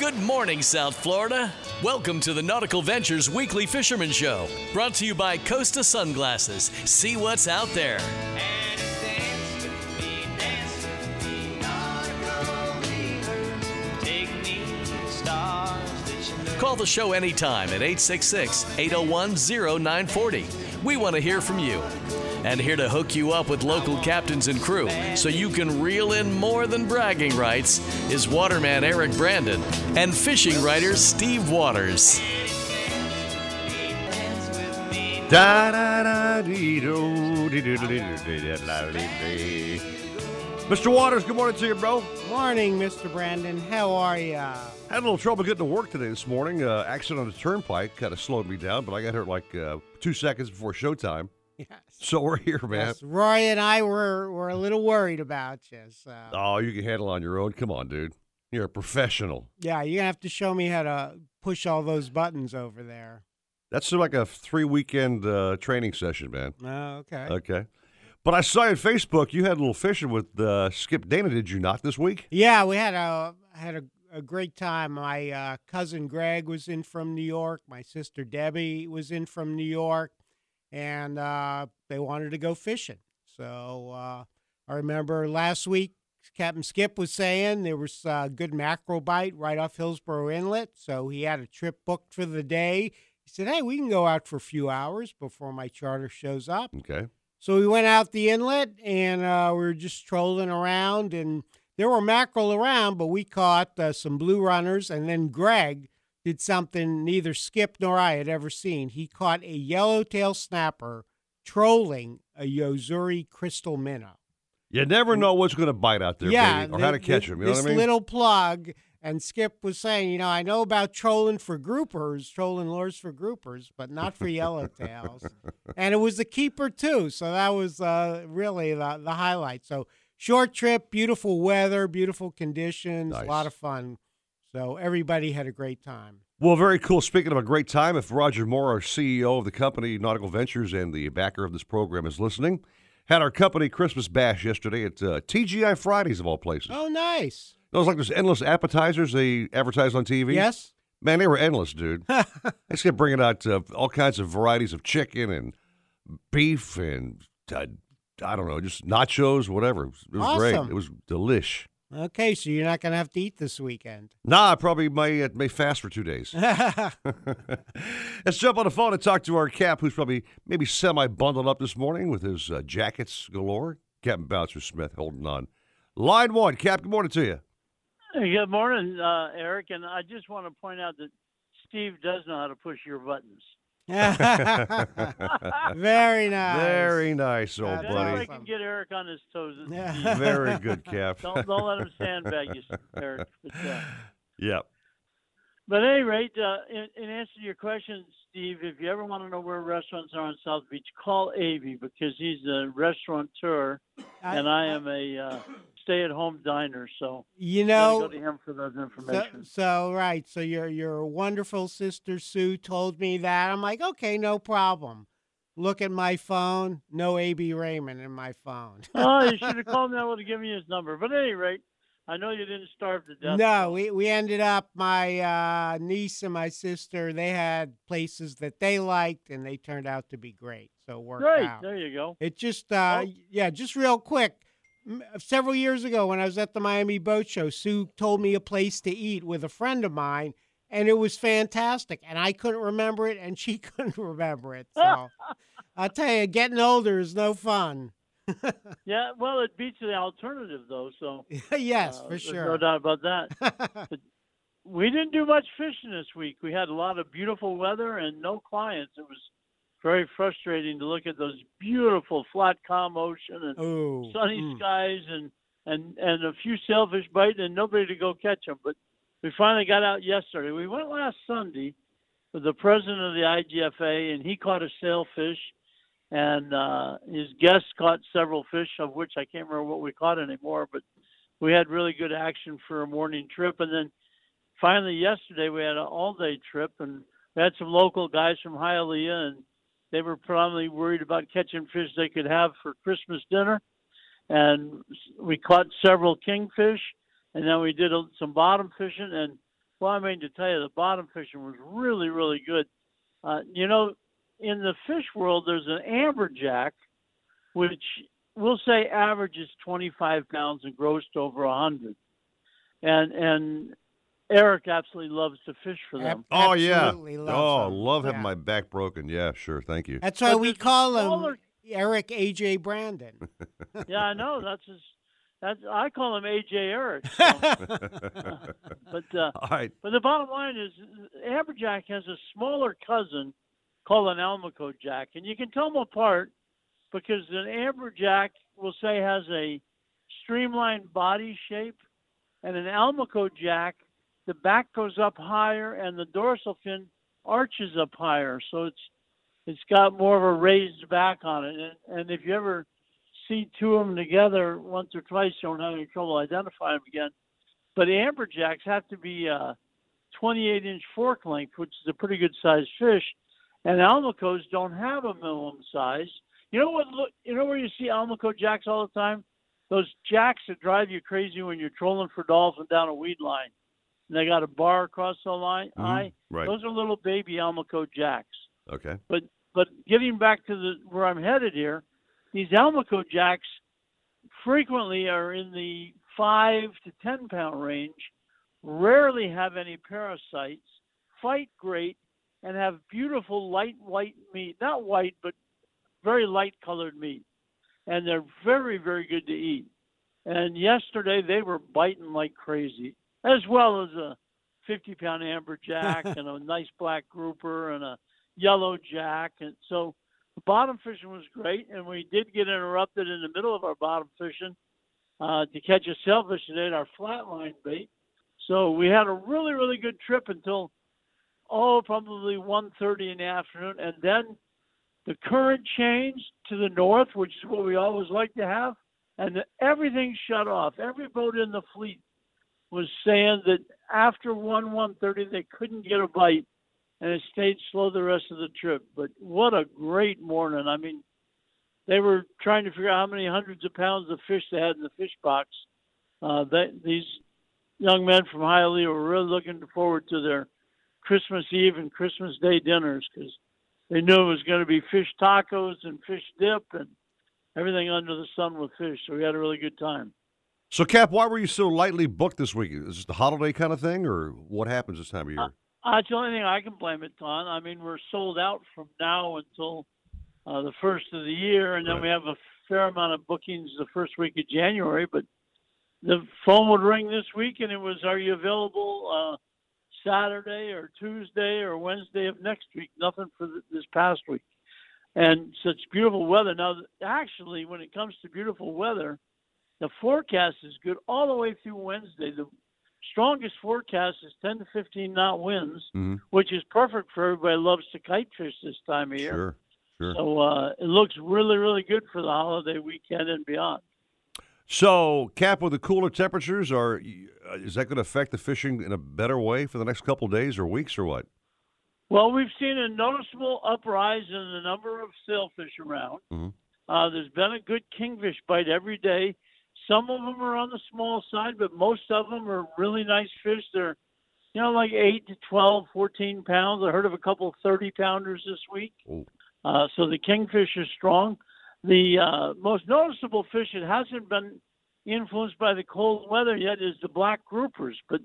Good morning, South Florida. Welcome to the Nautical Ventures Weekly Fisherman Show, brought to you by Costa Sunglasses. See what's out there. Call the show anytime at 866 801 0940. We want to hear from you. And here to hook you up with local captains and crew so you can reel in more than bragging rights is waterman Eric Brandon and fishing writer Steve Waters. Mr. Waters, good morning to you, bro. Morning, Mr. Brandon. How are ya? Had a little trouble getting to work today this morning. Uh, accident on the turnpike kind of slowed me down, but I got here like uh, two seconds before showtime. Yes. So we're here, man. Yes, Roy and I were, were a little worried about you. So. Oh, you can handle on your own. Come on, dude. You're a professional. Yeah, you're going to have to show me how to push all those buttons over there. That's like a three weekend uh, training session, man. Oh, okay. Okay. But I saw on Facebook you had a little fishing with uh, Skip Dana, did you not, this week? Yeah, we had a had a, a great time. My uh, cousin Greg was in from New York. My sister Debbie was in from New York, and uh, they wanted to go fishing. So uh, I remember last week Captain Skip was saying there was a good mackerel bite right off Hillsborough Inlet, so he had a trip booked for the day. He said, "Hey, we can go out for a few hours before my charter shows up." Okay. So we went out the inlet and uh, we were just trolling around, and there were mackerel around, but we caught uh, some blue runners. And then Greg did something neither Skip nor I had ever seen. He caught a yellowtail snapper trolling a Yo-Zuri crystal minnow. You never know what's going to bite out there, yeah, baby, or how to catch th- them. You know what I mean? little plug. And Skip was saying, you know, I know about trolling for groupers, trolling lures for groupers, but not for yellowtails. and it was the keeper too, so that was uh, really the, the highlight. So short trip, beautiful weather, beautiful conditions, Nice. a lot of fun. So everybody had a great time. Well, very cool. Speaking of a great time, if Roger Moore, our CEO of the company Nautical Ventures and the backer of this program, is listening, had our company Christmas bash yesterday at uh, TGI Fridays of all places. Oh, nice. Those like those endless appetizers they advertise on TV. Yes. man, they were endless, dude. they just kept bringing out uh, all kinds of varieties of chicken and beef and uh, I don't know, just nachos, whatever. It was great. Awesome. It was delish. Okay, so you're not going to have to eat this weekend. Nah, I probably may uh, may fast for two days. Let's jump on the phone and talk to our cap, who's probably maybe semi bundled up this morning with his uh, jackets galore. Captain Bouncer Smith holding on. Line one, Cap. Good morning to you. Hey, Good morning, uh, Eric. And I just want to point out that Steve does know how to push your buttons. Very nice. Very nice, old That's That's how I can get Eric on his toes. Yeah. Very good, Cap. don't, don't let him sandbag you, Eric. But, uh, Yep. but at any rate, uh, in, in answer to your question, Steve, if you ever want to know where restaurants are on South Beach, call Avy because he's a restaurateur and I am a uh, stay-at-home diner. So You know, go to him for those So, information. so right. So your your wonderful sister Sue told me that. I'm like, okay, no problem. Look at my phone. No AB Raymond in my phone. oh, you should have called me. I would have given you his number. But at any rate, I know you didn't starve to death. no, we, we ended up my uh, niece and my sister. They had places that they liked, and they turned out to be great. So it worked Great. out. There you go. It just, uh, Oh. yeah, just real quick. Several years ago, when I was at the Miami Boat Show, Sue told me a place to eat with a friend of mine, and it was fantastic. And I couldn't remember it, and she couldn't remember it. So I'll tell you, getting older is no fun. Yeah, well, it beats the alternative, though. So yes, uh, for sure. no doubt about that. we didn't do much fishing this week. We had a lot of beautiful weather and no clients. It was very frustrating to look at those beautiful flat calm ocean and oh, sunny mm. skies and and and a few sailfish biting and nobody to go catch them. But we finally got out yesterday. We went last Sunday with the president of the IGFA, and he caught a sailfish, and uh, his guests caught several fish, of which I can't remember what we caught anymore. But we had really good action for a morning trip, and then finally yesterday we had an all-day trip, and we had some local guys from Hialeah, and they were probably worried about catching fish they could have for Christmas dinner and we caught several kingfish, and then we did some bottom fishing, and Well, I mean to tell you, the bottom fishing was really, really good. Uh, you know, in the fish world, there's an amberjack, which we'll say averages 25 pounds and grossed over 100. And and Eric absolutely loves to fish for them. Oh yeah. Absolutely Oh, them. love having Yeah. my back broken. Yeah, sure. Thank you. That's why But we call him smaller- Eric AJ Brandon. yeah, I know. That's his. That's I call him AJ Eric. so. but uh, All right. but the bottom line is, amberjack has a smaller cousin called an almaco jack, and you can tell them apart because an amberjack will say has a streamlined body shape, and an almaco jack, the back goes up higher and the dorsal fin arches up higher, so it's it's got more of a raised back on it. And, and if you ever see two of them together once or twice, you don't have any trouble identifying them again. But amberjacks have to be uh, 28 inch fork length, which is a pretty good sized fish, and almacos don't have a minimum size. You know what? Look, you know where you see almaco jacks all the time? Those jacks that drive you crazy when you're trolling for dolphin down a weed line, and they got a bar across the line. Mhm. Eye. Right. Those are little baby almaco jacks. Okay. But but getting back to the where I'm headed here, these almaco jacks frequently are in the five to ten pound range, rarely have any parasites, fight great, and have beautiful light white meat. Not white, but very light colored meat. And they're very, very good to eat. And yesterday they were biting like crazy, as well as a 50 pound amberjack and a nice black grouper and a yellow jack. And so the bottom fishing was great. And we did get interrupted in the middle of our bottom fishing uh, to catch a sailfish today at our flatline bait. So we had a really, really good trip until, oh, probably 1.30 in the afternoon. And then the current changed to the north, which is what we always like to have. And the, everything shut off. Every boat in the fleet was saying that after 1 1.30 they couldn't get a bite and it stayed slow the rest of the trip. But what a great morning. I mean, they were trying to figure out how many hundreds of pounds of fish they had in the fish box. Uh, they, these young men from Hialeah were really looking forward to their Christmas Eve and Christmas Day dinners because they knew it was going to be fish tacos and fish dip and everything under the sun with fish. So we had a really good time. So, Cap, why were you so lightly booked this week? Is this the holiday kind of thing, or what happens this time of year? Uh, it's the only thing I can blame it on. I mean, we're sold out from now until uh, the first of the year, and then Right. we have a fair amount of bookings the first week of January. But the phone would ring this week, and it was, "Are you available uh, Saturday or Tuesday or Wednesday of next week?" Nothing for th- this past week, and such beautiful weather. Now, actually, when it comes to beautiful weather, the forecast is good all the way through Wednesday. The strongest forecast is 10 to 15 knot winds, Mhm. which is perfect for everybody who loves to kite fish this time of year. Sure, sure. So uh, it looks really, really good for the holiday weekend and beyond. So, Cap, with the cooler temperatures, are uh, is that going to affect the fishing in a better way for the next couple days or weeks, or what? Well, we've seen a noticeable uprise in the number of sailfish around. Mhm. Uh, there's been a good kingfish bite every day. Some of them are on the small side, but most of them are really nice fish. They're, you know, like 8 to 12, 14 pounds. I heard of a couple 30 pounders this week. Uh, so the kingfish is strong. The uh, most noticeable fish that hasn't been influenced by the cold weather yet is the black groupers. But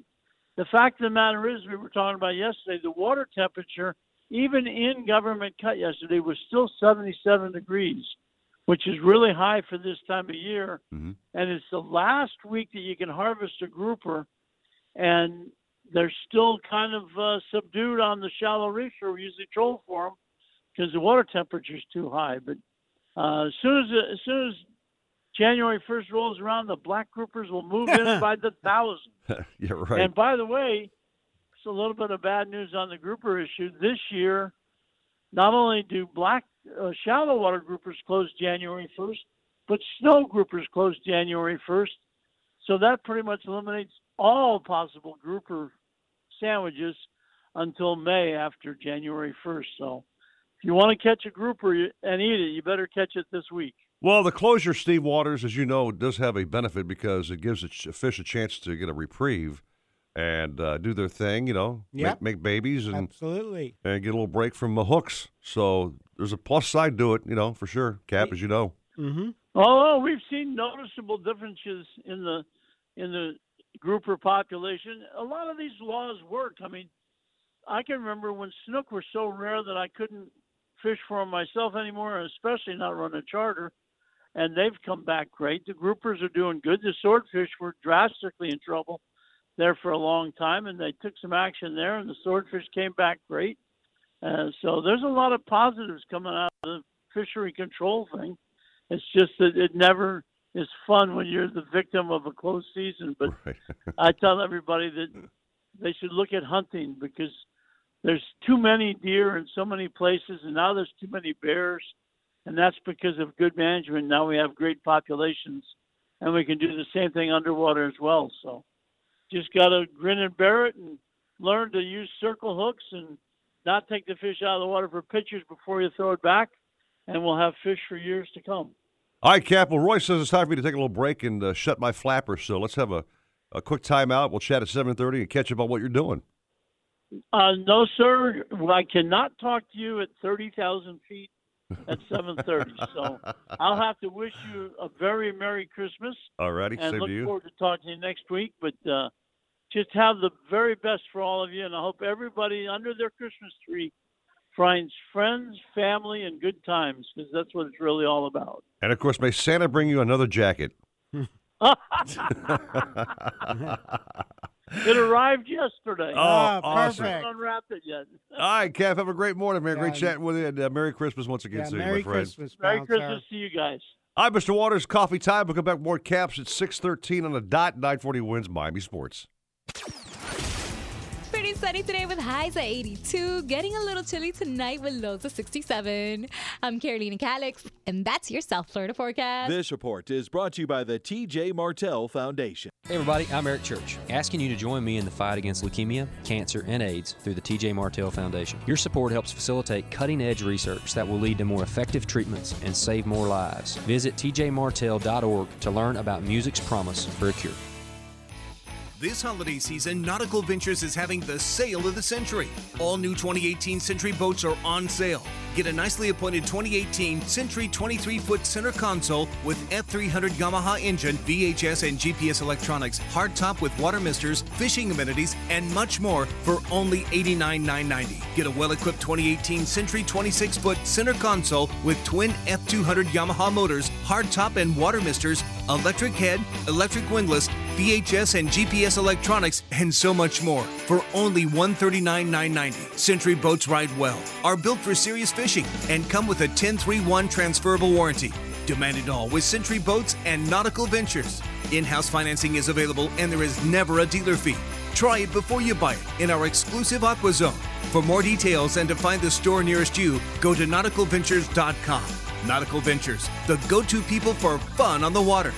the fact of the matter is, we were talking about yesterday, the water temperature, even in government cut yesterday, was still 77 degrees, which is really high for this time of year. Mhm. And it's the last week that you can harvest a grouper, and they're still kind of uh, subdued on the shallow reefs where we usually troll for them because the water temperature is too high. But uh, as soon as as soon as January 1st rolls around, the black groupers will move in by the thousand. yeah, right. And by the way, it's a little bit of bad news on the grouper issue. This year, not only do black uh, shallow water groupers close January 1st, but snow groupers close January 1st. So that pretty much eliminates all possible grouper sandwiches until May after January 1st. So if you want to catch a grouper and eat it, you better catch it this week. Well, the closure, Steve Waters, as you know, does have a benefit because it gives a fish a chance to get a reprieve. And uh, do their thing. You know, Yep. make, make babies and Absolutely. and get a little break from the hooks. So there's a plus side to it, you know, for sure. Cap, as you know. Mm-hmm. Oh, we've seen noticeable differences in the in the grouper population. A lot of these laws work. I mean, I can remember when snook were so rare that I couldn't fish for them myself anymore, and especially not run a charter. And they've come back great. The groupers are doing good. The swordfish were drastically in trouble there for a long time, and they took some action there, and the swordfish came back great. Uh, so there's a lot of positives coming out of the fishery control thing. It's just that it never is fun when you're the victim of a closed season. But Right. I tell everybody that they should look at hunting because there's too many deer in so many places, and now there's too many bears, and that's because of good management. Now we have great populations, and we can do the same thing underwater as well. So just got to grin and bear it and learn to use circle hooks and not take the fish out of the water for pictures before you throw it back, and we'll have fish for years to come. All right, Cap. Well, Roy says it's time for me to take a little break and uh, shut my flapper. So let's have a, a quick timeout. We'll chat at 7.30 and catch up on what you're doing. Uh, no, sir. I cannot talk to you at thirty thousand feet at seven thirty. so I'll have to wish you a very merry Christmas All righty. and look forward to talking to you next week. But uh, just have the very best for all of you, and I hope everybody under their Christmas tree finds friends, family, and good times because that's what it's really all about. And, of course, may Santa bring you another jacket. It arrived yesterday. Oh, Ah, awesome. Perfect. unwrapped it yet. All right, Cap. Have a great morning, man. Great Yeah. chatting with you. And uh, Merry Christmas once again Yeah, to you, Merry my friend. Christmas, Merry Bouncer. Christmas to you guys. All right, Mr. Waters, coffee time. We'll come back with more Caps at 6.13 on the dot. 940 WINZ Miami Sports. Pretty sunny today with highs at 82. Getting a little chilly tonight with lows of 67. I'm Carolina Calix, and that's your South Florida forecast. This report is brought to you by the TJ Martell Foundation. Hey everybody, I'm Eric Church, asking you to join me in the fight against leukemia, cancer, and AIDS through the TJ Martell Foundation. Your support helps facilitate cutting edge research that will lead to more effective treatments and save more lives. Visit tjmartell.org to learn about music's promise for a cure. This holiday season, Nautical Ventures is having the sale of the century. All new 2018 Century boats are on sale. Get a nicely appointed 2018 Century 23 foot center console with F300 Yamaha engine, VHF and GPS electronics, hardtop with water misters, fishing amenities, and much more for only $89,990. Get a well equipped 2018 Century 26 foot center console with twin F200 Yamaha motors, hardtop and water misters, electric head, electric windlass, VHF and GPS electronics, and so much more for only $139,990. Century boats ride well, are built for serious fishing, and come with a 1031 transferable warranty. Demand it all with Century Boats and Nautical Ventures. In house financing is available, and there is never a dealer fee. Try it before you buy it in our exclusive Aqua Zone. For more details and to find the store nearest you, go to nauticalventures.com. Nautical Ventures, the go to people for fun on the water.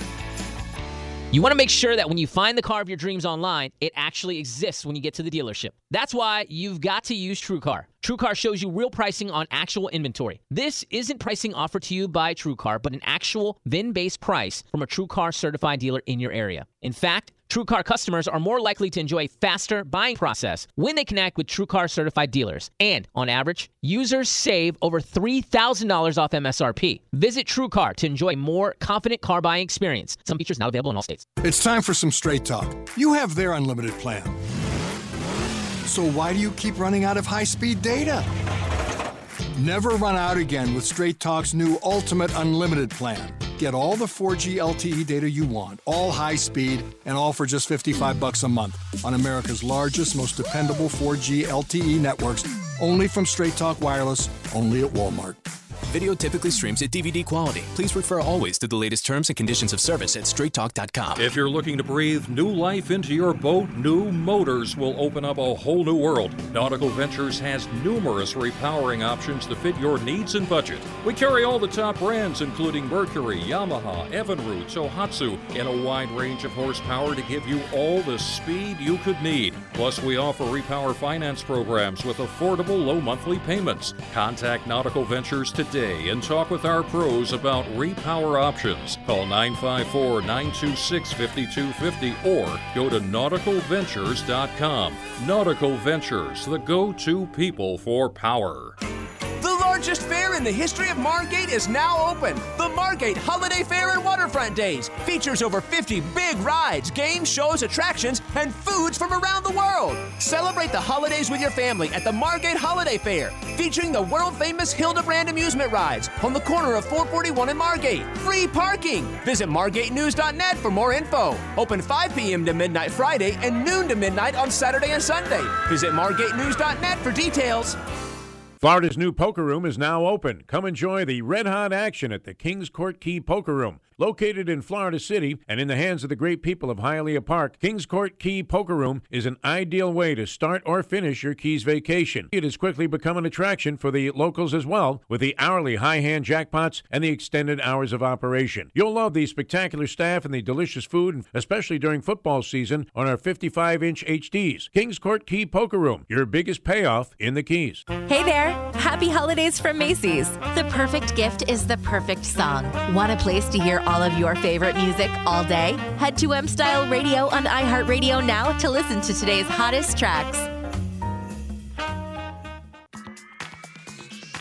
You want to make sure that when you find the car of your dreams online, it actually exists when you get to the dealership. That's why you've got to use TrueCar. TrueCar shows you real pricing on actual inventory. This isn't pricing offered to you by TrueCar, but an actual VIN-based price from a TrueCar certified dealer in your area. In fact, TrueCar customers are more likely to enjoy a faster buying process when they connect with TrueCar certified dealers. And on average, users save over $3,000 off MSRP. Visit TrueCar to enjoy a more confident car buying experience. Some features not available in all states. It's time for some straight talk. You have their unlimited plan. So why do you keep running out of high speed data? Never run out again with Straight Talk's new Ultimate Unlimited plan. Get all the 4G LTE data you want, all high speed, and all for just 55 bucks a month on America's largest, most dependable 4G LTE networks, only from Straight Talk Wireless, only at Walmart. Video typically streams at DVD quality. Please refer always to the latest terms and conditions of service at straighttalk.com. If you're looking to breathe new life into your boat, new motors will open up a whole new world. Nautical Ventures has numerous repowering options to fit your needs and budget. We carry all the top brands, including Mercury, Yamaha, Evinrude, Tohatsu, in a wide range of horsepower to give you all the speed you could need. Plus, we offer repower finance programs with affordable low monthly payments. Contact Nautical Ventures today today and talk with our pros about repower options. Call 954 926 5250 or go to nauticalventures.com. Nautical Ventures, the go to people for power. Largest fair in the history of Margate is now open. The Margate Holiday Fair and Waterfront Days features over 50 big rides, games, shows, attractions, and foods from around the world. Celebrate the holidays with your family at the Margate Holiday Fair, featuring the world famous Hildebrand amusement rides on the corner of 441 and Margate. Free parking. Visit margatenews.net for more info. Open 5 p.m. to midnight Friday and noon to midnight on Saturday and Sunday. Visit margatenews.net for details. Florida's new poker room is now open. Come enjoy the red hot action at the Kings Court Key Poker Room. Located in Florida City and in the hands of the great people of Hialeah Park, Kings Court Key Poker Room is an ideal way to start or finish your Keys vacation. It has quickly become an attraction for the locals as well, with the hourly high hand jackpots and the extended hours of operation. You'll love the spectacular staff and the delicious food, especially during football season on our 55 inch HDs. Kings Court Key Poker Room, your biggest payoff in the Keys. Hey there! Happy holidays from Macy's. The perfect gift is the perfect song. Want a place to hear all of your favorite music all day? Head to M Style Radio on iHeartRadio now to listen to today's hottest tracks.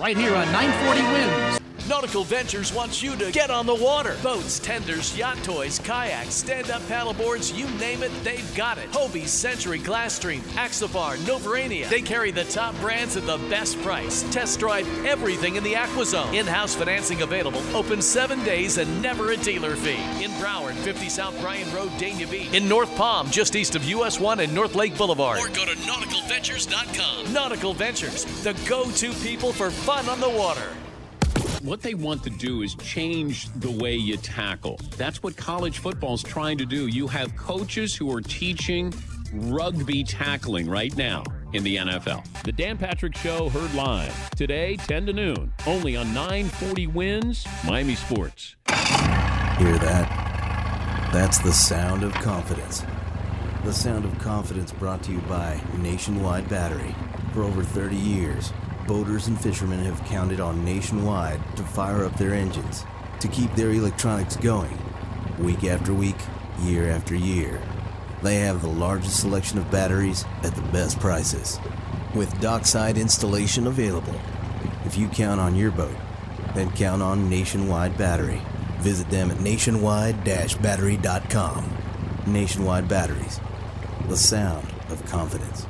Right here on 940 WINZ. Nautical Ventures wants you to get on the water. Boats, tenders, yacht toys, kayaks, stand-up paddleboards, you name it, they've got it. Hobie, Century, Glasstream, Axopar, Novurania. They carry the top brands at the best price. Test drive everything in the AquaZone. In-house financing available. Open seven days and never a dealer fee. In Broward, 50 South Bryan Road, Dania Beach. In North Palm, just east of US 1 and North Lake Boulevard. Or go to nauticalventures.com. Nautical Ventures, the go-to people for fun on the water. What they want to do is change the way you tackle. That's what college football is trying to do. You have coaches who are teaching rugby tackling right now in the NFL. The Dan Patrick Show heard live today, 10 to noon, only on 940 WINZ, Miami Sports. Hear that? That's the sound of confidence. The sound of confidence brought to you by Nationwide Battery. For over 30 years, boaters and fishermen have counted on Nationwide to fire up their engines, to keep their electronics going, week after week, year after year. They have the largest selection of batteries at the best prices, with dockside installation available. If you count on your boat, then count on Nationwide Battery. Visit them at nationwide-battery.com. Nationwide Batteries, the sound of confidence.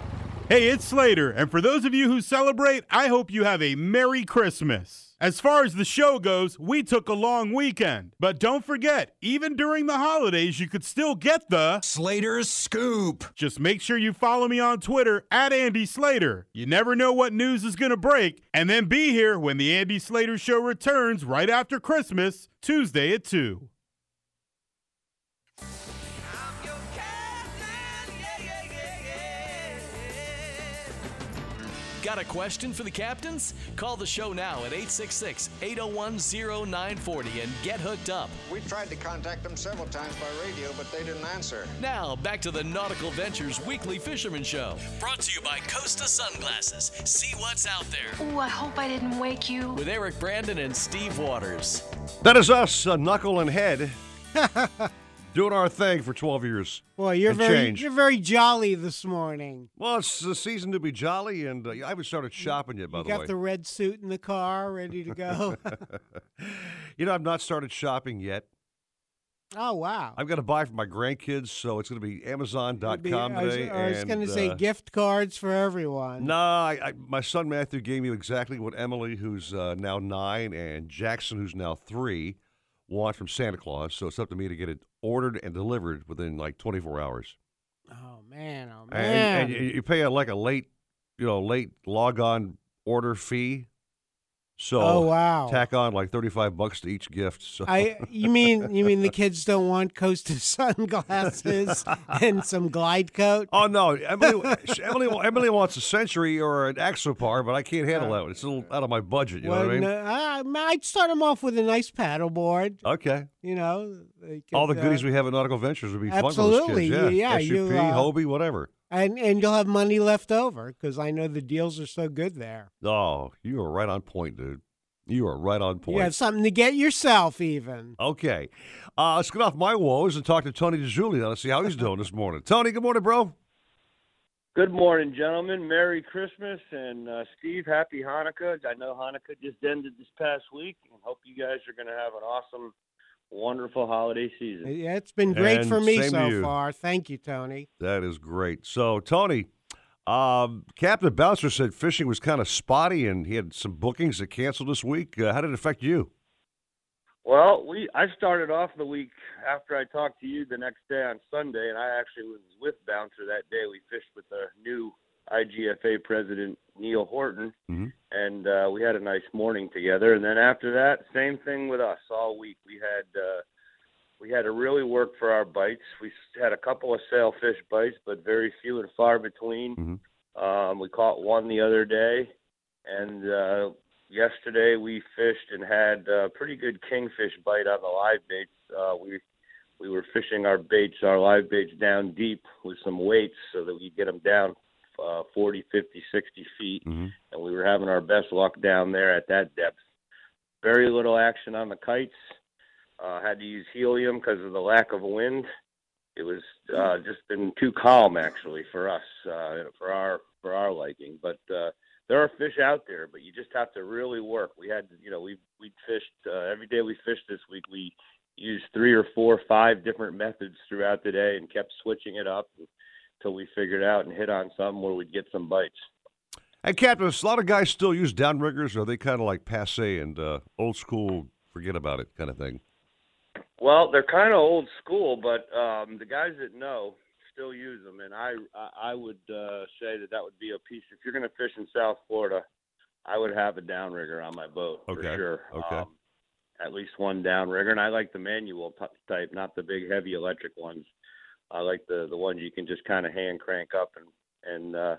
Hey, it's Slater, and for those of you who celebrate, I hope you have a Merry Christmas. As far as the show goes, we took a long weekend. But don't forget, even during the holidays, you could still get the Slater's Scoop. Just make sure you follow me on Twitter at Andy Slater. You never know what news is going to break, and then be here when the Andy Slater Show returns right after Christmas, Tuesday at 2. Got a question for the captains? Call the show now at 866 801 0940 and get hooked up. We tried to contact them several times by radio, but they didn't answer. Now, back to the Nautical Ventures Weekly Fisherman Show. Brought to you by Costa Sunglasses. See what's out there. Ooh, I hope I didn't wake you. With Eric Brandon and Steve Waters. That is us, uh, Knuckle and Head, doing our thing for 12 years. Boy, you're very change. you're very jolly this morning. Well, it's the season to be jolly, and uh, I haven't started shopping yet, by you the got the red suit in the car, ready to go. you know, I've not started shopping yet. oh wow! I've got to buy for my grandkids, so it's going to be Amazon.com Be- I was, today. I was going to say uh, gift cards for everyone. No, I, I, my son Matthew gave me exactly what Emily, who's uh, now nine, and Jackson, who's now three, want from Santa Claus, so it's up to me to get it ordered and delivered within like 24 hours. Oh man, oh man. and you- you pay a, like a late, you know, late log on order fee. So Oh, wow. tack on like 35 bucks to each gift. So I you mean you mean the kids don't want Costa sunglasses and some glide coat? Oh no, Emily, Emily, Emily wants a Century or an Axopar, but I can't handle that one. It's a little out of my budget. You know what I mean? no, I, I'd start them off with a nice paddleboard. Okay. You know, they All the goodies uh, we have at Nautical Ventures would be fun for those kids. yeah, SUP, you, uh, Hobie, whatever. And and you'll have money left over because I know the deals are so good there. Oh, you are right on point, dude. You are right on point. You have something to get yourself even. Okay. Uh, let's get off my woes and talk to Tony DiGiulio now. Let's see how he's doing this morning. Tony, good morning, bro. Good morning, gentlemen. Merry Christmas and uh, Steve, Happy Hanukkah. I know Hanukkah just ended this past week, and hope you guys are going to have an awesome, wonderful holiday season. Yeah, it's been great And for me so far. Thank you, Tony. That is great. So, Tony, um, Captain Bouncer said fishing was kind of spotty and he had some bookings that canceled this week. Uh, how did it affect you? Well, we I started off the week after I talked to you the next day on Sunday, and I actually was with Bouncer that day. We fished with a new IGFA president Nehl Horton, and uh, we had a nice morning together. And then after that, same thing with us all week. We had uh, we had to really work for our bites. We had a couple of sailfish bites, but very few and far between. Um, we caught one the other day, and uh, yesterday we fished and had a pretty good kingfish bite on the live baits. Uh, we we were fishing our baits, our live baits down deep with some weights so that we could get them down uh, 40, 50, 60 feet, and we were having our best luck down there at that depth. Very little action on the kites. Uh, had to use helium because of the lack of wind. It was uh, just been too calm actually for us, uh, for our for our liking. But uh, there are fish out there, but you just have to really work. We had, you know, we we fished uh, every day. We fished this week. We used three or four, five different methods throughout the day, and kept switching it up until we figured out and hit on something where we'd get some bites. And Captain, a lot of guys still use downriggers, or are they kind of like passe and uh, old school, forget about it kind of thing? Well, they're kind of old school, but um, the guys that know still use them, and I I, I would uh, say that that would be a piece. If you're going to fish in South Florida, I would have a downrigger on my boat Okay, for sure. okay. Um, at least one downrigger, and I like the manual type, not the big heavy electric ones. I like the the ones you can just kind of hand crank up and and. uh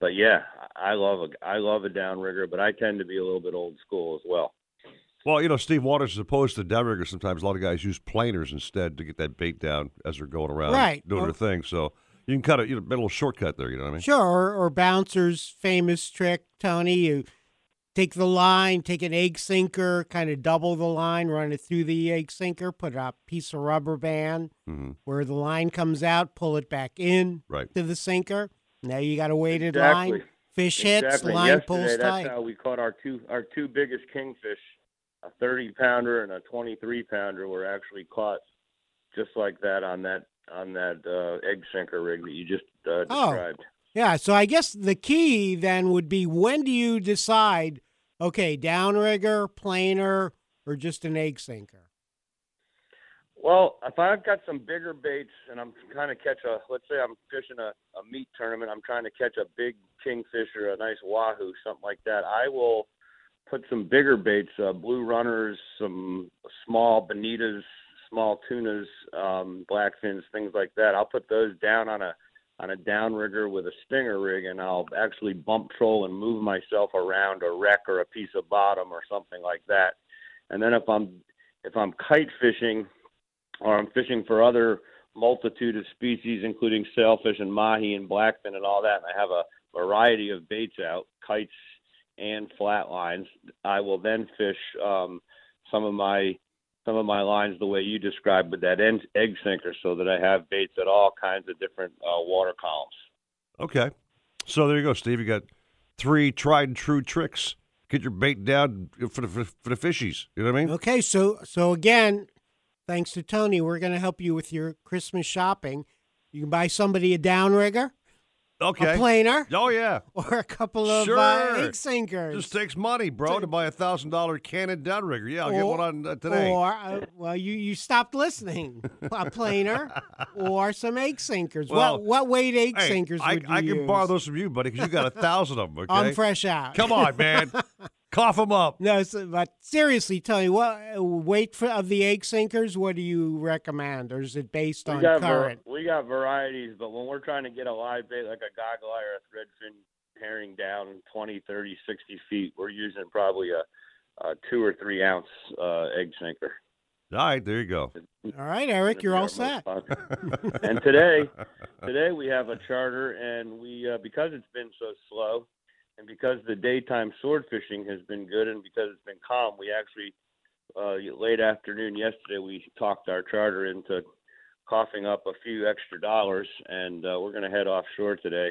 but yeah, I I love a I love a downrigger, but I tend to be a little bit old school as well. Well, you know, Steve Waters, as opposed to downriggers, sometimes a lot of guys use planers instead to get that bait down as they're going around Right. doing Or- their thing. So you can cut it, you know, a little shortcut there, you know what I mean? Sure, or, or bouncer's famous trick, Tony. You take the line, take an egg sinker, kind of double the line, run it through the egg sinker, put a piece of rubber band Mm-hmm. where the line comes out, pull it back in Right. to the sinker. Now you got a weighted Exactly. line. Fish hits, line Yesterday, pulls that's tight. how we caught our two our two biggest kingfish, a 30 pounder and a 23 pounder, were actually caught just like that on that on that uh, egg sinker rig that you just uh, Oh. Yeah, so I guess the key then would be when do you decide, okay, downrigger, planer, or just an egg sinker? Well, if I've got some bigger baits and I'm trying to catch a, let's say I'm fishing a, a meat tournament, I'm trying to catch a big kingfish or a nice wahoo, something like that, I will put some bigger baits, uh, blue runners, some small bonitas, small tunas, um, blackfins, things like that. I'll put those down on a on a downrigger with a stinger rig, and I'll actually bump troll and move myself around a wreck or a piece of bottom or something like that. And then if I'm if I'm kite fishing or I'm fishing for other multitude of species, including sailfish and mahi and blackfin and all that, and I have a variety of baits out, kites and flat lines, I will then fish um, some of my some of my lines the way you described with that en- egg sinker, so that I have baits at all kinds of different uh, water columns. Okay. So there you go, Steve. You got three tried and true tricks. Get your bait down for the, for the fishies. You know what I mean? Okay, so so again, thanks to Tony, we're going to help you with your Christmas shopping. You can buy somebody a downrigger. Okay. A planer. Oh yeah. Or a couple of Sure. uh, egg sinkers. Just takes money, bro, to buy a thousand dollar Cannon downrigger. Yeah, I'll get one on uh, today. Or, uh, well, you, you stopped listening. a planer or some egg sinkers. Well, what what weight egg Hey, sinkers I, would you I can borrow those from you, buddy, because you got a thousand of them. Okay? I'm fresh out. Come on, man. Cough them up. No, but seriously, tell me what uh, weight for, of the egg sinkers? What do you recommend, or is it based We on got var- current? we got varieties, but when we're trying to get a live bait like a goggle eye or a threadfin herring down 20, 30, 60 feet, we're using probably a, a two or three ounce uh, egg sinker. All right, there you go. All right, Eric, you're all set. and today, today we have a charter, and we uh, because it's been so slow, and because the daytime sword fishing has been good, and because it's been calm, we actually uh, late afternoon yesterday we talked our charter into coughing up a few extra dollars, and uh, we're going to head offshore today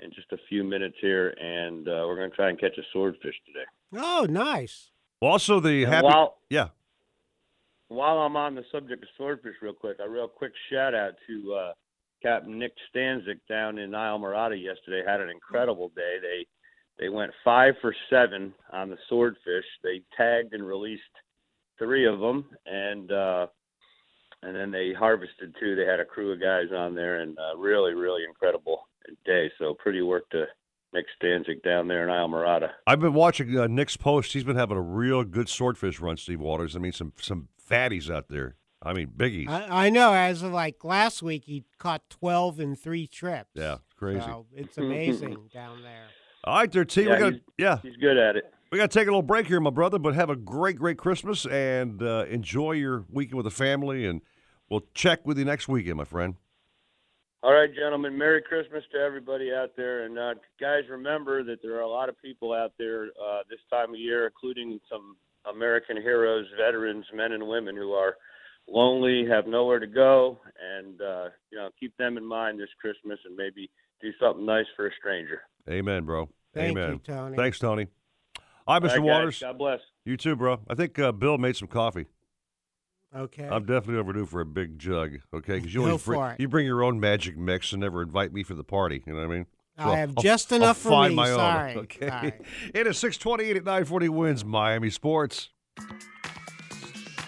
in just a few minutes here, and uh, we're going to try and catch a swordfish today. Oh, nice. Also the And happy. while- yeah. While I'm on the subject of swordfish, real quick, a real quick shout out to uh, Captain Nick Stanczyk down in Islamorada yesterday. Had an incredible day. They they went five for seven on the swordfish. They tagged and released three of them, and uh, and then they harvested two. They had a crew of guys on there, and uh, really, really incredible day. So pretty work to Nick Stanczyk down there in Islamorada. I've been watching uh, Nick's post. He's been having a real good swordfish run, Steve Waters. I mean, some some fatties out there. I mean, biggies. I, I know. As of like last week, he caught twelve in three trips. Yeah, it's crazy. So it's amazing down there. All right, there, T. Yeah, we got he's- yeah. He's good at it. We got to take a little break here, my brother. But have a great, great Christmas and uh, enjoy your weekend with the family. And we'll check with you next weekend, my friend. All right, gentlemen. Merry Christmas to everybody out there, and uh, guys, remember that there are a lot of people out there uh, this time of year, including some American heroes, veterans, men and women who are lonely, have nowhere to go, and uh, you know, keep them in mind this Christmas, and maybe do something nice for a stranger. Amen, bro. Thank you, Amen. Tony. Thanks, Tony. All right, Mr. All right. Waters. God bless. You too, bro. I think uh, Bill made some coffee. Okay. I'm definitely overdue for a big jug. Okay, because you Go always bring, for it. you bring your own magic mix and never invite me for the party. You know what I mean? I have I'll- just I'll enough for find me. my own. Okay. Sorry. It is 628 at 940 WINZ Miami Sports.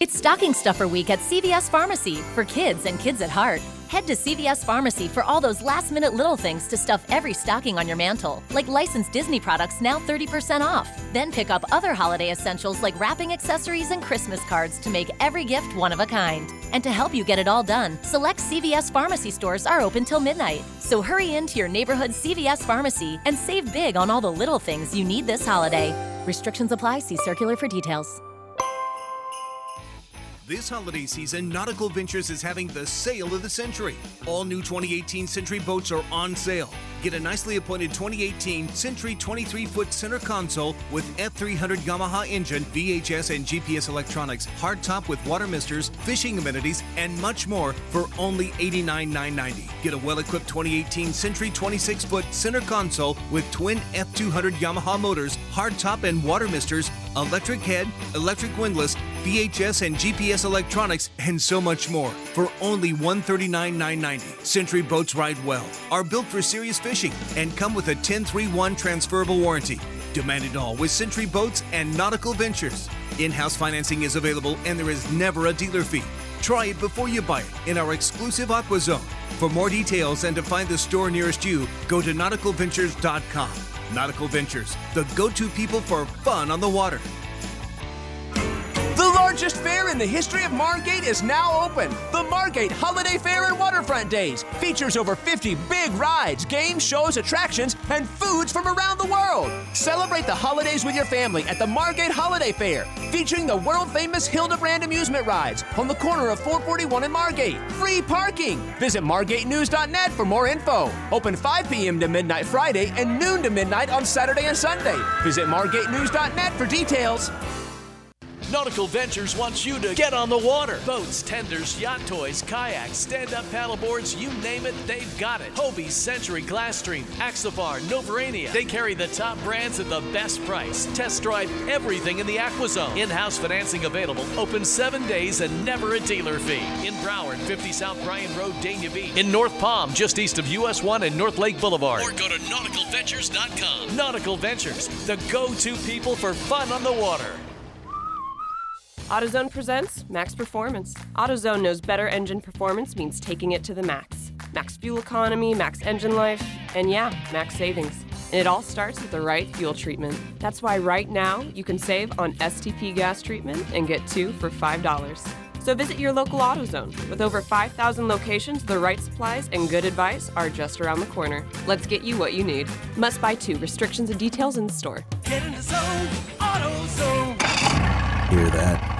It's stocking stuffer week at CVS Pharmacy for kids and kids at heart. Head to CVS Pharmacy for all those last minute little things to stuff every stocking on your mantle, like licensed Disney products now 30% off. Then pick up other holiday essentials like wrapping accessories and Christmas cards to make every gift one of a kind. And to help you get it all done, select CVS Pharmacy stores are open till midnight. So hurry into your neighborhood CVS Pharmacy and save big on all the little things you need this holiday. Restrictions apply. See circular for details. This holiday season, Nautical Ventures is having the sale of the century. All new 2018 Century boats are on sale. Get a nicely appointed 2018 Century 23 foot center console with F300 Yamaha engine, VHF and GPS electronics, hardtop with water misters, fishing amenities, and much more for only $89,990. Get a well equipped 2018 Century 26 foot center console with twin F200 Yamaha motors, hardtop and water misters, electric head, electric windlass, VHF and GPS electronics, and so much more for only $139,990. Century boats ride well, are built for serious fishing, and come with a 1031 transferable warranty. Demand it all with Century Boats and Nautical Ventures. In house financing is available, and there is never a dealer fee. Try it before you buy it in our exclusive Aqua Zone. For more details and to find the store nearest you, go to nauticalventures.com. Nautical Ventures, the go to people for fun on the water. Largest fair in the the history of Margate is now open. The Margate Holiday Fair and Waterfront Days features over 50 big rides, games, shows, attractions, and foods from around the world. Celebrate the holidays with your family at the Margate Holiday Fair, featuring the world famous Hildebrand amusement rides on the corner of 441 and Margate. Free parking. Visit margatenews.net for more info. Open 5 p.m. to midnight Friday and noon to midnight on Saturday and Sunday. Visit margatenews.net for details. Nautical Ventures wants you to get on the water. Boats, tenders, yacht toys, kayaks, stand-up paddleboards, you name it, they've got it. Hobie, Century, Glasstream, Axopar, Novurania. They carry the top brands at the best price. Test drive everything in the AquaZone. In-house financing available. Open seven days and never a dealer fee. In Broward, 50 South Bryan Road, Dania Beach. In North Palm, just east of US 1 and North Lake Boulevard. Or go to nauticalventures.com. Nautical Ventures, the go-to people for fun on the water. AutoZone presents Max Performance. AutoZone knows better engine performance means taking it to the max. Max fuel economy, max engine life, and yeah, max savings. And it all starts with the right fuel treatment. That's why right now you can save on STP gas treatment and get two for $5. So visit your local AutoZone. With over 5,000 locations, the right supplies and good advice are just around the corner. Let's get you what you need. Must buy two. Restrictions and details in the store. Get in the zone, AutoZone. Hear that?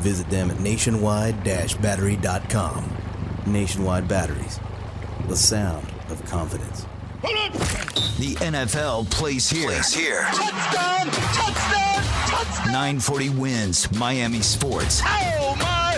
Visit them at nationwide-battery.com. Nationwide Batteries, the sound of confidence. The NFL plays here. Plays here. Touchdown! Touchdown! Touchdown! 940 WINZ Miami Sports. Oh my!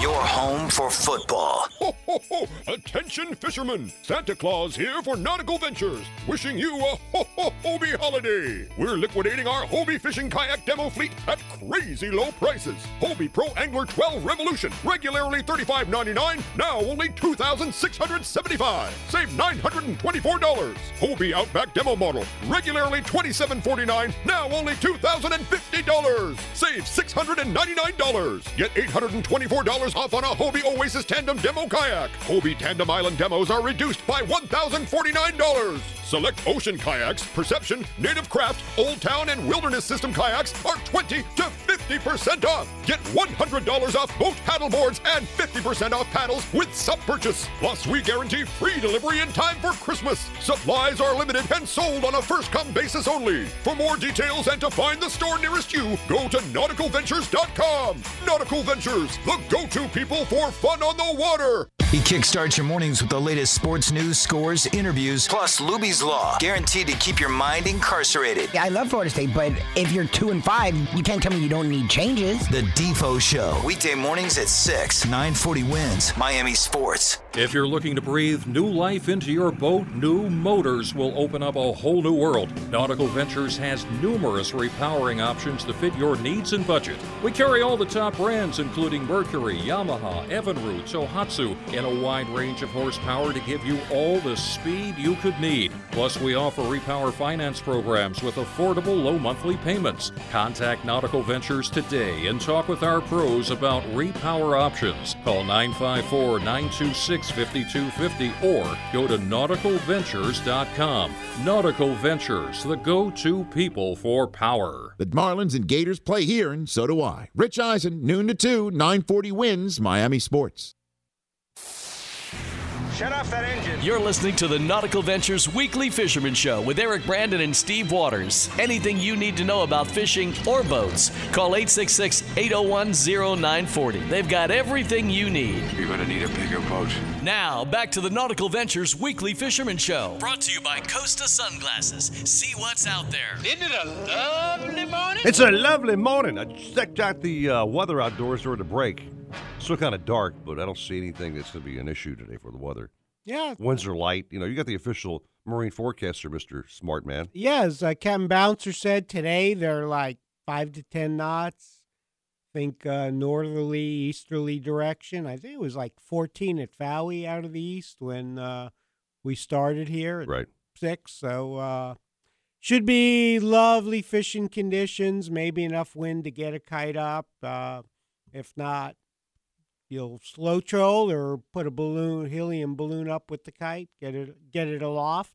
Your home for football. Ho, ho, ho! Attention, fishermen! Santa Claus here for Nautical Ventures, wishing you a ho, ho, Hobie holiday. We're liquidating our Hobie fishing kayak demo fleet at crazy low prices. Hobie Pro Angler 12 Revolution, regularly $35.99, now only 2,675. Save $924. Hobie Outback Demo Model, regularly $27.49, now only $2,050. Save $699. Get $824 off on a Hobie Oasis Tandem Demo Kayak. Hobie Tandem Island demos are reduced by $1,049. Select ocean kayaks, Perception, Native Craft, Old Town, and Wilderness System kayaks are 20 to 50% off. Get $100 off BOTE paddle boards and 50% off paddles with sub purchase. Plus, we guarantee free delivery in time for Christmas. Supplies are limited and sold on a first come basis only. For more details and to find the store nearest you, go to nauticalventures.com. Nautical Ventures, the go to people for fun on the water. He kickstarts your mornings with the latest sports news, scores, interviews, plus Luby's Law, guaranteed to keep your mind incarcerated. I love Florida State, but if you're two and five, you can't tell me you don't need changes. The Defo Show, weekday mornings at 6, 940 WINZ, Miami Sports. If you're looking to breathe new life into your boat, new motors will open up a whole new world. Nautical Ventures has numerous repowering options to fit your needs and budget. We carry all the top brands, including Mercury, Yamaha, Evinrude, Tohatsu, in a wide range of horsepower to give you all the speed you could need. Plus, we offer repower finance programs with affordable low monthly payments. Contact Nautical Ventures today and talk with our pros about repower options. Call 954 926 5250 or go to nauticalventures.com. Nautical Ventures, the go to people for power. The Marlins and Gators play here, and so do I. Rich Eisen, noon to 2, 940 WINZ Miami Sports. Shut off that engine. You're listening to the Nautical Ventures Weekly Fisherman Show with Eric Brandon and Steve Waters. Anything you need to know about fishing or boats, call 866 801 0940. They've got everything you need. You're going to need a bigger boat. Now, back to the Nautical Ventures Weekly Fisherman Show. Brought to you by Costa Sunglasses. See what's out there. Isn't it a lovely morning? It's a lovely morning. I checked out the uh, weather outdoors during the break. Still kind of dark, but I don't see anything that's going to be an issue today for the weather. Yeah. Winds are light. You know, you got the official marine forecaster, Mister Smart Man. Yeah, as uh, Captain Bouncer said today, they're like five to ten knots. think uh, northerly, easterly direction. I think it was like 14 at Fowey out of the east when uh, we started here. At Right. Six. So uh, should be lovely fishing conditions. Maybe enough wind to get a kite up. Uh, if not, you'll slow troll or put a balloon, helium balloon up with the kite. Get it, get it aloft,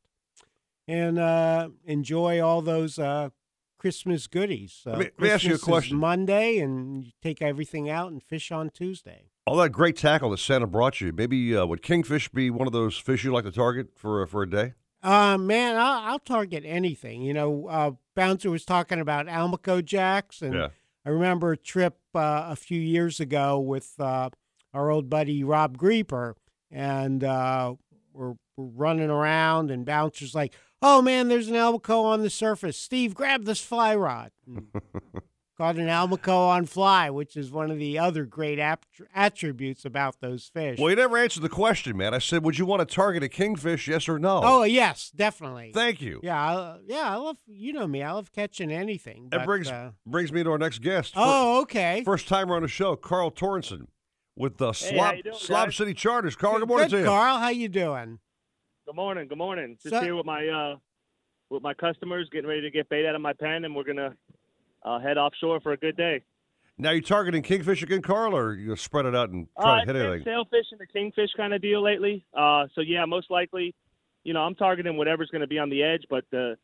and uh, enjoy all those uh, Christmas goodies. Uh, Let me- let me ask you a question. Monday, and you take everything out and fish on Tuesday. All that great tackle that Santa brought you. Maybe uh, would kingfish be one of those fish you like to target for for a day? Uh, man, I'll, I'll target anything. You know, uh, Bouncer was talking about Almaco jacks, and Yeah. I remember a trip uh, a few years ago with uh, our old buddy Rob Grieper, and uh, we're, we're running around, and Bouncer's like, "Oh man, there's an Almaco on the surface. Steve, grab this fly rod." And Caught an Almaco on fly, which is one of the other great ap- attributes about those fish. Well, you never answered the question, man. I said, would you want to target a kingfish? Yes or no? Oh yes, definitely. Thank you. Yeah, I, yeah. I love you know me. I love catching anything. That brings uh, brings me to our next guest. Oh, okay. First timer on the show, Carl Torrenson with the Hey, Slob, doing, Slob guys? City Charters. Carl, good morning good, to you. Carl. How you doing? Good morning. Good morning. Just So- here with my uh, with my customers, getting ready to get bait out of my pen, and we're gonna uh, head offshore for a good day. Now, you targeting kingfish again, Carl, or you gonna spread it out and Uh, try it's to hit been anything? sailfish and the kingfish kind of deal lately. Uh, so yeah, most likely, you know, I'm targeting whatever's going to be on the edge, but the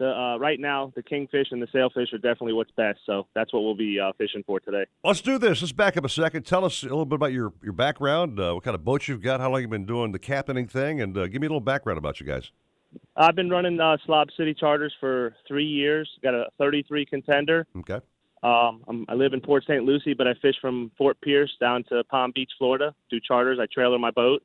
the uh, right now the kingfish and the sailfish are definitely what's best. So that's what we'll be uh, fishing for today. Let's do this. Let's back up a second. Tell us a little bit about your, your background, uh, what kind of boats you've got, how long you've been doing the captaining thing, and uh, give me a little background about you guys. I've been running uh, Slob City Charters for three years. Got a 33 contender. Okay. Um, I'm, I live in Port St. Lucie, but I fish from Fort Pierce down to Palm Beach, Florida. Do charters. I trailer my boat.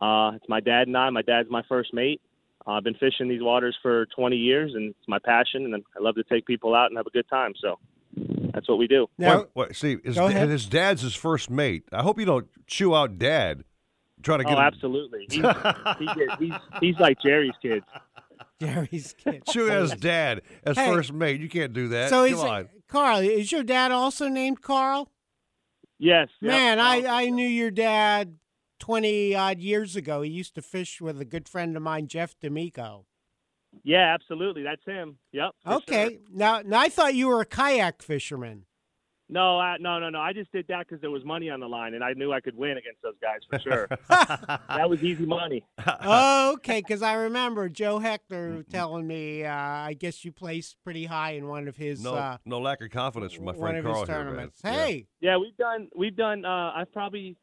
Uh, it's my dad and I. My dad's my first mate. Uh, I've been fishing these waters for 20 years, and it's my passion. And I love to take people out and have a good time. So that's what we do. Wait, wait, see, his, Go ahead. his dad's his first mate. I hope you don't chew out dad. Trying to get oh, him- absolutely. He's, he get, he's he's like Jerry's kid. Jerry's kid. chew out his dad as Hey. first mate. You can't do that. So Come he's on. Carl. Is your dad also named Carl? Yes. yep. Man, I I knew your dad twenty odd years ago. He used to fish with a good friend of mine, Jeff D'Amico. Yeah, absolutely. That's him. Yep. Okay. sure. Now, now I thought you were a kayak fisherman. No, I, no, no, no. I just did that because there was money on the line, and I knew I could win against those guys for sure. that was easy money. oh, okay. Because I remember Joe Heckler telling me. Uh, I guess you placed pretty high in one of his. No, uh, no lack of confidence from my one friend of Carl here, man. tournaments. Yeah. Hey, Yeah, we've done. We've done. Uh, I've probably.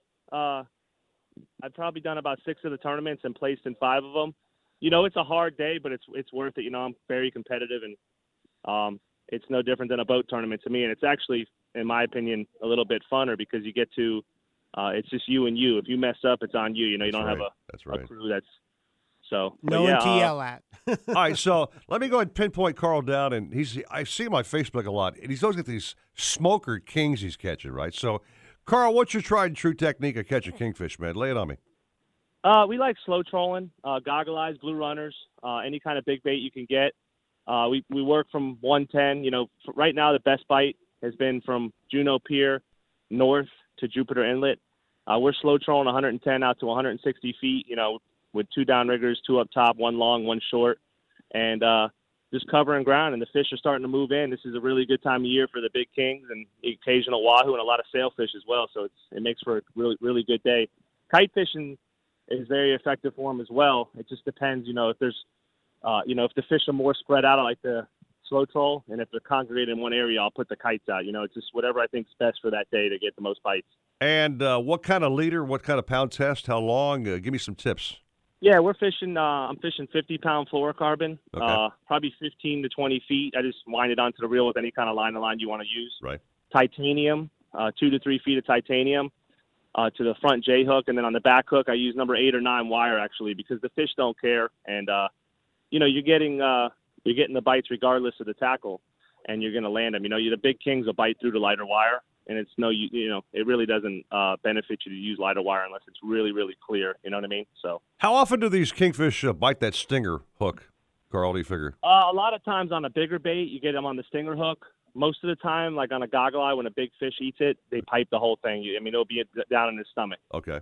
I've probably done about six of the tournaments and placed in five of them. You know, it's a hard day, but it's it's worth it. You know, I'm very competitive, and um, it's no different than a boat tournament to me. And it's actually, in my opinion, a little bit funner because you get to. Uh, it's just you and you. If you mess up, it's on you. You know, you That's don't have a, That's a right. crew that's. So no yeah, one to uh, yell at. All right, so let me go ahead and pinpoint Carl down, and he's I see him on Facebook a lot, and he's always got these smoker kings he's catching, right? So, Carl, what's your tried and true technique of catching kingfish, man? Lay it on me. Uh, we like slow trolling, uh, goggle eyes, blue runners, uh, any kind of big bait you can get. Uh, we we work from 110. You know, right now the best bite has been from Juno Pier north to Jupiter Inlet. Uh, we're slow trolling 110 out to 160 feet. You know, with two downriggers, two up top, one long, one short, and uh, just covering ground. And the fish are starting to move in. This is a really good time of year for the big kings and the occasional wahoo and a lot of sailfish as well. So it's it makes for a really really good day. Kite fishing is very effective for them as well. It just depends, you know, if there's, uh, you know, if the fish are more spread out, I like the slow troll, and if they're congregated in one area, I'll put the kites out. You know, it's just whatever I think's best for that day to get the most bites. And uh, what kind of leader? What kind of pound test? How long? Uh, give me some tips. Yeah, we're fishing. Uh, I'm fishing 50 pound fluorocarbon, Okay. uh, probably 15 to 20 feet. I just wind it onto the reel with any kind of line to line you want to use. Right. Titanium, uh, two to three feet of titanium. Uh, to the front J hook, and then on the back hook, I use number eight or nine wire actually because the fish don't care, and uh, you know you're getting uh, you're getting the bites regardless of the tackle, and you're going to land them. You know, you the big kings will bite through the lighter wire, and it's no you, you know it really doesn't uh, benefit you to use lighter wire unless it's really really clear. You know what I mean? So How often do these kingfish uh, bite that stinger hook, Carl? Do you figure? uh, a lot of times on a bigger bait, you get them on the stinger hook. most of the time, like on a goggle eye, when a big fish eats it, they pipe the whole thing. I mean, it'll be down in his stomach. Okay.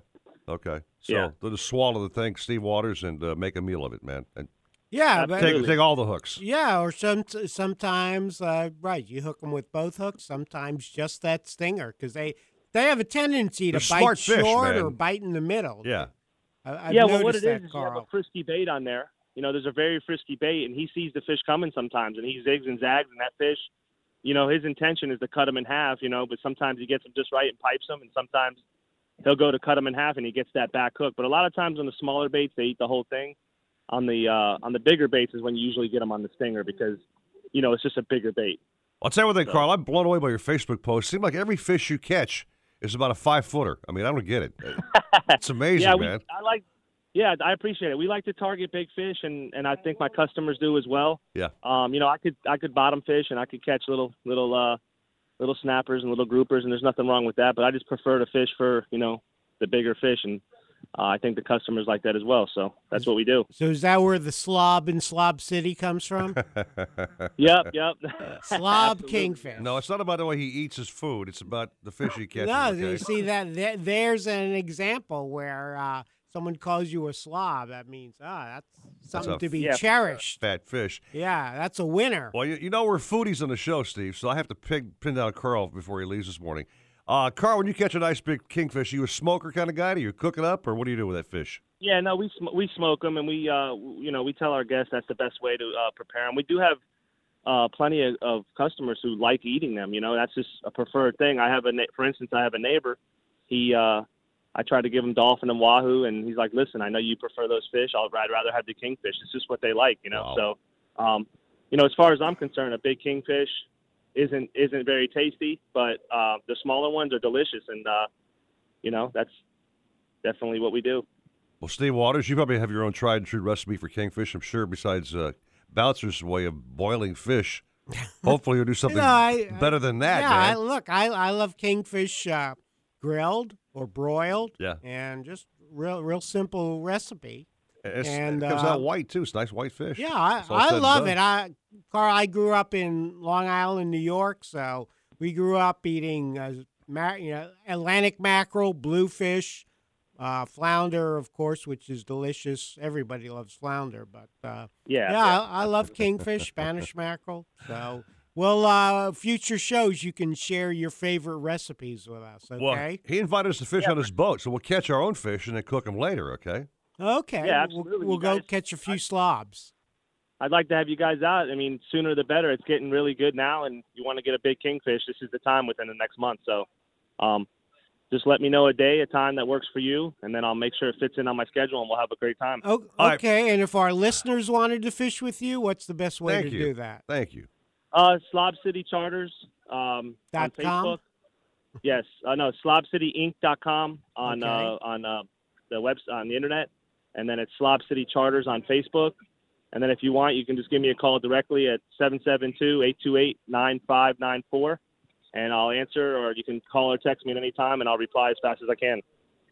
Okay. So Yeah. they'll just swallow the thing, Steve Waters, and uh, make a meal of it, man. And Yeah, but take, take all the hooks. Yeah, or some sometimes uh, right, you hook them with both hooks. Sometimes just that stinger because they they have a tendency to They're bite fish, short or bite in the middle. Yeah. I, I've yeah, well, what noticed it that, is is you have a frisky bait on there. You know, there's a very frisky bait, and he sees the fish coming sometimes, and he zigs and zags, and that fish, you know, his intention is to cut him in half. You know, but sometimes he gets him just right and pipes him, and sometimes he'll go to cut him in half, and he gets that back hook. But a lot of times on the smaller baits, they eat the whole thing. On the uh, on the bigger baits is when you usually get them on the stinger because, you know, it's just a bigger bait. I'll tell you one thing, Carl. I'm blown away by your Facebook post. Seems like every fish you catch is about a five footer. I mean, I don't get it. It's amazing, yeah, we, man. I like. Yeah, I appreciate it. We like to target big fish, and and I think my customers do as well. Yeah. Um, you know, I could I could bottom fish, and I could catch little little uh little snappers and little groupers, and there's nothing wrong with that. But I just prefer to fish for you know the bigger fish, and uh, I think the customers like that as well. So that's what we do. So is that where the slob in Slob City comes from? Yep, yep. slob Absolutely. kingfish. No, it's not about the way he eats his food. It's about the fish he catches. No, okay? you see that there, there's an example where uh, someone calls you a slob. That means ah, that's That's something a to be f- cherished. Fat fish. Yeah, that's a winner. Well, you, you know we're foodies on the show, Steve. So I have to pin, pin down Carl before he leaves this morning. Uh, Carl, when you catch a nice big kingfish, are you a smoker kind of guy? Do you cook it up, or what do you do with that fish? Yeah, no, we sm- we smoke them, and we uh you know we tell our guests that's the best way to uh, prepare them. We do have uh plenty of, of customers who like eating them. You know, that's just a preferred thing. I have a na- for instance, I have a neighbor. He uh I try to give him dolphin and wahoo, and he's like, "Listen, I know you prefer those fish. I'll, I'd rather have the kingfish. It's just what they like, you know." So, um, you know, as far as I'm concerned, a big kingfish isn't isn't very tasty, but uh, the smaller ones are delicious, and uh, you know that's definitely what we do. Well, Steve Waters, you probably have your own tried and true recipe for kingfish, I'm sure, besides uh, Bouncer's way of boiling fish. Hopefully, you'll do something No, I- better than that, yeah, man. I, look, I I love kingfish uh, grilled or broiled. Yeah. and just real real simple recipe. It's- and it comes uh, out white, too. It's nice white fish. Yeah, I, I love it. I Carl, I grew up in Long Island, New York, so we grew up eating uh, ma- you know Atlantic mackerel, bluefish, uh, flounder, of course, which is delicious. Everybody loves flounder, but uh, Yeah, yeah, yeah. I, I love kingfish, Spanish mackerel. So, well, uh, future shows you can share your favorite recipes with us. Okay. Well, he invited us to fish on his boat, so we'll catch our own fish and then cook them later, okay? Okay. Yeah, We'll- We'll, You go guys- catch a few slobs. I'd like to have you guys out. I mean, sooner the better. It's getting really good now, and you want to get a big kingfish. This is the time within the next month. So, um, just let me know a day, a time that works for you, and then I'll make sure it fits in on my schedule, and we'll have a great time. Oh, okay. And if our listeners wanted to fish with you, what's the best way Thank to you. do that? Thank you. Uh, Slob City Charters um, on Dot com? Facebook. Yes, uh, no, slobcityinc.com on Okay. uh, on uh, the web on the internet, and then it's Slob City Charters on Facebook. And then if you want, you can just give me a call directly at 772-828-9594, and I'll answer, or you can call or text me at any time, and I'll reply as fast as I can.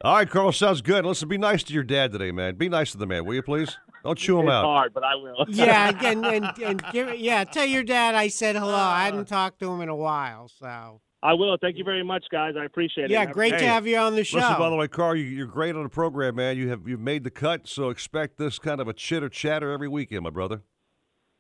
All right, Carl, sounds good. Listen, be nice to your dad today, man. Be nice to the man, will you, please? Don't chew him it's out. hard, but I will. yeah, and, and, and give yeah, tell your dad I said hello. I hadn't talked to him in a while, so. I will. Thank you very much, guys. I appreciate it. Yeah, great good to have you on the show. Listen, by the way, Carl, you, you're great on the program, man. You have you've made the cut, so expect this kind of a chitter chatter every weekend, my brother.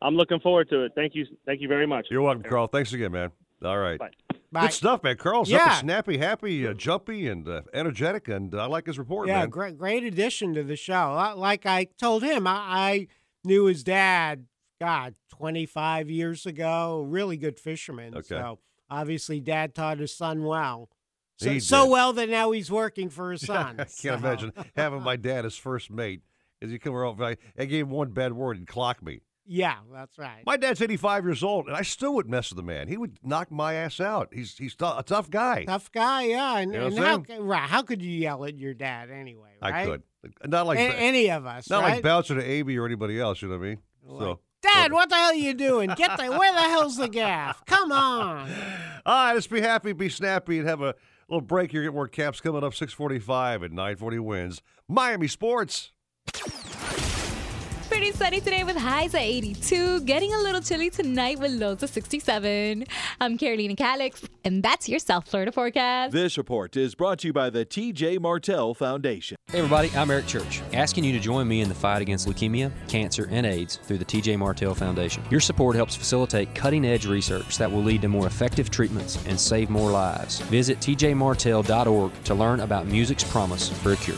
I'm looking forward to it. Thank you. Thank you very much. You're welcome, Carl. Thanks again, man. All right. Bye. Bye. Good stuff, man. Carl's up Yeah. and snappy, happy, uh, jumpy, and uh, energetic, and I like his report, yeah, man. great, great addition to the show. Like I told him, I, I knew his dad, God, 25 years ago. Really good fisherman. Okay. So obviously, dad taught his son well. So, so well that now he's working for his son. I can't So- imagine having my dad as first mate. As he come around, I, I gave him one bad word and clock me. Yeah, that's right. My dad's 85 years old, and I still would mess with the man. He would knock my ass out. He's he's tou- a tough guy. Tough guy, yeah. And, You know and how, right, how could you yell at your dad anyway? Right? I could. Not like A- any of us, Not right? like Bouncer to Avy or anybody else. You know what I mean? So. Dad, what the hell are you doing? Get the where the hell's the gaff? Come on. All right, let's be happy, be snappy, and have a little break here. Get more caps coming up. 645 and 940 WINZ. Miami Sports. Partly sunny today with highs at 82. Getting a little chilly tonight with lows of 67. I'm Carolina Calix, and that's your South Florida forecast. This report is brought to you by the TJ Martell Foundation. Hey everybody, I'm Eric Church, asking you to join me in the fight against leukemia, cancer, and AIDS through the TJ Martell Foundation. Your support helps facilitate cutting edge research that will lead to more effective treatments and save more lives. Visit tjmartell.org to learn about music's promise for a cure.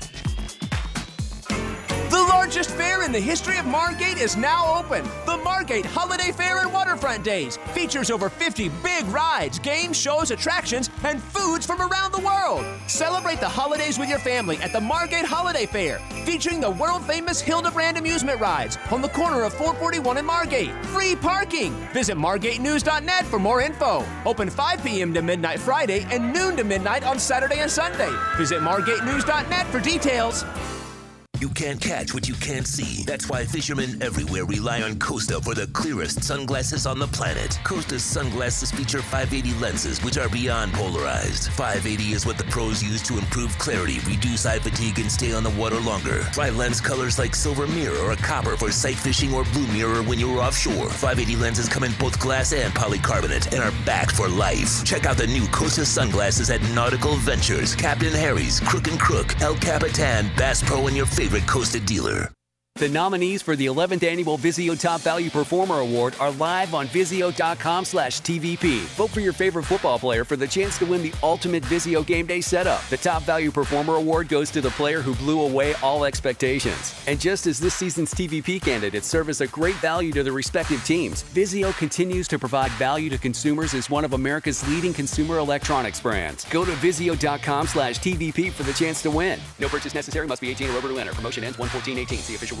The largest fair in the history of Margate is now open. The Margate Holiday Fair and Waterfront Days features over 50 big rides, games, shows, attractions, and foods from around the world. Celebrate the holidays with your family at the Margate Holiday Fair, featuring the world famous Hildebrand amusement rides on the corner of 441 and Margate. Free parking. Visit margatenews.net for more info. Open 5 p.m. to midnight Friday and noon to midnight on Saturday and Sunday. Visit margatenews.net for details. You can't catch what you can't see. That's why fishermen everywhere rely on Costa for the clearest sunglasses on the planet. Costa's sunglasses feature 580 lenses, which are beyond polarized. 580 is what the pros use to improve clarity, reduce eye fatigue, and stay on the water longer. Try lens colors like silver mirror or copper for sight fishing or blue mirror when you're offshore. 580 lenses come in both glass and polycarbonate and are backed for life. Check out the new Costa sunglasses at Nautical Ventures, Captain Harry's, Crook and Crook, El Capitan, Bass Pro, and your favorite Costa dealer. The nominees for the 11th annual Vizio Top Value Performer Award are live on Vizio.com slash TVP. Vote for your favorite football player for the chance to win the ultimate Vizio Game Day setup. The Top Value Performer Award goes to the player who blew away all expectations. And just as this season's TVP candidates serve as a great value to their respective teams, Vizio continues to provide value to consumers as one of America's leading consumer electronics brands. Go to Vizio.com slash TVP for the chance to win. No purchase necessary. Must be 18 or over to enter. Promotion ends 114.18. See official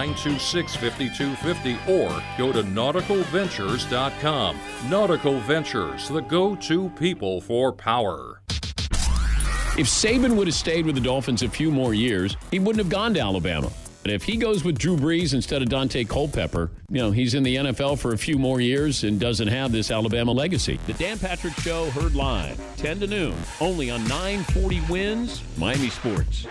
926 5250 or go to nauticalventures.com. Nautical Ventures, the go to people for power. If Saban would have stayed with the Dolphins a few more years, he wouldn't have gone to Alabama. But if he goes with Drew Brees instead of Dante Culpepper, you know, he's in the NFL for a few more years and doesn't have this Alabama legacy. The Dan Patrick Show heard live, 10 to noon, only on 940 WINZ, Miami Sports.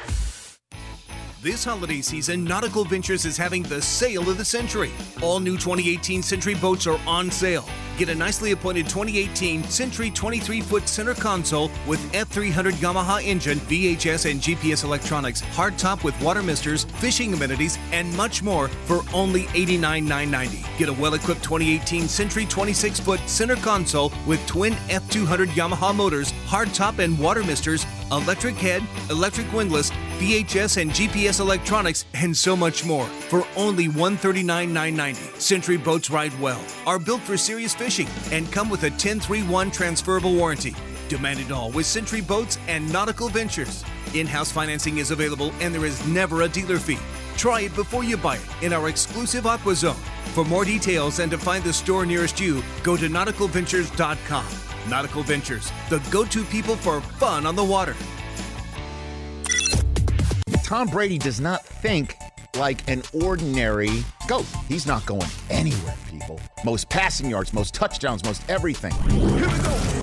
This holiday season, Nautical Ventures is having the sale of the century. All new 2018 Century boats are on sale. Get a nicely appointed 2018 Century 23 foot center console with F300 Yamaha engine, VHF and GPS electronics, hardtop with water misters, fishing amenities, and much more for only $89,990. Get a well equipped 2018 Century 26 foot center console with twin F200 Yamaha motors, hardtop and water misters, electric head, electric windlass, VHF and GPS electronics, and so much more for only $139,990. Century boats ride well, are built for serious fishing, and come with a 1031 transferable warranty. Demand it all with Century Boats and Nautical Ventures. In house financing is available, and there is never a dealer fee. Try it before you buy it in our exclusive Aqua Zone. For more details and to find the store nearest you, go to nauticalventures.com. Nautical Ventures, the go to people for fun on the water. Tom Brady does not think like an ordinary goat. He's not going anywhere, people. Most passing yards, most touchdowns, most everything. But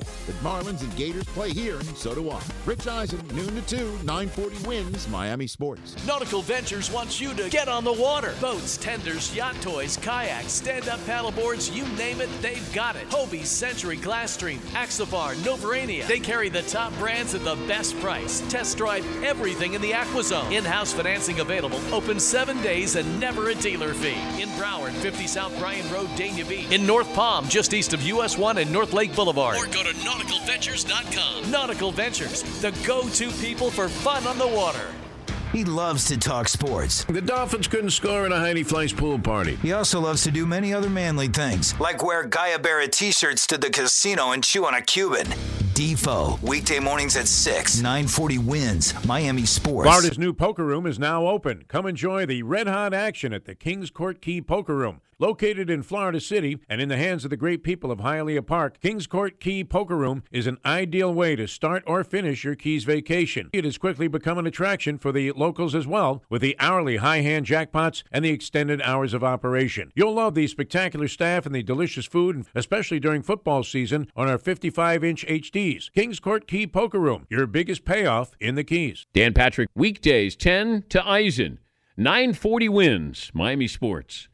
Marlins and Gators play here, and so do I. Rich Eisen, noon to 2, 940 WINZ Miami Sports. Nautical Ventures wants you to get on the water. Boats, tenders, yacht toys, kayaks, stand-up paddleboards, you name it, they've got it. Hobie, Century, Glasstream, Axopar, Novurania. They carry the top brands at the best price. Test drive everything in the AquaZone. In-house financing available. Open seven days and never a dealer fee. In Broward, 50 South Bryan Road, Dania Beach. In North Palm, just east of US 1 and North Lake Boulevard. Or go to nauticalventures.com. Nautical Ventures, the go-to people for fun on the water. He loves to talk sports. The Dolphins couldn't score in a Heidi Fleiss pool party. He also loves to do many other manly things, like wear Gaia Barra t shirts to the casino and chew on a Cuban. Defo, weekday mornings at 6, 940 WINZ, Miami Sports. Florida's new poker room is now open. Come enjoy the red hot action at the Kings Court Key Poker Room. Located in Florida City and in the hands of the great people of Hialeah Park, Kings Court Key Poker Room is an ideal way to start or finish your Keys vacation. It has quickly become an attraction for the locals as well, with the hourly high hand jackpots and the extended hours of operation. You'll love the spectacular staff and the delicious food, especially during football season on our 55 inch HDs. Kings Court Key Poker Room, your biggest payoff in the Keys. Dan Patrick, weekdays 10 to Eisen. 940 WINZ, Miami Sports.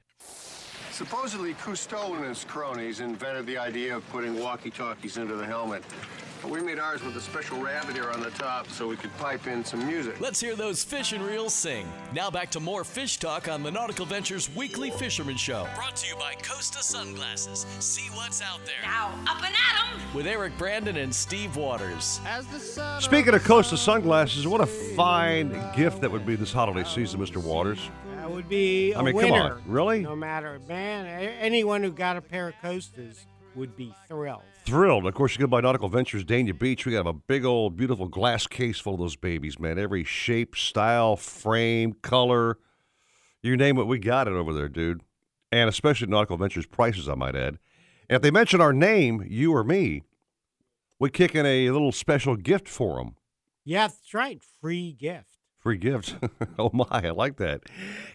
Supposedly, Cousteau and his cronies invented the idea of putting walkie-talkies into the helmet. But we made ours with a special rabbit ear on the top so we could pipe in some music. Let's hear those fish and reels sing. Now back to more fish talk on the Nautical Ventures Weekly Fisherman Show. Brought to you by Costa Sunglasses. See what's out there. Now, up and at 'em! With Eric Brandon and Steve Waters. As the sun Speaking of Costa sunglasses, what a fine gift that would be this holiday season, Mr. Waters. That would be a I mean, come winner. on, really? No matter, man, anyone who got a pair of Costas would be thrilled. Thrilled. Of course, you go by Nautical Ventures, Dania Beach. We have a big old, beautiful glass case full of those babies, man. Every shape, style, frame, color, you name it, we got it over there, dude. And especially Nautical Ventures prices, I might add. And if they mention our name, you or me, we kick in a little special gift for them. Yeah, that's right. Free gift. Free gift. oh my, I like that.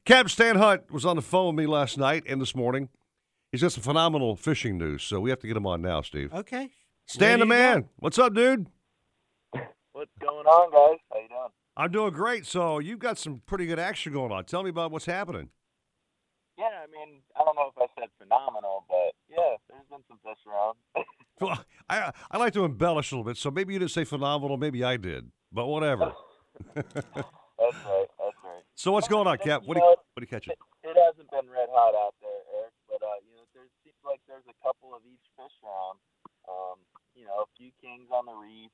Cap Stan Hunt was on the phone with me last night and this morning. He's got some phenomenal fishing news, so we have to get him on now, Steve. Okay. Stan the Ready to go. man. What's up, dude? What's going on, guys? How you doing? I'm doing great. So you've got some pretty good action going on. Tell me about what's happening. Yeah, I mean, I don't know if I said phenomenal, but yeah, there's been some fish around. Well, I I like to embellish a little bit, so maybe you didn't say phenomenal, maybe I did, but whatever. that's right. That's right. so what's going on, Cap? What are You what do you catch it? It hasn't been red hot out there, Eric, but uh, you know, there seems like there's a couple of each fish around. Um, you know, a few kings on the reef.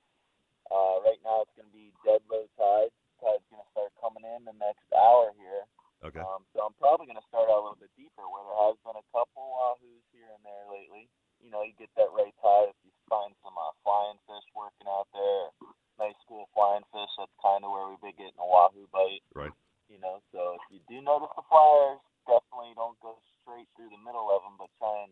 Uh, right now, it's going to be dead low tide. Tide's going to start coming in the next hour here. Okay. Um, so I'm probably going to start out a little bit deeper, where there has been a couple wahoos here and there lately. You know, you get that right tide if you find some uh, flying fish working out there, nice school flying fish. That's kind of where we've been getting a wahoo bite. Right. You know, so if you do notice the flyers, definitely don't go straight through the middle of them, but try and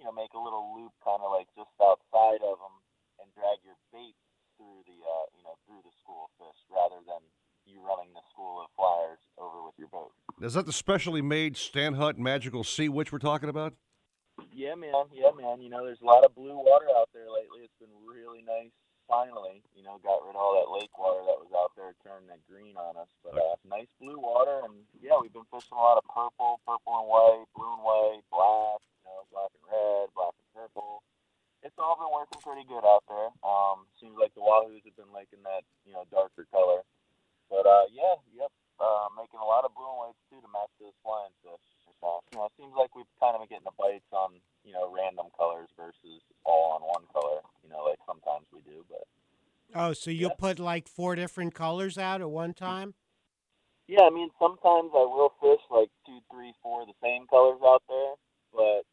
you know make a little loop, kind of like just outside of them, and drag your bait through the uh, you know through the school of fish rather than you running the school of flyers over with your boat. Is that the specially made Stan Hunt Magical Sea Witch we're talking about? Yeah, man. Yeah, man. You know, there's a lot of blue water out there lately. It's been really nice. Finally, you know, got rid of all that lake water that was out there turning that green on us. But uh, nice blue water, and yeah, we've been fishing a lot of purple, purple and white, blue and white, black, you know, black and red, black and purple. It's all been working pretty good out there. Um, seems like the wahoos have been liking that, you know, darker color. But uh, yeah, yep, uh, making a lot of blue and whites too to match those flying fish. So, you know, it seems like we've kind of been getting the bites on, you know, random colors versus all on one color. You know, like sometimes we do, but Oh, so you'll put like four different colors out at one time? yeah, I mean, sometimes I will fish like two, three, four of the same colors out there, but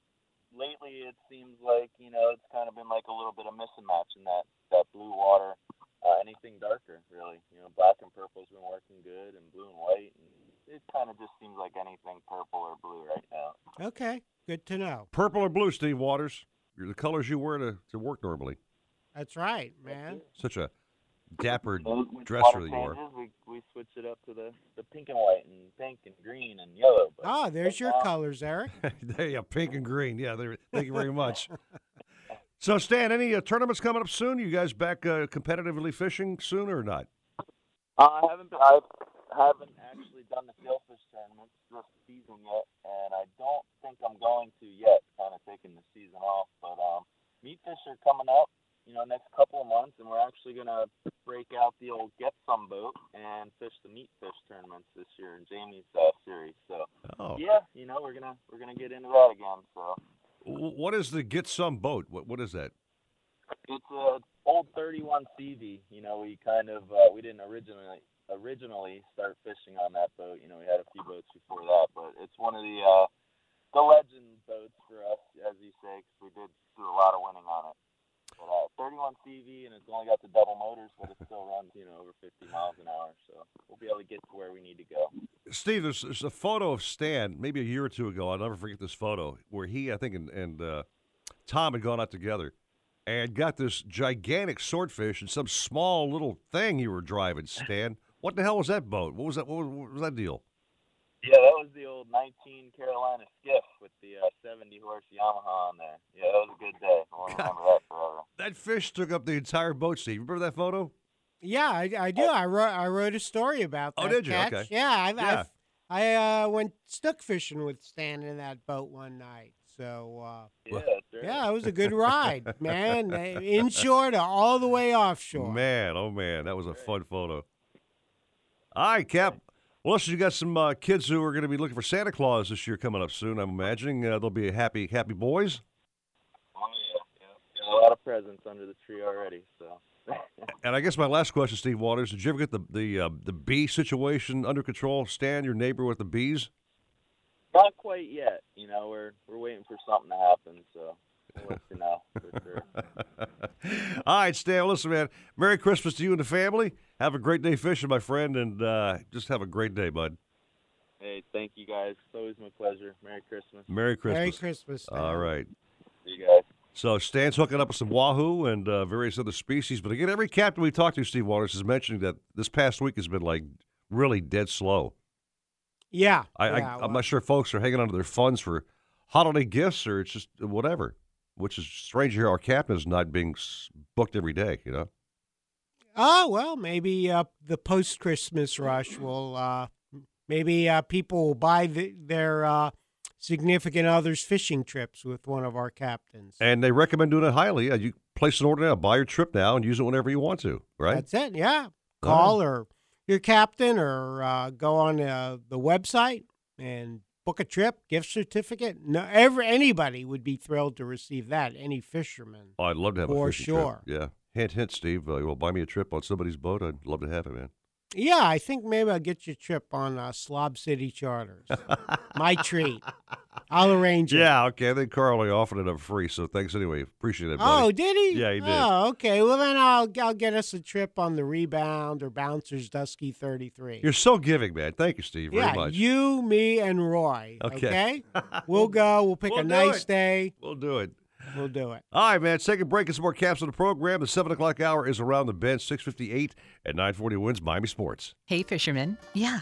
lately it seems like you know it's kind of been like a little bit of miss and match in that that blue water. Uh, anything darker, really. You know, black and purple's been working good, and blue and white. And it kind of just seems like anything purple or blue right now. Okay, good to know. Purple or blue, Steve Waters? You're the colors you wear to, to work normally. That's right, man. Such a dapper When when dresser that you are. we we switch it up to the the pink and white and pink and green and yellow. But Ah, there's your now- colors, Eric. there you go, pink and green. Yeah, there, thank you very much. So, Stan, any uh, tournaments coming up soon? You guys back uh, competitively fishing soon or not? Uh, I haven't been, I haven't actually done the sailfish tournament this season yet, and I don't think I'm going to yet. Kind of taking the season off, but um, meat fish are coming up. You know, next couple of months, and we're actually gonna break out the old get some boat and fish the meat fish tournaments this year in Jamie's uh, series. So, Oh. yeah, you know, we're gonna we're gonna get into that again. So. W- What is the Get Some boat? What What is that? It's a old 31 CV. You know, we kind of uh, we didn't originally originally start fishing on that boat. You know, we had a few boats before that, but it's one of the uh, the legend boats for us, as you say, 'cause we did do a lot of winning on it. But uh, 31 CV, and it's only got the double motors, but it still runs, you know, over 50 miles an hour. So we'll be able to get to where we need to go. Steve, there's, there's a photo of Stan maybe a year or two ago. I'll never forget this photo where he, I think, and, and uh, Tom had gone out together and got this gigantic swordfish and some small little thing you were driving, Stan. What the hell was that boat? What was that? What was, what was that deal? Yeah, that was the old 19 Carolina skiff with the uh, 70 horse Yamaha on there. Yeah, that was a good day. I'll remember that forever. That fish took up the entire boat, Steve. Remember that photo? Yeah, I, I do. I wrote I wrote a story about that. Oh, did you? catch. Okay. Yeah, I've, Yeah. I've, I uh, went snook fishing with Stan in that boat one night. So uh, Yeah, yeah, it was a good ride, man. Inshore to all the way offshore. Man, oh man, that was a fun photo. All right, Cap. Well, listen, you got some uh, kids who are going to be looking for Santa Claus this year coming up soon. I'm imagining uh, they'll be happy, happy boys. Oh, yeah, yeah. Got a lot of presents under the tree already, so. And I guess my last question, Steve Waters, did you ever get the the uh, the bee situation under control? Stan, your neighbor with the bees. Not quite yet. You know, we're we're waiting for something to happen, so we'll let you know for sure. All right, Stan. Listen, man. Merry Christmas to you and the family. Have a great day fishing, my friend, and uh, just have a great day, bud. Hey, thank you guys. It's always my pleasure. Merry Christmas. Merry Christmas. Merry Christmas. Stan. All right. See you guys. So Stan's hooking up with some wahoo and uh, various other species. But again, every captain we talked to, Steve Waters, is mentioning that this past week has been like really dead slow. Yeah, I, yeah, I I'm not sure folks are hanging onto their funds for holiday gifts or it's just whatever. Which is strange to hear our captain is not being booked every day. You know. Oh well, maybe uh, the post Christmas rush will. Uh, maybe uh, people will buy the, their uh, significant others fishing trips with one of our captains. And they recommend doing it highly. Uh, you place an order now, buy your trip now, and use it whenever you want to. Right. That's it. Yeah. All Call or your captain or uh, go on uh, the website and book a trip, gift certificate. No, every anybody would be thrilled to receive that. Any fisherman. Oh, I'd love to have For a fishing sure. trip. Yeah. Hint, hint, Steve. Uh, well, buy me a trip on somebody's boat. I'd love to have it, man. Yeah, I think maybe I'll get you a trip on uh, Slob City Charters. My treat. I'll arrange it. Yeah, okay. I think Carl only offered it up free, so thanks anyway. Appreciate it. Oh, did he? Yeah, he did. Oh, okay. Well, then I'll I'll get us a trip on the Rebound or Bouncers Dusky Thirty Three. You're so giving, man. Thank you, Steve, very yeah, much. you, me, and Roy. Okay. Okay. we'll go. We'll pick We'll a nice it. day. We'll do it. We'll do it. All right, man. Second break and some more caps on the program. The 7 o'clock hour is around the bend, 658 at 940 WINZ Miami Sports. Hey, fisherman. Yeah,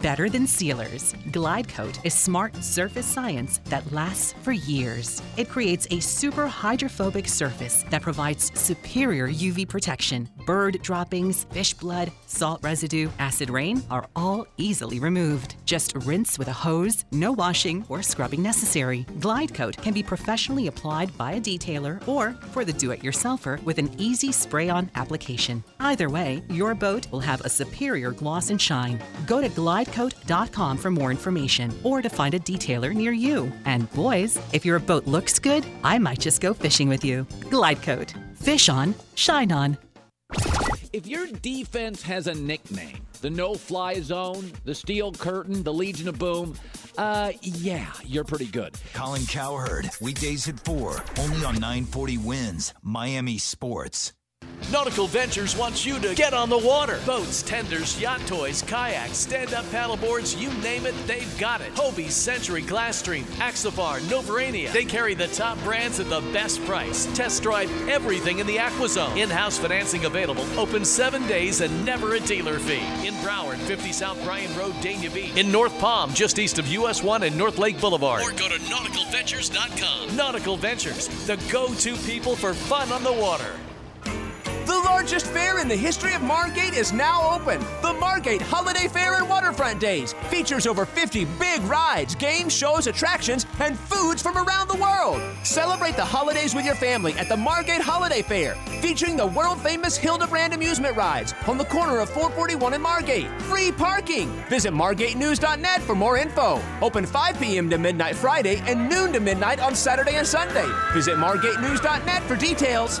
better than sealers. Glide Coat is smart surface science that lasts for years. It creates a super hydrophobic surface that provides superior UV protection. Bird droppings, fish blood, salt residue, acid rain are all easily removed. Just rinse with a hose, no washing or scrubbing necessary. Glide Coat can be professionally applied by a detailer or for the do-it-yourselfer with an easy spray-on application. Either way, your boat will have a superior gloss and shine. Go to glidecoat.com for more information or to find a detailer near you. And boys, if your boat looks good, I might just go fishing with you. Glide Coat. Fish on, shine on. If your defense has a nickname, the no fly zone, the steel curtain, the Legion of Boom, uh, yeah, you're pretty good. Colin Cowherd, weekdays at 4, only on 940 WINZ, Miami Sports. Nautical Ventures wants you to get on the water. Boats, tenders, yacht toys, kayaks, stand up paddleboards, you name it, they've got it. Hobie, Century, Glasstream, Axopar, Novurania. They carry the top brands at the best price. Test drive everything in the AquaZone. In house financing available, open seven days and never a dealer fee. In Broward, 50 South Bryan Road, Dania Beach. In North Palm, just east of US 1 and North Lake Boulevard. Or go to nauticalventures.com. Nautical Ventures, the go to people for fun on the water. The largest fair in the history of Margate is now open. The Margate Holiday Fair and Waterfront Days features over 50 big rides, games, shows, attractions, and foods from around the world. Celebrate the holidays with your family at the Margate Holiday Fair, featuring the world famous Hildebrand amusement rides on the corner of 441 and Margate. Free parking. Visit margatenews.net for more info. Open 5 p.m. to midnight Friday and noon to midnight on Saturday and Sunday. Visit margatenews.net for details.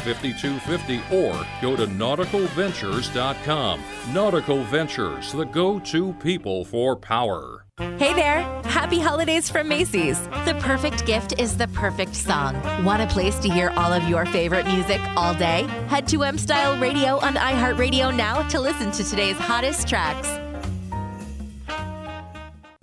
5250 or go to nauticalventures.com. Nautical Ventures, the go to people for power. Hey there! Happy holidays from Macy's. The perfect gift is the perfect song. Want a place to hear all of your favorite music all day? Head to M Style Radio on iHeartRadio now to listen to today's hottest tracks.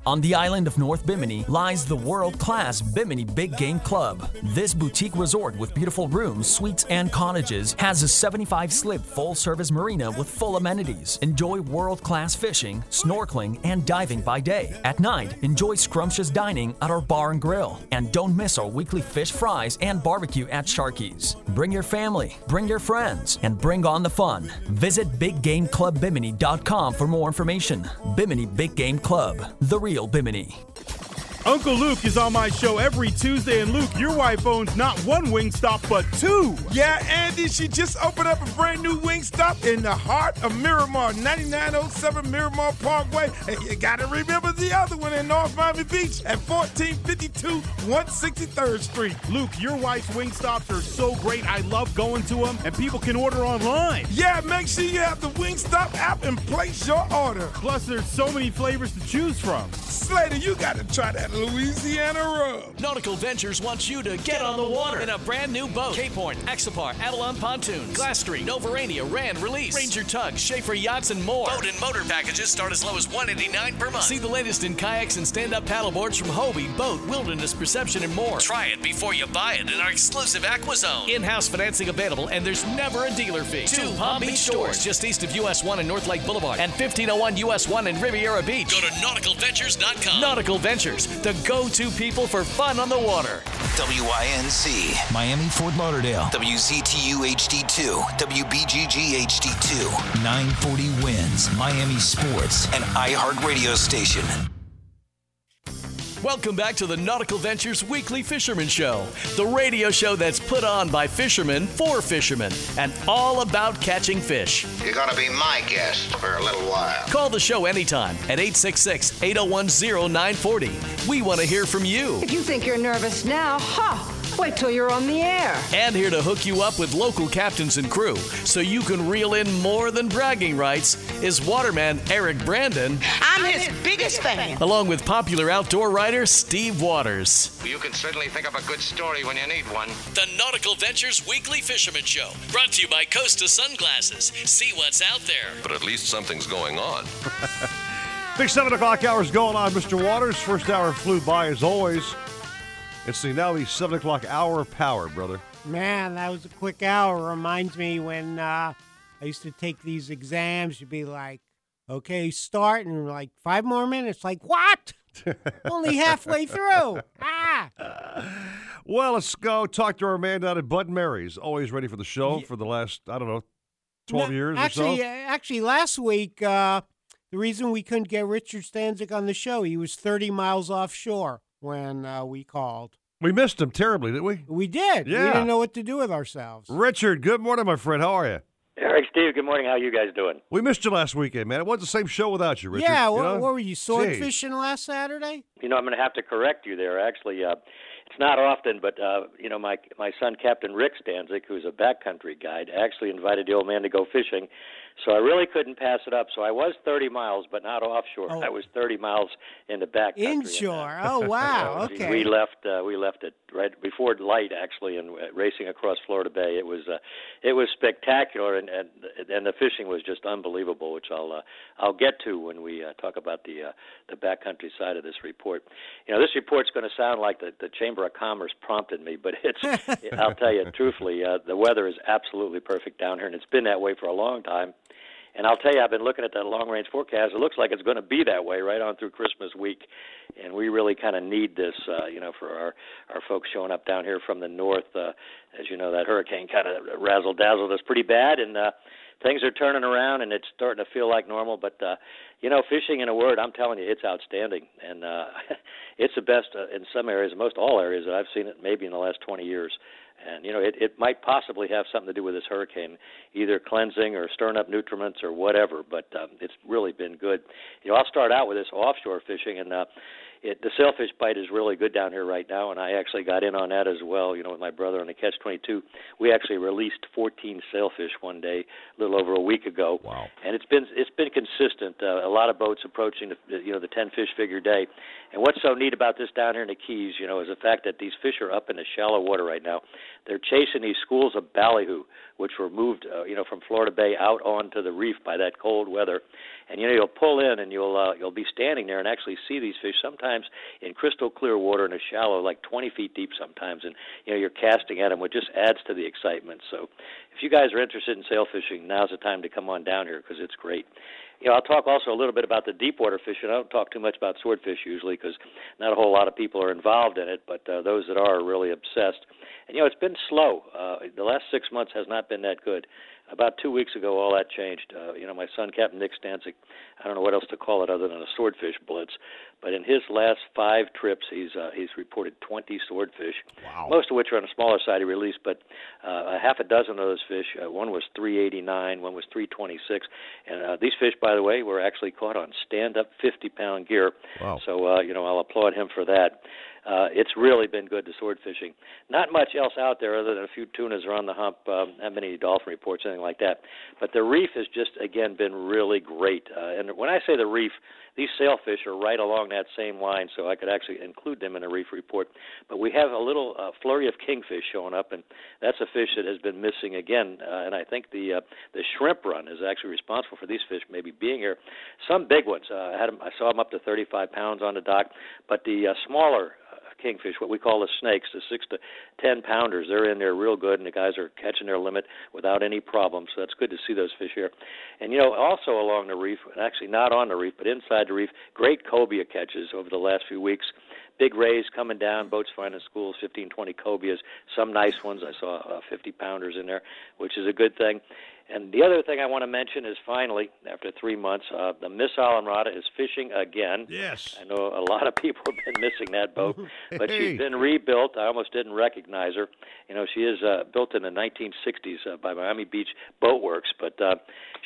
On the island of North Bimini lies the world class Bimini Big Game Club. This boutique resort with beautiful rooms, suites, and cottages has a 75 slip full service marina with full amenities. Enjoy world class fishing, snorkeling, and diving by day. At night, enjoy scrumptious dining at our bar and grill. And don't miss our weekly fish fries and barbecue at Sharky's. Bring your family, bring your friends, and bring on the fun. Visit BigGameClubBimini.com for more information. Bimini Big Game Club, the real Bimini. Uncle Luke is on my show every Tuesday, and Luke, your wife owns not one Wingstop, but two. Yeah, Andy, she just opened up a brand new Wingstop in the heart of Miramar, 9907 Miramar Parkway. And you gotta remember the other one in North Miami Beach at 1452 163rd Street. Luke, your wife's Wingstops are so great. I love going to them, and people can order online. Yeah, make sure you have the Wingstop app and place your order. Plus, there's so many flavors to choose from. Slater, you gotta try that Louisiana rub. Nautical Ventures wants you to get on the water in a brand new boat. Cape Horn, Axopar, Avalon Pontoons, Glass Street, Novurania, Rand, Release, Ranger Tugs, Schaefer Yachts, and more. BOTE and motor packages start as low as 189 per month. See the latest in kayaks and stand-up paddleboards from Hobie, Boat, Wilderness, Perception, and more. Try it before you buy it in our exclusive AquaZone. In-house financing available, and there's never a dealer fee. Two Palm Beach stores just east of US 1 and North Lake Boulevard, and 1501 US 1 in Riviera Beach. Go to nauticalventures.com. Nautical Ventures, the go-to people for fun on the water. WINZ, Miami, Fort Lauderdale, WZTU HD2, WBGG HD2, 940 WINZ, Miami Sports, and iHeartRadio station. Welcome back to the Nautical Ventures Weekly Fisherman Show, the radio show that's put on by fishermen for fishermen and all about catching fish. You're going to be my guest for a little while. Call the show anytime at 866 801 0940. We want to hear from you. If you think you're nervous now, ha! Wait till you're on the air. And here to hook you up with local captains and crew so you can reel in more than bragging rights is waterman Eric Brandon. I'm his biggest fan. Along with popular outdoor writer Steve Waters. You can certainly think of a good story when you need one. The Nautical Ventures Weekly Fisherman Show, brought to you by Costa Sunglasses. See what's out there. But at least something's going on. Big 7 o'clock hours going on, Mr. Waters. First hour flew by as always. It's the now the 7 o'clock hour of power, brother. Man, that was a quick hour. Reminds me when uh, I used to take these exams. You'd be like, okay, start, and like five more minutes. Like, what? Only halfway through. Ah. Well, let's go talk to our man down at Bud Mary's. Always ready for the show for the last, I don't know, 12 No, years actually, or so. uh, actually, last week, uh, the reason we couldn't get Richard Stanczyk on the show, he was 30 miles offshore when uh, we called. We missed him terribly, didn't we? We did. Yeah. We didn't know what to do with ourselves. Richard, good morning, my friend. How are you? Eric, Steve, good morning. How you guys doing? We missed you last weekend, man. It wasn't the same show without you, Richard. yeah, you what, know? what were you sword Jeez. fishing last Saturday? You know, I'm going to have to correct you there. Actually, uh, it's not often, but uh, you know, my my son, Captain Rick Stanczyk, who's a backcountry guide, actually invited the old man to go fishing. So I really couldn't pass it up. So I was 30 miles, but not offshore. Oh. I was 30 miles in the backcountry. Inshore. Oh, wow. So Okay. We left. Uh, we left it right before light, actually, and uh, racing across Florida Bay. It was. Uh, it was spectacular, and, and and the fishing was just unbelievable, which I'll uh, I'll get to when we uh, talk about the uh, the backcountry side of this report. You know, this report's going to sound like the the Chamber of Commerce prompted me, but it's. I'll tell you truthfully, uh, the weather is absolutely perfect down here, and it's been that way for a long time. And I'll tell you, I've been looking at that long range forecast. It looks like it's going to be that way right on through Christmas week, and we really kind of need this, uh, you know, for our our folks showing up down here from the north. Uh, as you know, that hurricane kind of razzle dazzled us pretty bad, and uh, things are turning around, and it's starting to feel like normal. But uh, you know, fishing in a word, I'm telling you, it's outstanding, and uh, it's the best uh, in some areas, most all areas that I've seen it maybe in the last 20 years. And you know, it, it might possibly have something to do with this hurricane, either cleansing or stirring up nutriments or whatever. But um, it's really been good. You know, I'll start out with this offshore fishing, and uh, it, the sailfish bite is really good down here right now. And I actually got in on that as well. You know, with my brother on the Catch 22, we actually released 14 sailfish one day, a little over a week ago. Wow! And it's been it's been consistent. Uh, a lot of boats approaching the you know the 10 fish figure day. And what's so neat about this down here in the Keys, you know, is the fact that these fish are up in the shallow water right now. They're chasing these schools of ballyhoo, which were moved, uh, you know, from Florida Bay out onto the reef by that cold weather. And you know, you'll pull in and you'll uh, you'll be standing there and actually see these fish sometimes in crystal clear water in a shallow, like 20 feet deep sometimes. And you know, you're casting at them, which just adds to the excitement. So, if you guys are interested in sail fishing, now's the time to come on down here because it's great. You know, I'll talk also a little bit about the deep water fishing. I don't talk too much about swordfish usually because not a whole lot of people are involved in it, but uh, those that are are really obsessed. And you know, it's been slow. Uh, the last six months has not been that good. About two weeks ago, all that changed. Uh, you know, my son, Captain Nick Stanczyk, I don't know what else to call it other than a swordfish blitz, but in his last five trips, he's uh, he's reported 20 swordfish, wow. most of which are on the smaller side he released, but uh, a half a dozen of those fish. Uh, one was 389, one was 326, and uh, these fish, by the way, were actually caught on stand-up 50-pound gear. Wow. So uh, you know, I'll applaud him for that. Uh, it's really been good to sword fishing. Not much else out there other than a few tunas are on the hump. Um, not many dolphin reports, anything like that. But the reef has just again been really great. Uh, and when I say the reef, these sailfish are right along that same line, so I could actually include them in a reef report. But we have a little uh, flurry of kingfish showing up, and that's a fish that has been missing again. Uh, and I think the uh, the shrimp run is actually responsible for these fish maybe being here. Some big ones. Uh, I had 'em, I saw them up to 35 pounds on the dock, but the uh, smaller kingfish, what we call the snakes, the six to ten pounders. They're in there real good, and the guys are catching their limit without any problem. So that's good to see those fish here. And you know, also along the reef, actually not on the reef, but inside the reef, great cobia catches over the last few weeks. Big rays coming down, boats finding schools, 15, 20 cobias, some nice ones. I saw uh, 50 pounders in there, which is a good thing. And the other thing I want to mention is finally, after three months, uh, the Miss Islamorada is fishing again. Yes. I know a lot of people have been missing that boat, but Hey. she's been rebuilt. I almost didn't recognize her. You know, she is uh, built in the 1960s uh, by Miami Beach Boat Works, but uh,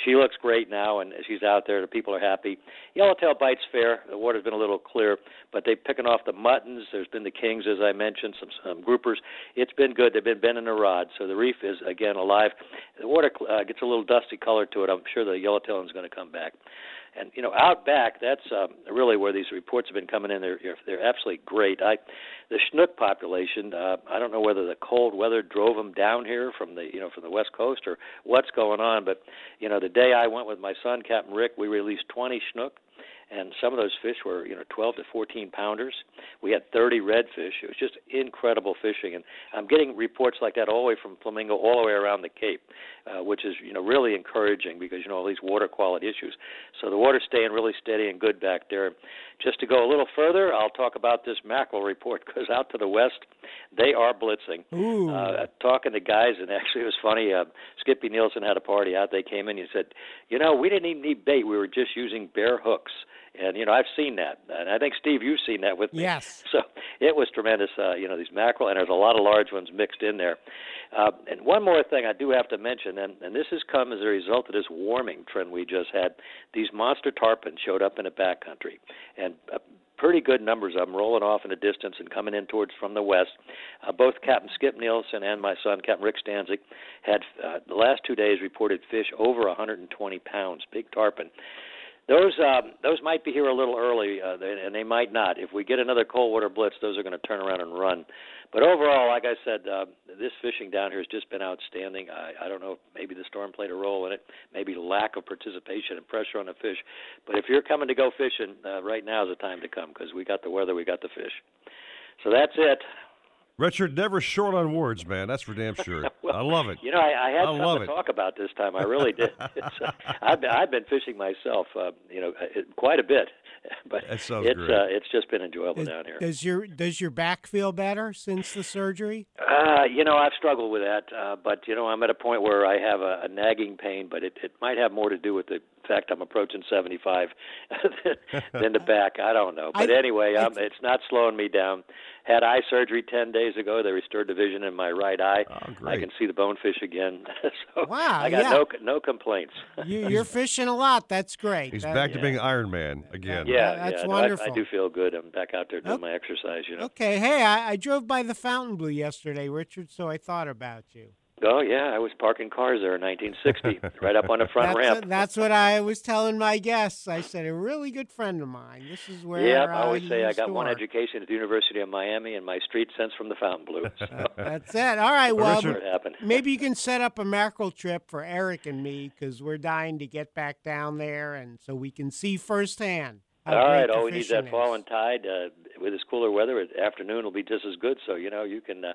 she looks great now, and she's out there. The people are happy. Yellowtail bites fair. The water's been a little clear, but they're picking off the muttons. There's been the kings, as I mentioned, some, some groupers. It's been good. They've been bending the rod, so the reef is again alive. The water uh, gets a little dusty color to it. I'm sure the yellowtail is going to come back. And you know, out back, that's um, really where these reports have been coming in. They're they're absolutely great. I, the snook population. Uh, I don't know whether the cold weather drove them down here from the you know from the west coast or what's going on. But you know, the day I went with my son, Captain Rick, we released 20 snook and some of those fish were you know 12 to 14 pounders. We had 30 redfish. It was just incredible fishing, and I'm getting reports like that all the way from Flamingo all the way around the Cape, uh, which is you know really encouraging because you know all these water quality issues. So the water's staying really steady and good back there. Just to go a little further, I'll talk about this mackerel report because out to the west, they are blitzing. Ooh. Uh, talking to guys, and actually it was funny. Uh, Skippy Nielsen had a party out. They came in. He said, "You know, we didn't even need bait. We were just using bare hooks." And you know I've seen that, and I think Steve, you've seen that with me. Yes. So it was tremendous. Uh, you know these mackerel, and there's a lot of large ones mixed in there. Uh, and one more thing I do have to mention, and, and this has come as a result of this warming trend we just had. These monster tarpon showed up in the backcountry, and uh, pretty good numbers of them rolling off in the distance and coming in towards from the west. Uh, both Captain Skip Nielsen and my son, Captain Rick Stanczyk, had uh, the last two days reported fish over 120 pounds, big tarpon. Those um, those might be here a little early, uh, and they might not. If we get another cold water blitz, those are going to turn around and run. But overall, like I said, uh, this fishing down here has just been outstanding. I, I don't know if maybe the storm played a role in it, maybe lack of participation and pressure on the fish. But if you're coming to go fishing, uh, right now is the time to come because we got the weather, we got the fish. So that's it. Richard, never short on words, man. That's for damn sure. I love it. You know, I, I had I something love to it. talk about this time. I really did. Uh, I've been, I've been fishing myself, uh, you know, uh, quite a bit, but That sounds it's great. uh, it's just been enjoyable down here. Does your does your back feel better since the surgery? Uh, you know, I've struggled with that, uh, but you know, I'm at a point where I have a, a nagging pain, but it, it might have more to do with the fact I'm approaching 75 than, than the back. I don't know, but I- anyway, um, it's not slowing me down. Had eye surgery 10 days ago. They restored the vision in my right eye. Oh, I great. can see the bonefish again. so Wow, I got yeah. no no complaints. You, you're fishing a lot. That's great. He's That- back to being Iron Man again. Yeah, that's yeah, no, I- I, do feel good. I'm back out there doing my exercise. You know. Okay, hey, I, I drove by the Fontainebleau yesterday, Richard, so I thought about you. Oh yeah, I was parking cars there in 1960, right up on the front that's, ramp. that's what I was telling my guests. I said, a really good friend of mine. This is where Yeah, uh, I always say I got one work. education at the University of Miami and my street sense from the Fontainebleau. So That's it. All right, well, Richard- It happened. maybe you can set up a mackerel trip for Eric and me because we're dying to get back down there, and so we can see firsthand. how All great right, the all we need is that fishing fall and tide. Uh, with this cooler weather, afternoon will be just as good. So you know you can uh,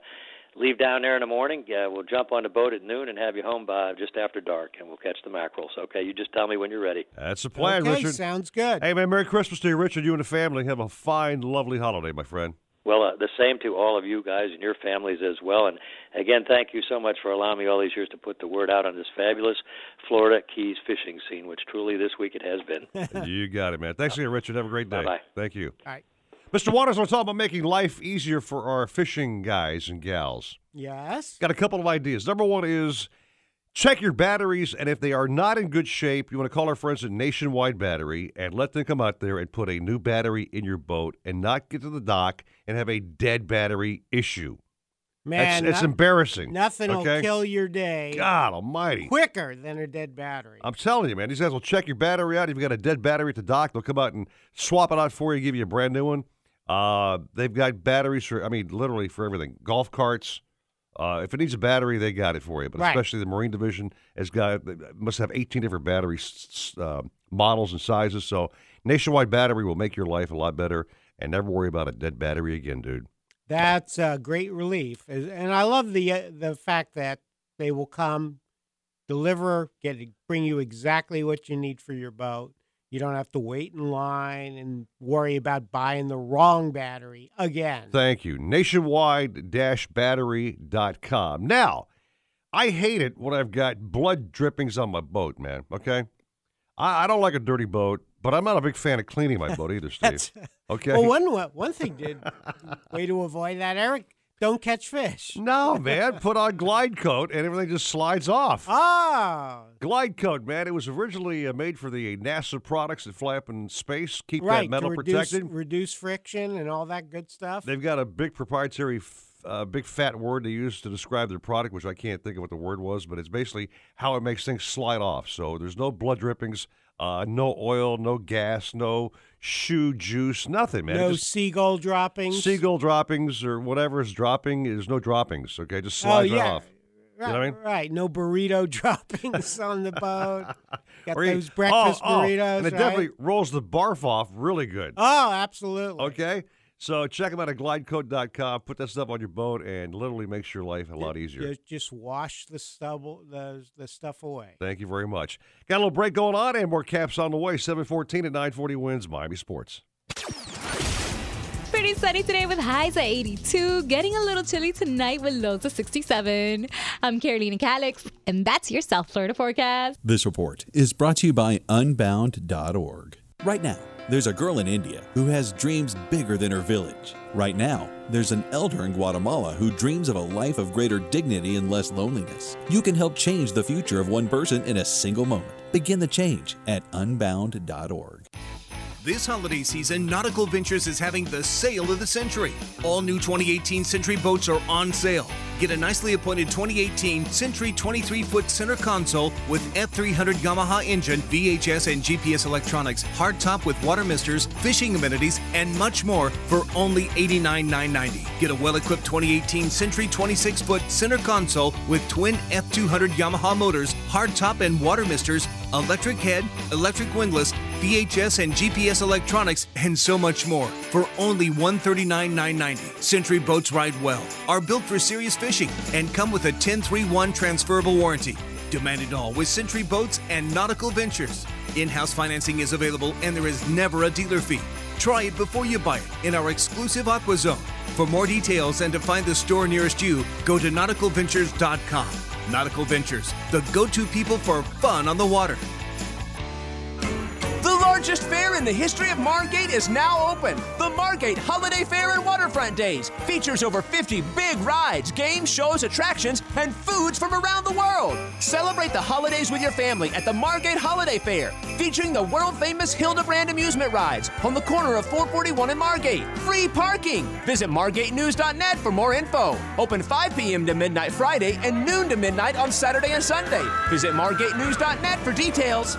leave down there in the morning. Uh, we'll jump on the boat at noon and have you home by just after dark, and we'll catch the mackerels. Okay, you just tell me when you're ready. That's the plan, Okay, Richard. sounds good. Hey, man, Merry Christmas to you, Richard. You and the family have a fine, lovely holiday, my friend. Well, uh, the same to all of you guys and your families as well. And again, thank you so much for allowing me all these years to put the word out on this fabulous Florida Keys fishing scene, which truly this week it has been. you got it, man. Thanks again, Richard. Have a great day. Bye-bye. Thank you. All right. Mr. Waters, we're talking about making life easier for our fishing guys and gals. Yes. Got a couple of ideas. Number one is check your batteries, and if they are not in good shape, you want to call our friends at Nationwide Battery and let them come out there and put a new battery in your boat and not get to the dock and have a dead battery issue. Man, it's, no- embarrassing. Nothing okay? will kill your day God Almighty! quicker than a dead battery. I'm telling you, man. These guys will check your battery out. If you've got a dead battery at the dock, they'll come out and swap it out for you, give you a brand new one. Uh, they've got batteries for, I mean, literally for everything. Golf carts. Uh, if it needs a battery, they got it for you. But Right. especially the Marine Division has got must have 18 different battery uh, models and sizes. So Nationwide Battery will make your life a lot better, and never worry about a dead battery again, dude. That's a great relief, and I love the uh, the fact that they will come, deliver, get bring you exactly what you need for your boat. You don't have to wait in line and worry about buying the wrong battery again. Thank you. Nationwide-battery.com. Now, I hate it when I've got blood drippings on my boat, man. Okay? I, I don't like a dirty boat, but I'm not a big fan of cleaning my boat either, Steve. Okay? Well, one one thing did way to avoid that, Eric. Don't catch fish. no, man. Put on Glide Coat and everything just slides off. Ah, Glide Coat, man. It was originally uh, made for the NASA products that fly up in space, keep right. that metal reduce, protected. reduce friction and all that good stuff. They've got a big proprietary, f- uh, big fat word they use to describe their product, which I can't think of what the word was, but it's basically how it makes things slide off. So there's no blood drippings, uh, no oil, no gas, no shoe juice, nothing, man. No just- seagull droppings. seagull droppings or whatever is dropping. There's no droppings. Okay, just Oh slides right off. Right, You know what I mean? right. No burrito droppings on the boat. Got Or you- those breakfast oh, oh, burritos. and it right? definitely rolls the barf off really good. Oh, absolutely. Okay. So check them out at glidecoat.com. Put that stuff on your boat and literally makes your life a lot easier. Just, just wash the stubble, the the stuff away. Thank you very much. Got a little break going on and more caps on the way. 714 at 940 WINZ Miami Sports. Pretty sunny today with highs at 82. Getting a little chilly tonight with lows of 67. I'm Carolina Calix, and that's your South Florida forecast. This report is brought to you by Unbound.org. Right now, There's a girl in India who has dreams bigger than her village. Right now, there's an elder in Guatemala who dreams of a life of greater dignity and less loneliness. You can help change the future of one person in a single moment. Begin the change at unbound.org. This holiday season, Nautical Ventures is having the sale of the century. All new 2018 Century boats are on sale. Get a nicely appointed 2018 Century 23 foot center console with F300 Yamaha engine, VHF and GPS electronics, hardtop with water misters, fishing amenities, and much more for only $89,990. Get a well equipped 2018 Century 26 foot center console with twin F200 Yamaha motors, hardtop and water misters, electric head, electric windlass, VHF and GPS electronics, and so much more for only $139,990. Century boats ride well, are built for serious fishing, and come with a 1031 transferable warranty. Demand it all with Century Boats and Nautical Ventures. In house financing is available, and there is never a dealer fee. Try it before you buy it in our exclusive Aqua Zone. For more details and to find the store nearest you, go to nauticalventures.com. Nautical Ventures, the go to people for fun on the water. The largest fair in the history of Margate is now open. The Margate Holiday Fair and Waterfront Days features over 50 big rides, games, shows, attractions, and foods from around the world. Celebrate the holidays with your family at the Margate Holiday Fair, featuring the world famous Hildebrand amusement rides on the corner of 441 and Margate. Free parking. Visit margatenews.net for more info. Open 5 p.m. to midnight Friday and noon to midnight on Saturday and Sunday. Visit margatenews.net for details.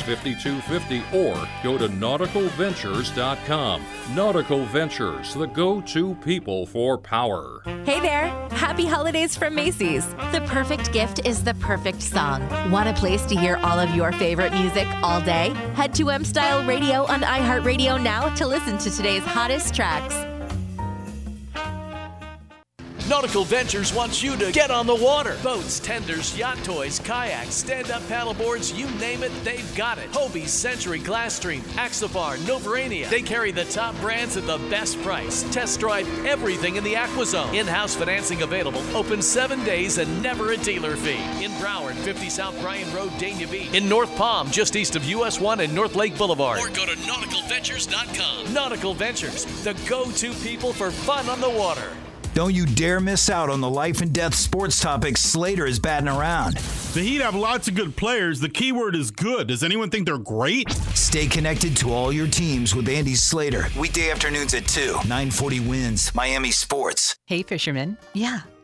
5250 or go to nauticalventures.com. Nautical Ventures, the go to people for power. Hey there! Happy holidays from Macy's. The perfect gift is the perfect song. Want a place to hear all of your favorite music all day? Head to M Style Radio on iHeartRadio now to listen to today's hottest tracks. Nautical Ventures wants you to get on the water. Boats, tenders, yacht toys, kayaks, stand-up paddleboards, you name it, they've got it. Hobie, Century, Glasstream, Axopar, Novurania. They carry the top brands at the best price. Test drive everything in the AquaZone. In-house financing available. Open seven days and never a dealer fee. In Broward, 50 South Bryan Road, Dania Beach. In North Palm, just east of US 1 and North Lake Boulevard. Or go to nauticalventures.com. Nautical Ventures, the go-to people for fun on the water. Don't you dare miss out on the life and death sports topics Slater is batting around. The Heat have lots of good players. The key word is good. Does anyone think they're great? Stay connected to all your teams with Andy Slater. Weekday afternoons at 2, 940 WINZ, Miami Sports. Hey, fisherman. Yeah,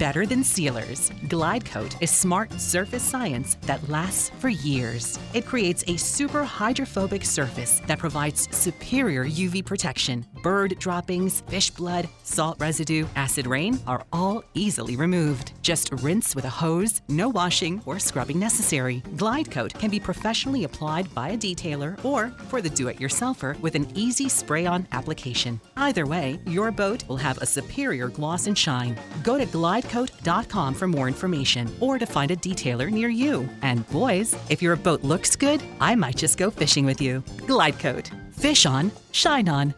better than sealers. Glide Coat is smart surface science that lasts for years. It creates a super hydrophobic surface that provides superior UV protection. Bird droppings, fish blood, salt residue, acid rain are all easily removed. Just rinse with a hose, no washing or scrubbing necessary. Glide Coat can be professionally applied by a detailer or for the do it yourselfer with an easy spray on application. Either way, your boat will have a superior gloss and shine. Go to glidecoat.com for more information or to find a detailer near you. And boys, if your boat looks good, I might just go fishing with you. Glide Coat. Fish on, shine on.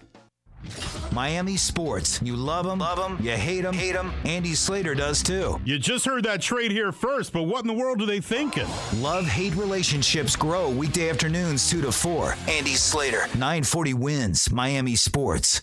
Miami Sports. You love them, love them. You hate them, hate them. Andy Slater does too. You just heard that trade here first, but what in the world are they thinking? Love hate relationships grow weekday afternoons 2 to 4. Andy Slater, 940 WINZ, Miami Sports.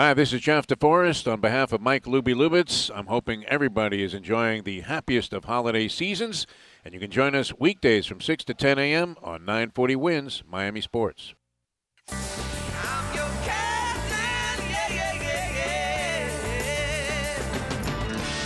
Hi, this is Jeff DeForest. On behalf of Mike Luby Lubitz, I'm hoping everybody is enjoying the happiest of holiday seasons. And you can join us weekdays from 6 to 10 a.m. on 940 WINZ Miami Sports.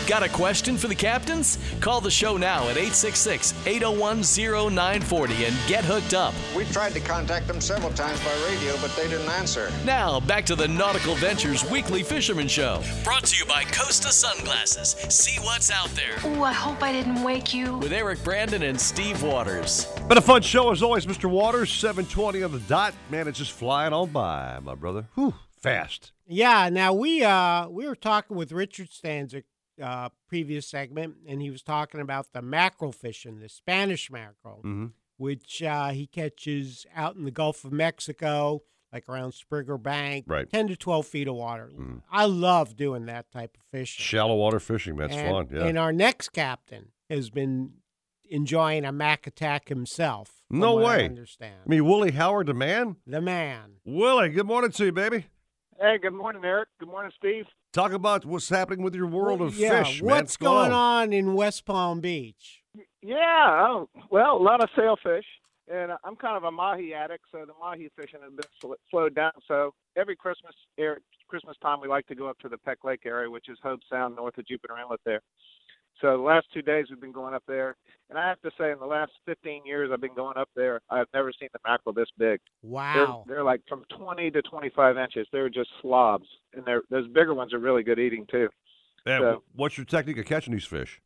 Got a question for the captains? Call the show now at 866 801 0940 and get hooked up. We tried to contact them several times by radio, but they didn't answer. Now, back to the Nautical Ventures Weekly Fisherman Show. Brought to you by Costa Sunglasses. See what's out there. Ooh, I hope I didn't wake you. With Eric Brandon and Steve Waters. Been a fun show as always, Mr. Waters. 720 on the dot. Man, it's just flying on by, my brother. Whew, fast. Yeah. Now we uh we were talking with Richard Stanczyk uh previous segment, and he was talking about the mackerel fishing, the Spanish mackerel, Mhm. which uh, he catches out in the Gulf of Mexico, like around Sprigger Bank, Right. ten to twelve feet of water. I love doing that type of fishing. Shallow water fishing, that's and, fun. Yeah. And our next captain has been enjoying a mac attack himself. no what I way. understand. I mean, Willie Howard, the man? The man. Willie, good morning to you, baby. Hey, good morning, Eric. Good morning, Steve. Talk about what's happening with your world of yeah, fish, man. what's going on in West Palm Beach? Yeah, oh, well, a lot of sailfish, and I'm kind of a mahi addict, so the mahi fishing has been sl- slowed down. So every Christmas, er, Christmas time, we like to go up to the Peck Lake area, which is Hobe Sound north of Jupiter Inlet there. So the last two days we've been going up there, and I have to say, in the last 15 years I've been going up there, I've never seen the mackerel this big. Wow. They're, they're like from 20 to 25 inches. They're just slobs, and they're those bigger ones are really good eating too. And So- what's your technique of catching these fish?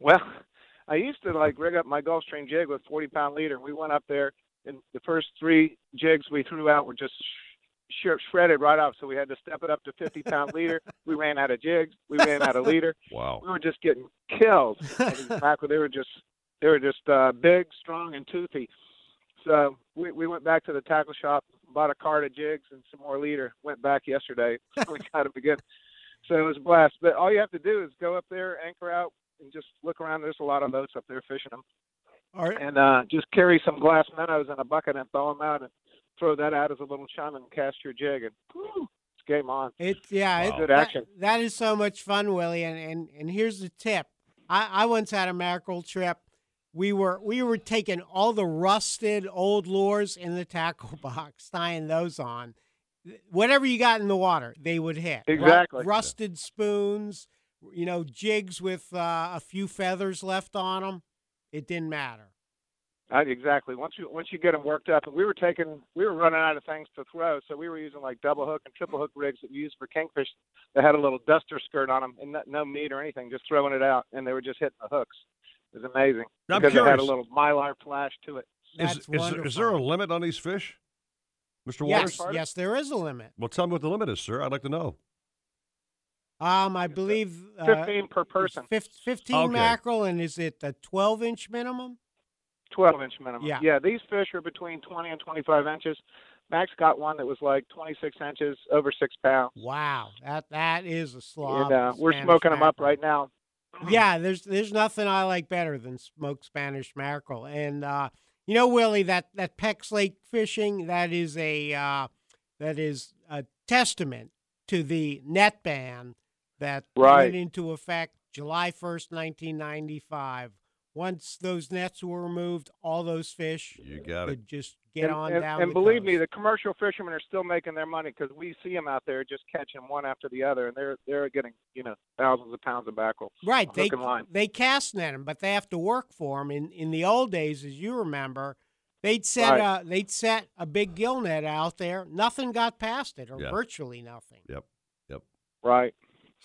Well, I used to like rig up my Gulfstream jig with 40 pound leader. We went up there, and the first three jigs we threw out were just sh- shredded right off. So we had to step it up to 50 pound leader. We ran out of jigs. We ran out of leader. Wow. We were just getting killed. These mackerel, they were just they were just uh, big, strong, and toothy. So we we went back to the tackle shop, bought a cart of jigs and some more leader. Went back yesterday. we got them again. So it was a blast. But all you have to do is go up there, anchor out, and just look around. There's a lot of boats up there fishing them. All right. And uh, just carry some glass minnows in a bucket and throw them out and throw that out as a little chum and cast your jig. And whew, it's game on. It's yeah, it's Good that- action. that is so much fun, Willie. And and, and here's the tip. I, I once had a mackerel trip. We were we were taking all the rusted old lures in the tackle box, tying those on. Whatever you got in the water, they would hit. Exactly. rusted spoons, you know, jigs with uh, a few feathers left on them. It didn't matter. I, exactly. Once you once you get them worked up, and we were taking, we were running out of things to throw, so we were using like double hook and triple hook rigs that we use for kingfish that had a little duster skirt on them and no, no meat or anything, just throwing it out, and they were just hitting the hooks. It was amazing I'm because it had a little mylar flash to it. Is, is, there, is there a limit on these fish, Mr. Yes, Waters? yes, there is a limit. Well, tell me what the limit is, sir. I'd like to know. Um, I believe uh, 15 per person. fif- Fifteen Okay. mackerel, and is it a twelve inch minimum? 12 inch minimum. Yeah. Yeah, these fish are between 20 and 25 inches. Max got one that was like 26 inches, over six pounds. Wow, that that is a slob. And uh, we're Spanish smoking them up right now. Yeah, there's there's nothing I like better than smoked Spanish mackerel, and uh, you know, Willie, that that Peck's Lake fishing that is a uh, that is a testament to the net ban that Right. went into effect July first, nineteen ninety five. Once those nets were removed, all those fish you got could just get and, on and, down. and the believe coast. me, the commercial fishermen are still making their money because we see them out there just catching one after the other, and they're they're getting you know thousands of pounds of mackerel. Right. They and line. they cast net them, but they have to work for them. In in the old days, as you remember, they'd set Right. a they'd set a big gill net out there. Nothing got past it, or Yeah. virtually nothing. Yep. Yep. Right.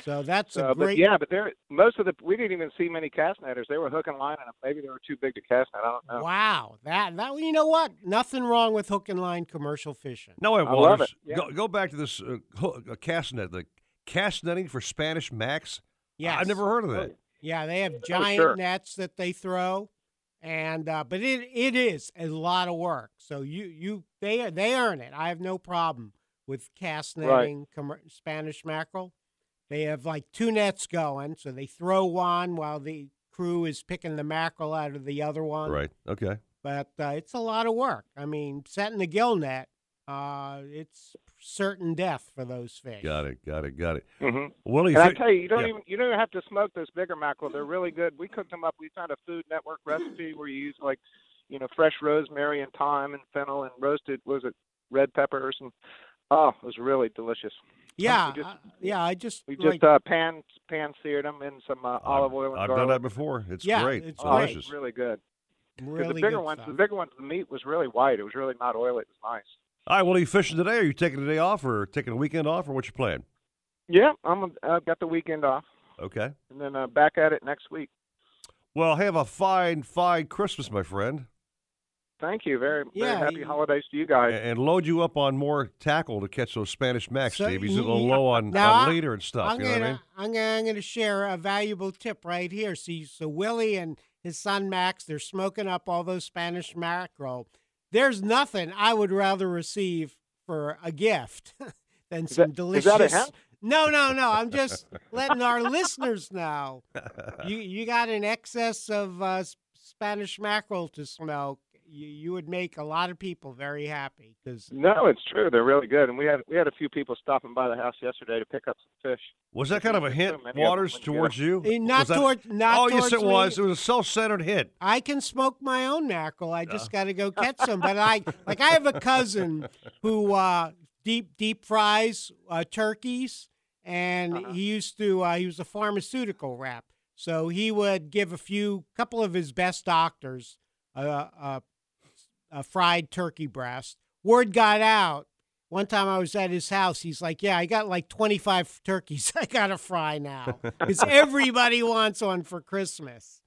So that's So, a but great. yeah, but they're most of the we didn't even see many cast netters. They were hook and line, and maybe they were too big to cast net. I don't know. Wow, that that you know what? Nothing wrong with hook and line commercial fishing. No, wait, I love it, yeah. Go, go back to this uh, ho- uh, cast net, the cast netting for Spanish max. Yeah, I've never heard of that. Yeah, they have Oh, giant sure. nets that they throw, and uh, but it it is a lot of work. So you you they they earn it. I have no problem with cast Right. netting Spanish mackerel. They have like two nets going, so they throw one while the crew is picking the mackerel out of the other one. Right. Okay. But uh, it's a lot of work. I mean, setting the gill net, uh, it's certain death for those fish. Got it. Got it. Got it. Mm-hmm. Willie, and I tell you, you don't yeah. even you don't even have to smoke those bigger mackerel. They're really good. We cooked them up. We found a Food Network recipe where you use like, you know, fresh rosemary and thyme and fennel and roasted was it red peppers and oh, it was really delicious. Yeah, just, uh, yeah. I just we like- just uh, pan pan seared them in some uh, olive oil and I've garlic. done that before. It's Yeah, great. it's Oh, delicious. it's really good. Really the bigger good ones, stuff. the bigger ones, the meat was really white. It was really not oily. It was nice. All right. Well, are you fishing today? Are you taking a day off, or taking a weekend off, or what's your plan? Yeah, I'm. I've got the weekend off, Okay. and then uh, back at it next week. Well, have a fine, fine Christmas, my friend, Thank you. Very, very Yeah, happy you- holidays to you guys. and, and load you up on more tackle to catch those Spanish Max, So Steve. He's a little low on, Now, on leader and stuff. I'm you know gonna, what I mean? I'm gonna, share a valuable tip right here. See, so Willie and his son Max, they're smoking up all those Spanish mackerel. There's nothing I would rather receive for a gift than Is some that- delicious. is that a? No, no, no. I'm just letting our listeners know. You you got an excess of uh, Spanish mackerel to smoke. You, you would make a lot of people very happy because No, it's true. They're really good, and we had we had a few people stopping by the house yesterday to pick up some fish. Was that kind of a hint, many of them Waters, when you towards you? Eh, not Was that- toward- not oh, yes, it me. was. It was a self-centered hint. I can smoke my own mackerel. I just got to go catch some. But I like I have a cousin who uh, deep deep fries uh, turkeys, and he used to. Uh, he was a pharmaceutical rep, so he would give a few couple of his best doctors a, a, a fried turkey breast. Word got out. One time I was at his house. He's like, "Yeah, I got like 25 turkeys. I got to fry now because everybody wants one for Christmas."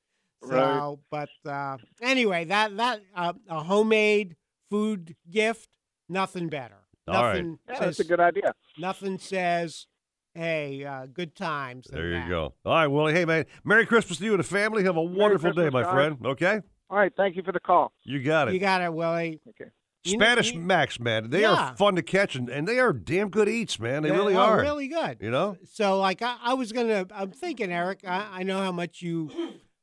So, but uh, anyway, that that uh, a homemade food gift, nothing better. All right. nothing Yeah, says that's a good idea. nothing says, "Hey, uh, good times." There you that. go. All right, Willie. Hey, man. Merry Christmas to you and the family. Have a wonderful day, my guys. friend. Okay? All right, thank you for the call. You got it. You got it, Willie. Okay. You know- Spanish you- Max, man. They Yeah. are fun to catch, and, and they are damn good eats, man. They Yeah, really oh, are. really good. You know? So, like, I, I was gonna. I'm thinking, Eric. I, I know how much you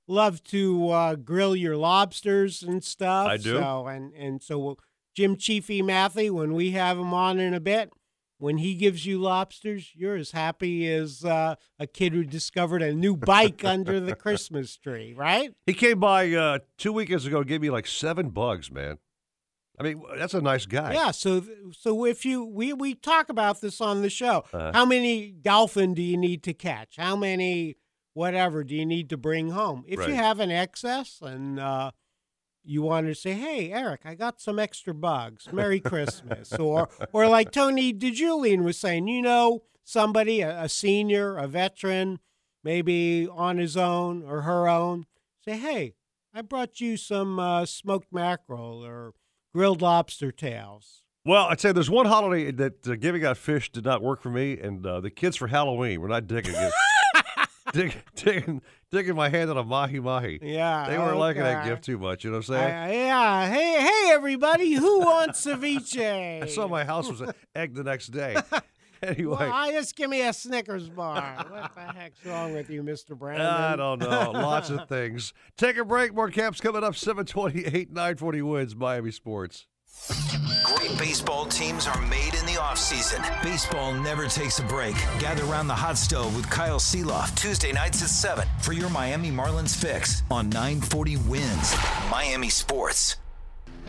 love to uh, grill your lobsters and stuff. I do. So, and and so Jim Chiefy Matthew, when we have him on in a bit, when he gives you lobsters, you're as happy as uh, a kid who discovered a new bike under the Christmas tree, right? He came by uh, two weekends ago and gave me like seven bugs, man. I mean, that's a nice guy. Yeah. So, so if you we we talk about this on the show, Uh-huh. how many dolphin do you need to catch? How many whatever do you need to bring home? If you have an excess and uh, you want to say, "Hey, Eric, I got some extra bugs. Merry Christmas," or or like Tony DiGiulio was saying, you know, somebody, a, a senior, a veteran, maybe on his own or her own, say, "Hey, I brought you some uh, smoked mackerel or grilled lobster tails." Well, I'd say there's one holiday that uh, giving out fish did not work for me, and uh, the kids for Halloween were not digging it. Dig, digging, digging my hand on a mahi mahi. Yeah, They weren't liking that gift too much. You know what I'm saying? Yeah. Hey, hey, everybody! Who wants ceviche? I saw my house was egg the next day. anyway, Well, I just give me a Snickers bar. what the heck's wrong with you, Mister Brandon? I don't know. Lots of things. Take a break. More caps coming up. 728, 940 WINZ Miami Sports. Great baseball teams are made in the offseason. Baseball never takes a break. Gather around the hot stove with Kyle Sielaff Tuesday nights at 7 for your Miami Marlins fix on 940 WINZ Miami Sports.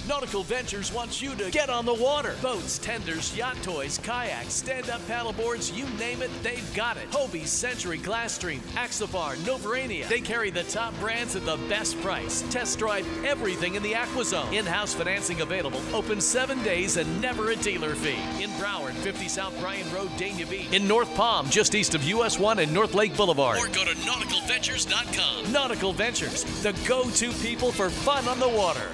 Nautical Ventures wants you to get on the water. Boats, tenders, yacht toys, kayaks, stand-up paddleboards, you name it, they've got it. Hobie, Century, Glasstream, Axopar, Novurania. They carry the top brands at the best price. Test drive everything in the AquaZone. In-house financing available. Open seven days and never a dealer fee. In Broward, 50 South Bryan Road, Dania Beach. In North Palm, just east of US 1 and North Lake Boulevard. Or go to nauticalventures.com. Nautical Ventures, the go-to people for fun on the water.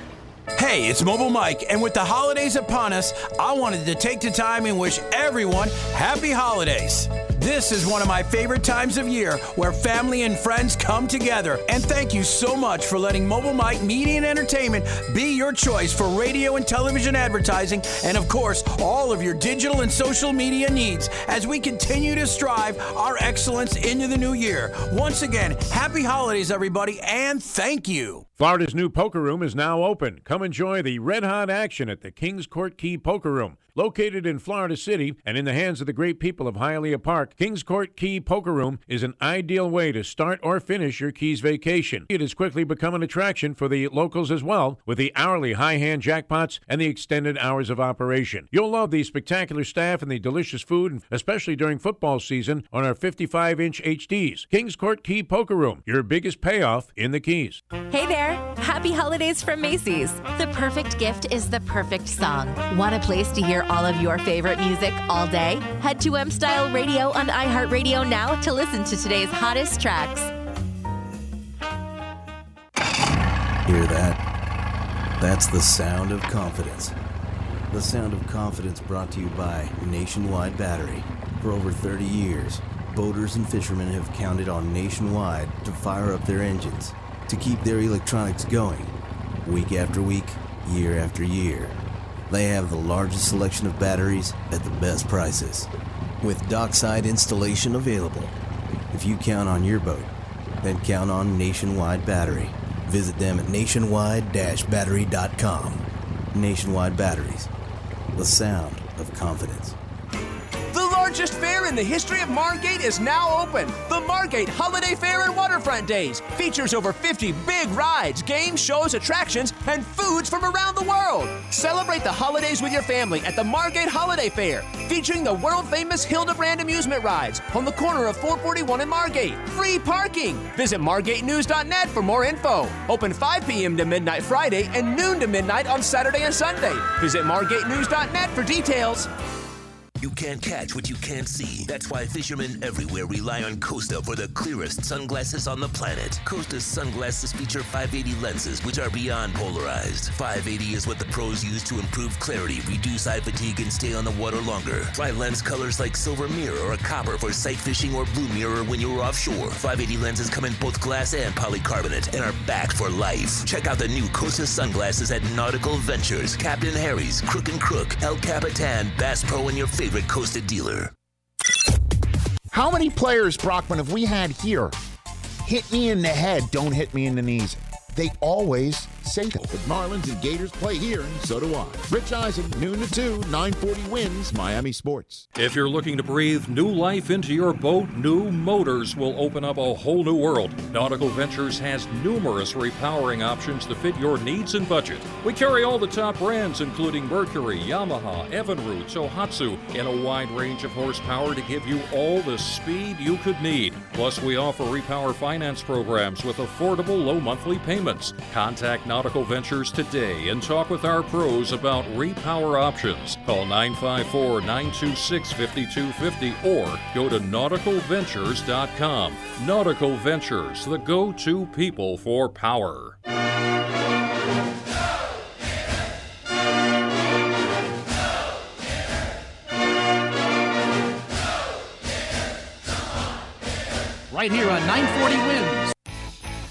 Hey, it's Mobile Mike, and with the holidays upon us, I wanted to take the time and wish everyone happy holidays. This is one of my favorite times of year where family and friends come together. And thank you so much for letting Mobile Mike Media and Entertainment be your choice for radio and television advertising, and of course, all of your digital and social media needs as we continue to strive our excellence into the new year. Once again, happy holidays, everybody, and thank you. Florida's new poker room is now open. Come enjoy the red hot action at the Kings Court Key Poker Room. Located in Florida City and in the hands of the great people of Hialeah Park, Kings Court Key Poker Room is an ideal way to start or finish your Keys vacation. It has quickly become an attraction for the locals as well, with the hourly high hand jackpots and the extended hours of operation. You'll love the spectacular staff and the delicious food, especially during football season on our 55 inch HDs. Kings Court Key Poker Room, your biggest payoff in the Keys. Hey there! Happy holidays from Macy's. The perfect gift is the perfect song. Want a place to hear all of your favorite music all day? Head to M Style Radio on iHeartRadio now to listen to today's hottest tracks. Hear that? That's the sound of confidence. The sound of confidence brought to you by Nationwide Battery. For over 30 years, boaters and fishermen have counted on Nationwide to fire up their engines, to keep their electronics going, week after week, year after year. They have the largest selection of batteries at the best prices, with dockside installation available. If you count on your boat, then count on Nationwide Battery. Visit them at nationwide-battery.com. Nationwide Batteries, the sound of confidence. Largest fair in the history of Margate is now open. The Margate Holiday Fair and Waterfront Days features over 50 big rides, games, shows, attractions, and foods from around the world. Celebrate the holidays with your family at the Margate Holiday Fair, featuring the world famous Hildebrand amusement rides on the corner of 441 and Margate. Free parking. Visit margatenews.net for more info. Open 5 p.m. to midnight Friday and noon to midnight on Saturday and Sunday. Visit margatenews.net for details. You can't catch what you can't see. That's why fishermen everywhere rely on Costa for the clearest sunglasses on the planet. Costa sunglasses feature 580 lenses, which are beyond polarized. 580 is what the pros use to improve clarity, reduce eye fatigue, and stay on the water longer. Try lens colors like silver mirror or copper for sight fishing or blue mirror when you're offshore. 580 lenses come in both glass and polycarbonate and are backed for life. Check out the new Costa sunglasses at Nautical Ventures, Captain Harry's, Crook and Crook, El Capitan, Bass Pro, and your favorite Costa dealer. How many players, Brockman, have we had here? Hit me in the head, don't hit me in the knees. They always say. The Marlins and Gators play here, and so do I. Rich Eisen, noon to 2, 940 WINZ, Miami Sports. If you're looking to breathe new life into your boat, new motors will open up a whole new world. Nautical Ventures has numerous repowering options to fit your needs and budget. We carry all the top brands, including Mercury, Yamaha, Evinrude, Tohatsu, in a wide range of horsepower to give you all the speed you could need. Plus, we offer repower finance programs with affordable low monthly payments. Contact Nautical Ventures today and talk with our pros about repower options. Call 954 926 5250 or go to nauticalventures.com. Nautical Ventures, the go to people for power. Right here on 940 WINZ.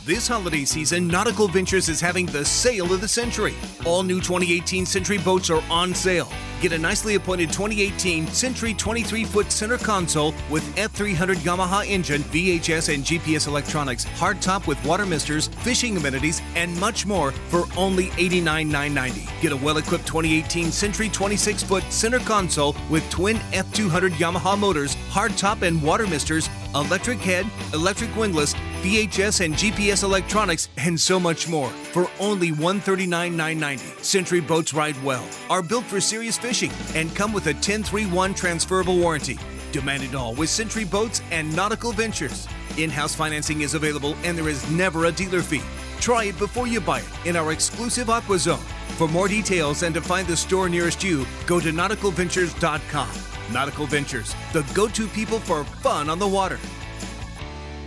This holiday season, Nautical Ventures is having the sale of the century. All new 2018 Century boats are on sale. Get a nicely appointed 2018 Century 23 foot center console with F300 Yamaha engine, VHF and GPS electronics, hardtop with water misters, fishing amenities, and much more for only $89,990. Get a well equipped 2018 Century 26 foot center console with twin F200 Yamaha motors, hardtop and water misters, electric head, electric windlass, VHF and GPS electronics, and so much more for only $139,990. Century boats ride well, are built for serious fishing, and come with a 1031 transferable warranty. Demand it all with Century Boats and Nautical Ventures. In house financing is available, and there is never a dealer fee. Try it before you buy it in our exclusive Aqua Zone. For more details and to find the store nearest you, go to nauticalventures.com. Nautical Ventures, the go to people for fun on the water.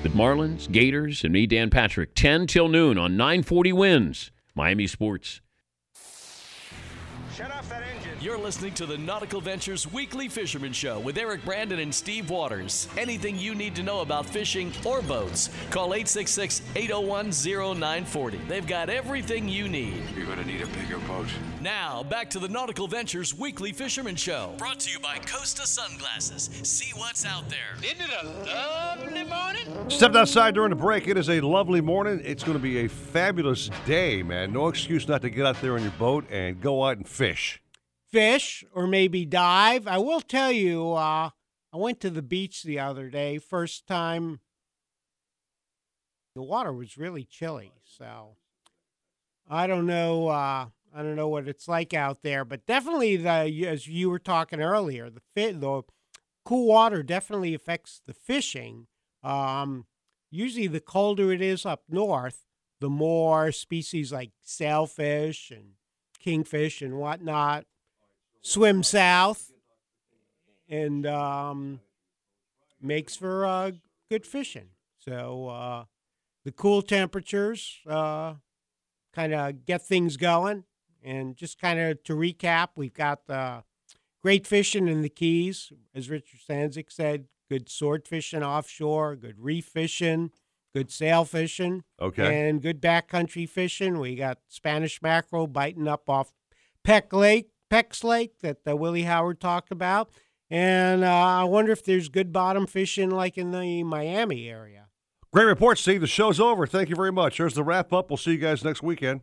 With Marlins, Gators, and me, Dan Patrick, 10 till noon on 940 WINZ. Miami Sports. You're listening to the Nautical Ventures Weekly Fisherman Show with Eric Brandon and Steve Waters. Anything you need to know about fishing or boats, call 866 801 0940. They've got everything you need. You're going to need a bigger boat. Now, back to the Nautical Ventures Weekly Fisherman Show. Brought to you by Costa Sunglasses. See what's out there. Isn't it a lovely morning? Stepped outside during the break. It is a lovely morning. It's going to be a fabulous day, man. No excuse not to get out there on your boat and go out and fish. Fish or maybe dive. I will tell you, uh, I went to the beach the other day. First time. The water was really chilly, so I don't know. Uh, I don't know what it's like out there, but definitely the as you were talking earlier, the fit the cool water definitely affects the fishing. Um, usually, the colder it is up north, the more species like sailfish and kingfish and whatnot swim south, and um, makes for uh, good fishing. So uh, the cool temperatures uh, kind of get things going. And just kind of to recap, we've got uh, great fishing in the Keys, as Richard Stanczyk said. Good sword fishing offshore, good reef fishing, good sail fishing, Okay. and good backcountry fishing. We got Spanish mackerel biting up off Peck Lake, Peck's Lake that uh, Willie Howard talked about, and uh, I wonder if there's good bottom fishing like in the Miami area. Great report, Steve. The show's over. Thank you very much. There's the wrap up. We'll see you guys next weekend.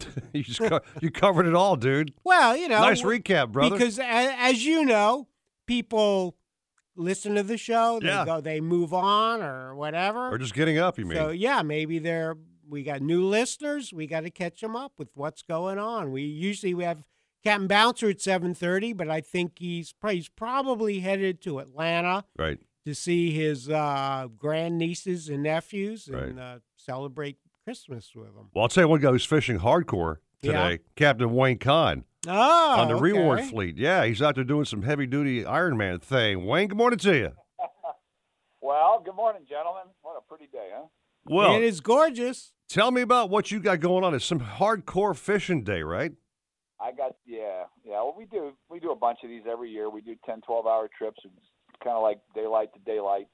you just co- you covered it all, dude. Well, you know, Nice recap, brother. Because a- as you know, people listen to the show, they Yeah. go, they move on or whatever. Or just getting up, you mean? So yeah, maybe they're we got new listeners. We got to catch them up with what's going on. We usually we have Captain Bouncer at seven thirty, but I think he's he's probably headed to Atlanta Right. to see his uh, grandnieces and nephews and uh, celebrate Christmas with them. Well, I'll tell you one guy who's fishing hardcore today, Yeah. Captain Wayne Conn. Oh, on the reward fleet. Yeah, he's out there doing some heavy duty Ironman thing. Wayne, good morning to you. Well, good morning, gentlemen. What a pretty day, huh? Well, it is gorgeous. Tell me about what you got going on. It's some hardcore fishing day, right? I got yeah, yeah. Well, we do we do a bunch of these every year. We do 10, 12 hour trips. It's kind of like daylight to daylight.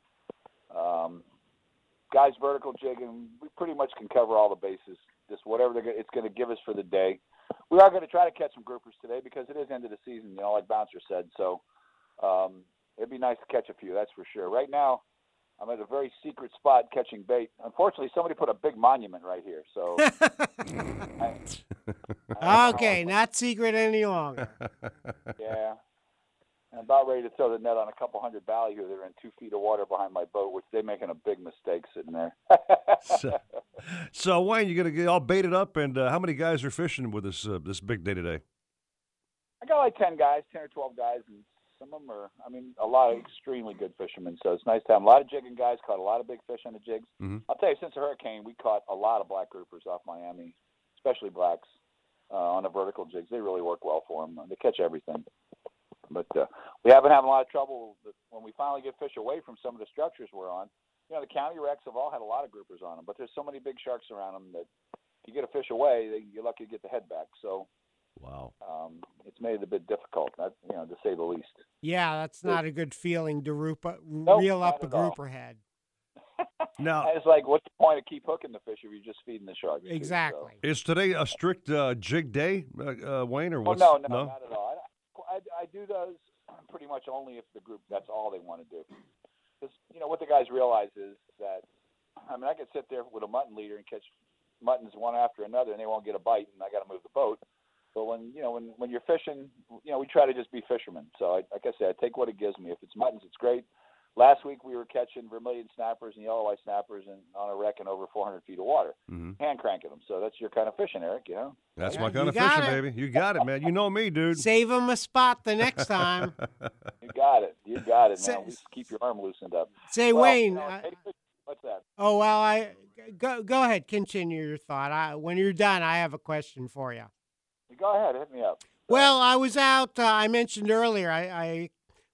Um, guys, vertical jigging. We pretty much can cover all the bases. Just whatever they're, go- it's going to give us for the day. We are going to try to catch some groupers today because it is end of the season. You know, like Bouncer said. So um, it'd be nice to catch a few. That's for sure. Right now. I'm at a very secret spot catching bait. Unfortunately, somebody put a big monument right here. So, I- Okay, not secret any longer. yeah. I'm about ready to throw the net on a couple hundred ballyhoo that are in two feet of water behind my boat, which they're making a big mistake sitting there. so, so, Wayne, you're gonna get all baited up, and uh, how many guys are fishing with this uh, this big day today? I got like ten guys, ten or twelve guys, and some of them are. I mean, a lot of extremely good fishermen. So it's nice to have a lot of jigging guys. Caught a lot of big fish on the jigs. Mhm. I'll tell you, since the hurricane, we caught a lot of black groupers off Miami, especially blacks uh, on the vertical jigs. They really work well for them. They catch everything. But uh, we haven't had a lot of trouble when we finally get fish away from some of the structures we're on. You know, the county wrecks have all had a lot of groupers on them, but there's so many big sharks around them that if you get a fish away, they, you're lucky to get the head back. So Wow. um, it's made it a bit difficult, not, you know, to say the least. Yeah, that's not a good feeling to roop, Nope, reel up a not at all. grouper head. Now, And it's like, what's the point of keep hooking the fish if you're just feeding the shark? too? Exactly. is today a strict uh, jig day, uh, uh, Wayne, or Oh what's no, no, not at all. I, I, I do those pretty much only if the group that's all they want to do. Because you know what the guys realize is that I mean I could sit there with a mutton leader and catch muttons one after another, and they won't get a bite, and I got to move the boat. But when you know when when you're fishing, you know we try to just be fishermen. So I, like I said, I take what it gives me. If it's muttons, it's great. Last week we were catching vermilion snappers and yellow eye snappers and on a wreck in over 400 feet of water, Mhm. hand cranking them. So that's your kind of fishing, Eric. You know. That's Yeah, my kind you of fishing, it. baby. You got it, man. You know me, dude. Save him a spot the next time. You got it. You got it, Say- man. Just keep your arm loosened up. Say, Well, Wayne. you know, I- what's that? oh well, I go go ahead. Continue your thought. I, when you're done, I have a question for you. Go ahead, hit me up. Well, I was out. Uh, I mentioned earlier. I, I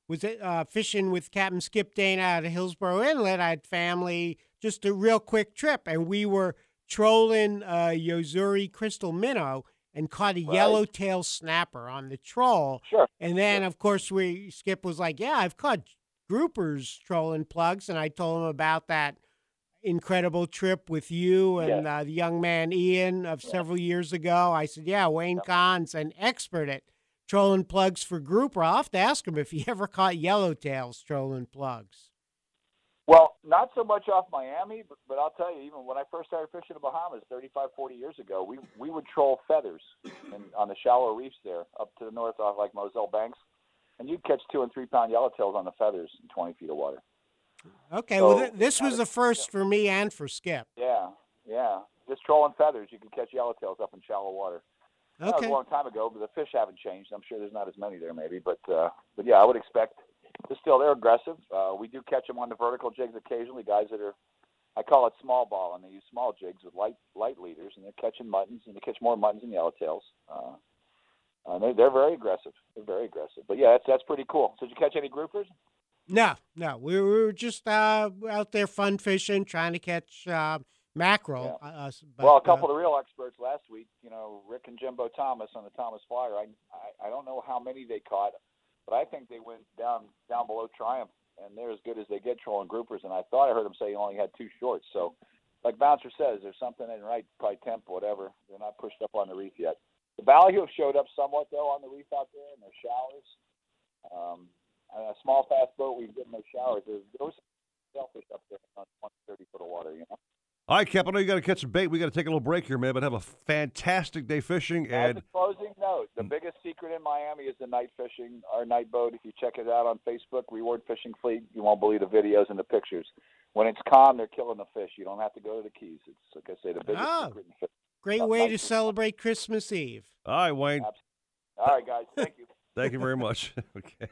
was uh, fishing with Captain Skip Dana out of Hillsboro Inlet. I had family. Just a real quick trip, and we were trolling uh, Yo-Zuri crystal minnow. and caught a Right. yellowtail snapper on the troll. Sure. And then, of course, we Skip was like, "Yeah, I've caught groupers trolling plugs," and I told him about that incredible trip with you and uh, the young man Ian of several years ago. I said, "Yeah, Wayne Conn's an expert at trolling plugs for grouper. I'll have to ask him if he ever caught yellowtails trolling plugs." Well, not so much off Miami, but, but I'll tell you, even when I first started fishing the Bahamas 35, 40 years ago, we we would troll feathers in, on the shallow reefs there up to the north off like Moselle Banks, and you'd catch two and three pound yellowtails on the feathers in 20 feet of water. Okay, well, th- this was a first for me and for Skip. Yeah, yeah. Just trolling feathers, you can catch yellowtails up in shallow water. That was Okay. a long time ago, but the fish haven't changed. I'm sure there's not as many there, maybe, but uh, but yeah, I would expect. But still, they're aggressive. Uh, we do catch them on the vertical jigs occasionally. Guys that are, I call it small ball, and they use small jigs with light light leaders, and they're catching muttons, and they catch more muttons than yellowtails. Uh, uh, they, they're very aggressive. They're very aggressive. But yeah, that's that's pretty cool. So did you catch any groupers? No, no, we were just uh, out there fun fishing, trying to catch uh, mackerel. Uh, but, well, a uh, couple of the real experts last week, you know, Rick and Jimbo Thomas on the Thomas Flyer. I, I I don't know how many they caught, but I think they went down down below Triumph, and they're as good as they get trolling groupers. And I thought I heard them say he only had two shorts. So, like Bouncer says, there's something in right, probably temp, whatever. They're not pushed up on the reef yet. The ballyhoo showed up somewhat though on the reef out there in their showers. Um, a small fast boat, we've given those showers. There's there was shellfish up there on 130 foot of water, you know. All right, Cap. I know you got to catch some bait. We got to take a little break here, man. But have a fantastic day fishing. As And a closing note, the biggest secret in Miami is the night fishing. Our night boat. If you check it out on Facebook, Reward Fishing Fleet, you won't believe the videos and the pictures. When it's calm, they're killing the fish. You don't have to go to the Keys. It's like I say, the biggest Oh. secret in fishing. great way to celebrate Christmas Eve. all right, Wayne. All right, guys. Thank you. Thank you very much. okay.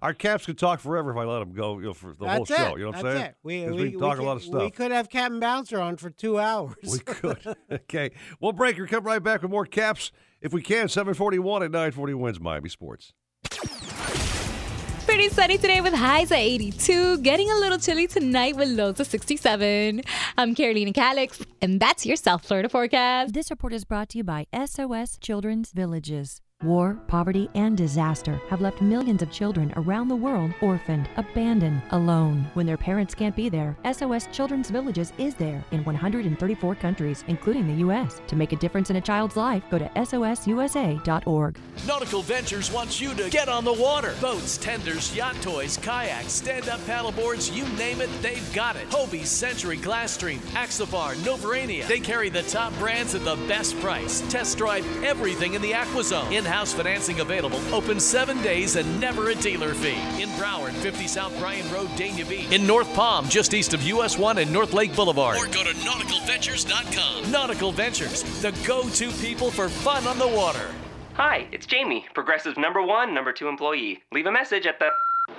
Our caps could talk forever if I let them go you know, for the whole That's show. it. You know what I'm That's saying? it. We, 'Cause we, we, talk could, a lot of stuff. We could have Captain Bouncer on for two hours. We could. okay. We'll break. We'll come right back with more caps if we can. 741 at 940 WINZ Miami Sports. Pretty sunny today with highs at 82. Getting a little chilly tonight with lows of 67. I'm Carolina Calix, and that's your South Florida forecast. This report is brought to you by SOS Children's Villages. War, poverty, and disaster have left millions of children around the world orphaned, abandoned, alone. When their parents can't be there, SOS Children's Villages is there in 134 countries, including the U.S. To make a difference in a child's life, go to sosusa.org. Nautical Ventures wants you to get on the water. Boats, tenders, yacht toys, kayaks, stand-up paddleboards, you name it, they've got it. Hobie, Century, Glasstream, Axopar, Novurania. They carry the top brands at the best price. Test drive everything in the AquaZone. In-house financing available. Open seven days and never a dealer fee. In Broward, 50 South Bryan Road, Dania Beach. In North Palm, just east of US 1 and North Lake Boulevard. Or go to nauticalventures.com. Nautical Ventures, the go-to people for fun on the water. Hi, it's Jamie, Progressive number one, number two employee. Leave a message at the.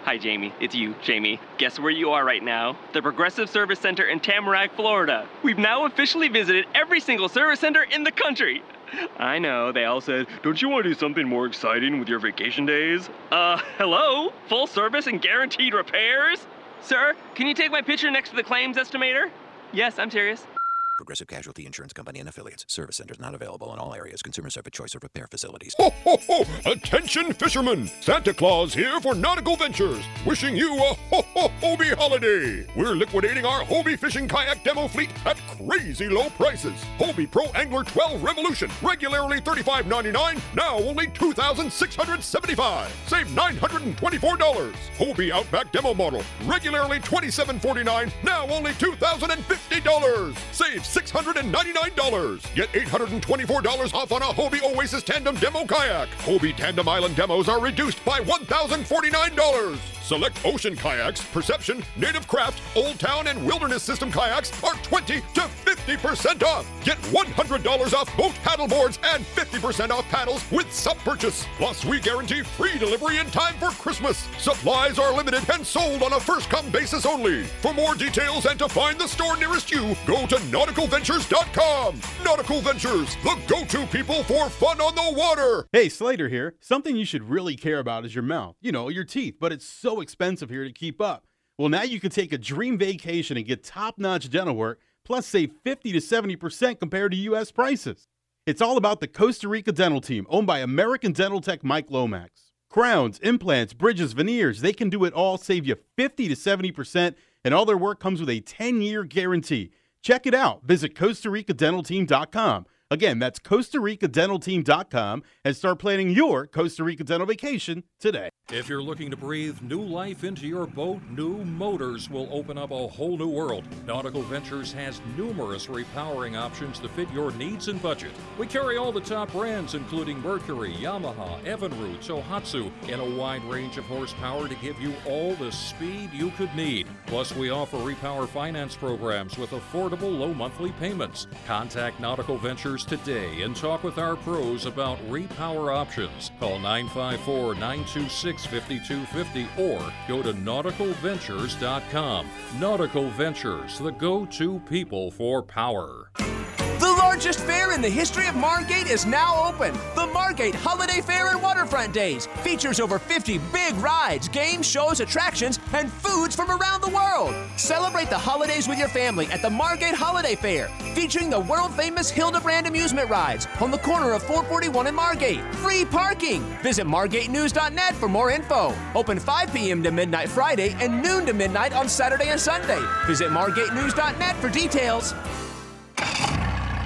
Hi, Jamie. It's you, Jamie. Guess where you are right now? The Progressive Service Center in Tamarac, Florida. We've now officially visited every single service center in the country. I know, they all said, Don't you want to do something more exciting with your vacation days? Uh, hello? Full service and guaranteed repairs? Sir, can you take my picture next to the claims estimator? Yes, I'm serious. Progressive Casualty Insurance Company and affiliates. Service centers not available in all areas. Consumers have a choice of repair facilities. Ho, ho, ho! Attention, fishermen! Santa Claus here for Nautical Ventures, wishing you a ho, ho, Hobie holiday. We're liquidating our Hobie fishing kayak demo fleet at crazy low prices. Hobie Pro Angler 12 Revolution, regularly $35.99, now only 2,675. Save $924. Hobie Outback Demo Model, regularly $27.49, now only $2,050. Save $699. Get $824 off on a Hobie Oasis Tandem Demo Kayak. Hobie Tandem Island demos are reduced by $1,049. Select ocean kayaks, Perception, Native Craft, Old Town, and Wilderness System kayaks are 20 to 50% off. Get $100 off BOTE paddle boards and 50% off paddles with sub purchase. Plus, we guarantee free delivery in time for Christmas. Supplies are limited and sold on a first come basis only. For more details and to find the store nearest you, go to nauticalventures.com. Nautical Ventures, the go to people for fun on the water. Hey, Slater here. Something you should really care about is your mouth. You know, your teeth, but it's so expensive here to keep up. Well, now you can take a dream vacation and get top notch dental work, plus save 50 to 70% compared to U.S. prices. It's all about the Costa Rica Dental Team, owned by American Dental Tech Mike Lomax. Crowns, implants, bridges, veneers, they can do it all, save you 50 to 70%, and all their work comes with a 10 year guarantee. Check it out. Visit Costa Rica Dental Team.com. Again, that's Costa Rica Dental Team.com and start planning your Costa Rica dental vacation today. If you're looking to breathe new life into your boat, new motors will open up a whole new world. Nautical Ventures has numerous repowering options to fit your needs and budget. We carry all the top brands, including Mercury, Yamaha, Evinrude, Tohatsu, in a wide range of horsepower to give you all the speed you could need. Plus, we offer repower finance programs with affordable low monthly payments. Contact Nautical Ventures today and talk with our pros about repower options. Call 954 926 5250 or go to nauticalventures.com. Nautical Ventures, the go to people for power. Largest fair in the history of Margate is now open. The Margate Holiday Fair and Waterfront Days features over 50 big rides, games, shows, attractions, and foods from around the world. Celebrate the holidays with your family at the Margate Holiday Fair, featuring the world famous Hildebrand amusement rides on the corner of 441 and Margate. Free parking. Visit margatenews.net for more info. Open 5 p.m. to midnight Friday and noon to midnight on Saturday and Sunday. Visit margatenews.net for details.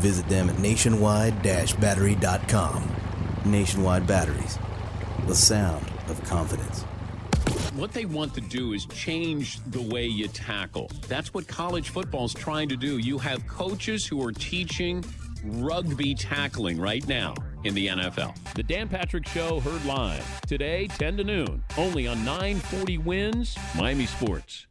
Visit them at nationwide-battery.com. Nationwide Batteries, the sound of confidence. What they want to do is change the way you tackle. That's what college football is trying to do. You have coaches who are teaching rugby tackling right now in the NFL. The Dan Patrick Show heard live today, 10 to noon, only on 940 WINZ Miami Sports.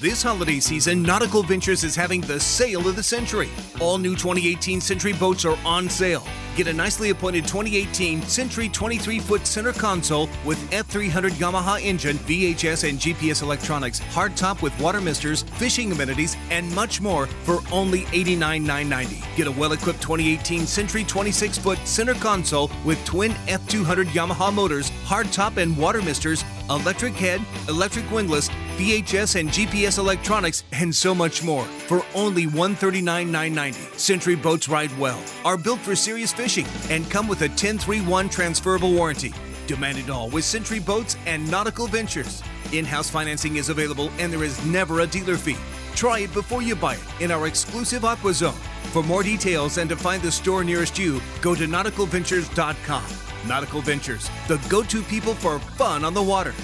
This holiday season, Nautical Ventures is having the sale of the century. All new 2018 Century boats are on sale. Get a nicely appointed 2018 Century 23 foot center console with F300 Yamaha engine, VHF and GPS electronics, hardtop with water misters, fishing amenities, and much more for only $89,990. Get a well equipped 2018 Century 26 foot center console with twin F200 Yamaha motors, hardtop and water misters, electric head, electric windlass, VHF and GPS electronics, and so much more for only $139,990. Century boats ride well, are built for serious fishing, and come with a 1031 transferable warranty. Demand it all with Century Boats and Nautical Ventures. In house financing is available, and there is never a dealer fee. Try it before you buy it in our exclusive Aqua Zone. For more details and to find the store nearest you, go to nauticalventures.com. Nautical Ventures, the go to people for fun on the water.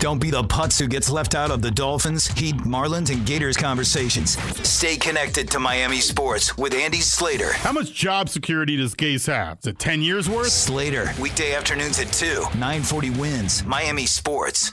Don't be the putz who gets left out of the Dolphins, Heat, Marlins, and Gators conversations. Stay connected to Miami sports with Andy Slater. How much job security does Gase have? Is it 10 years worth? Slater, weekday afternoons at 2, 940 WINZ, Miami sports.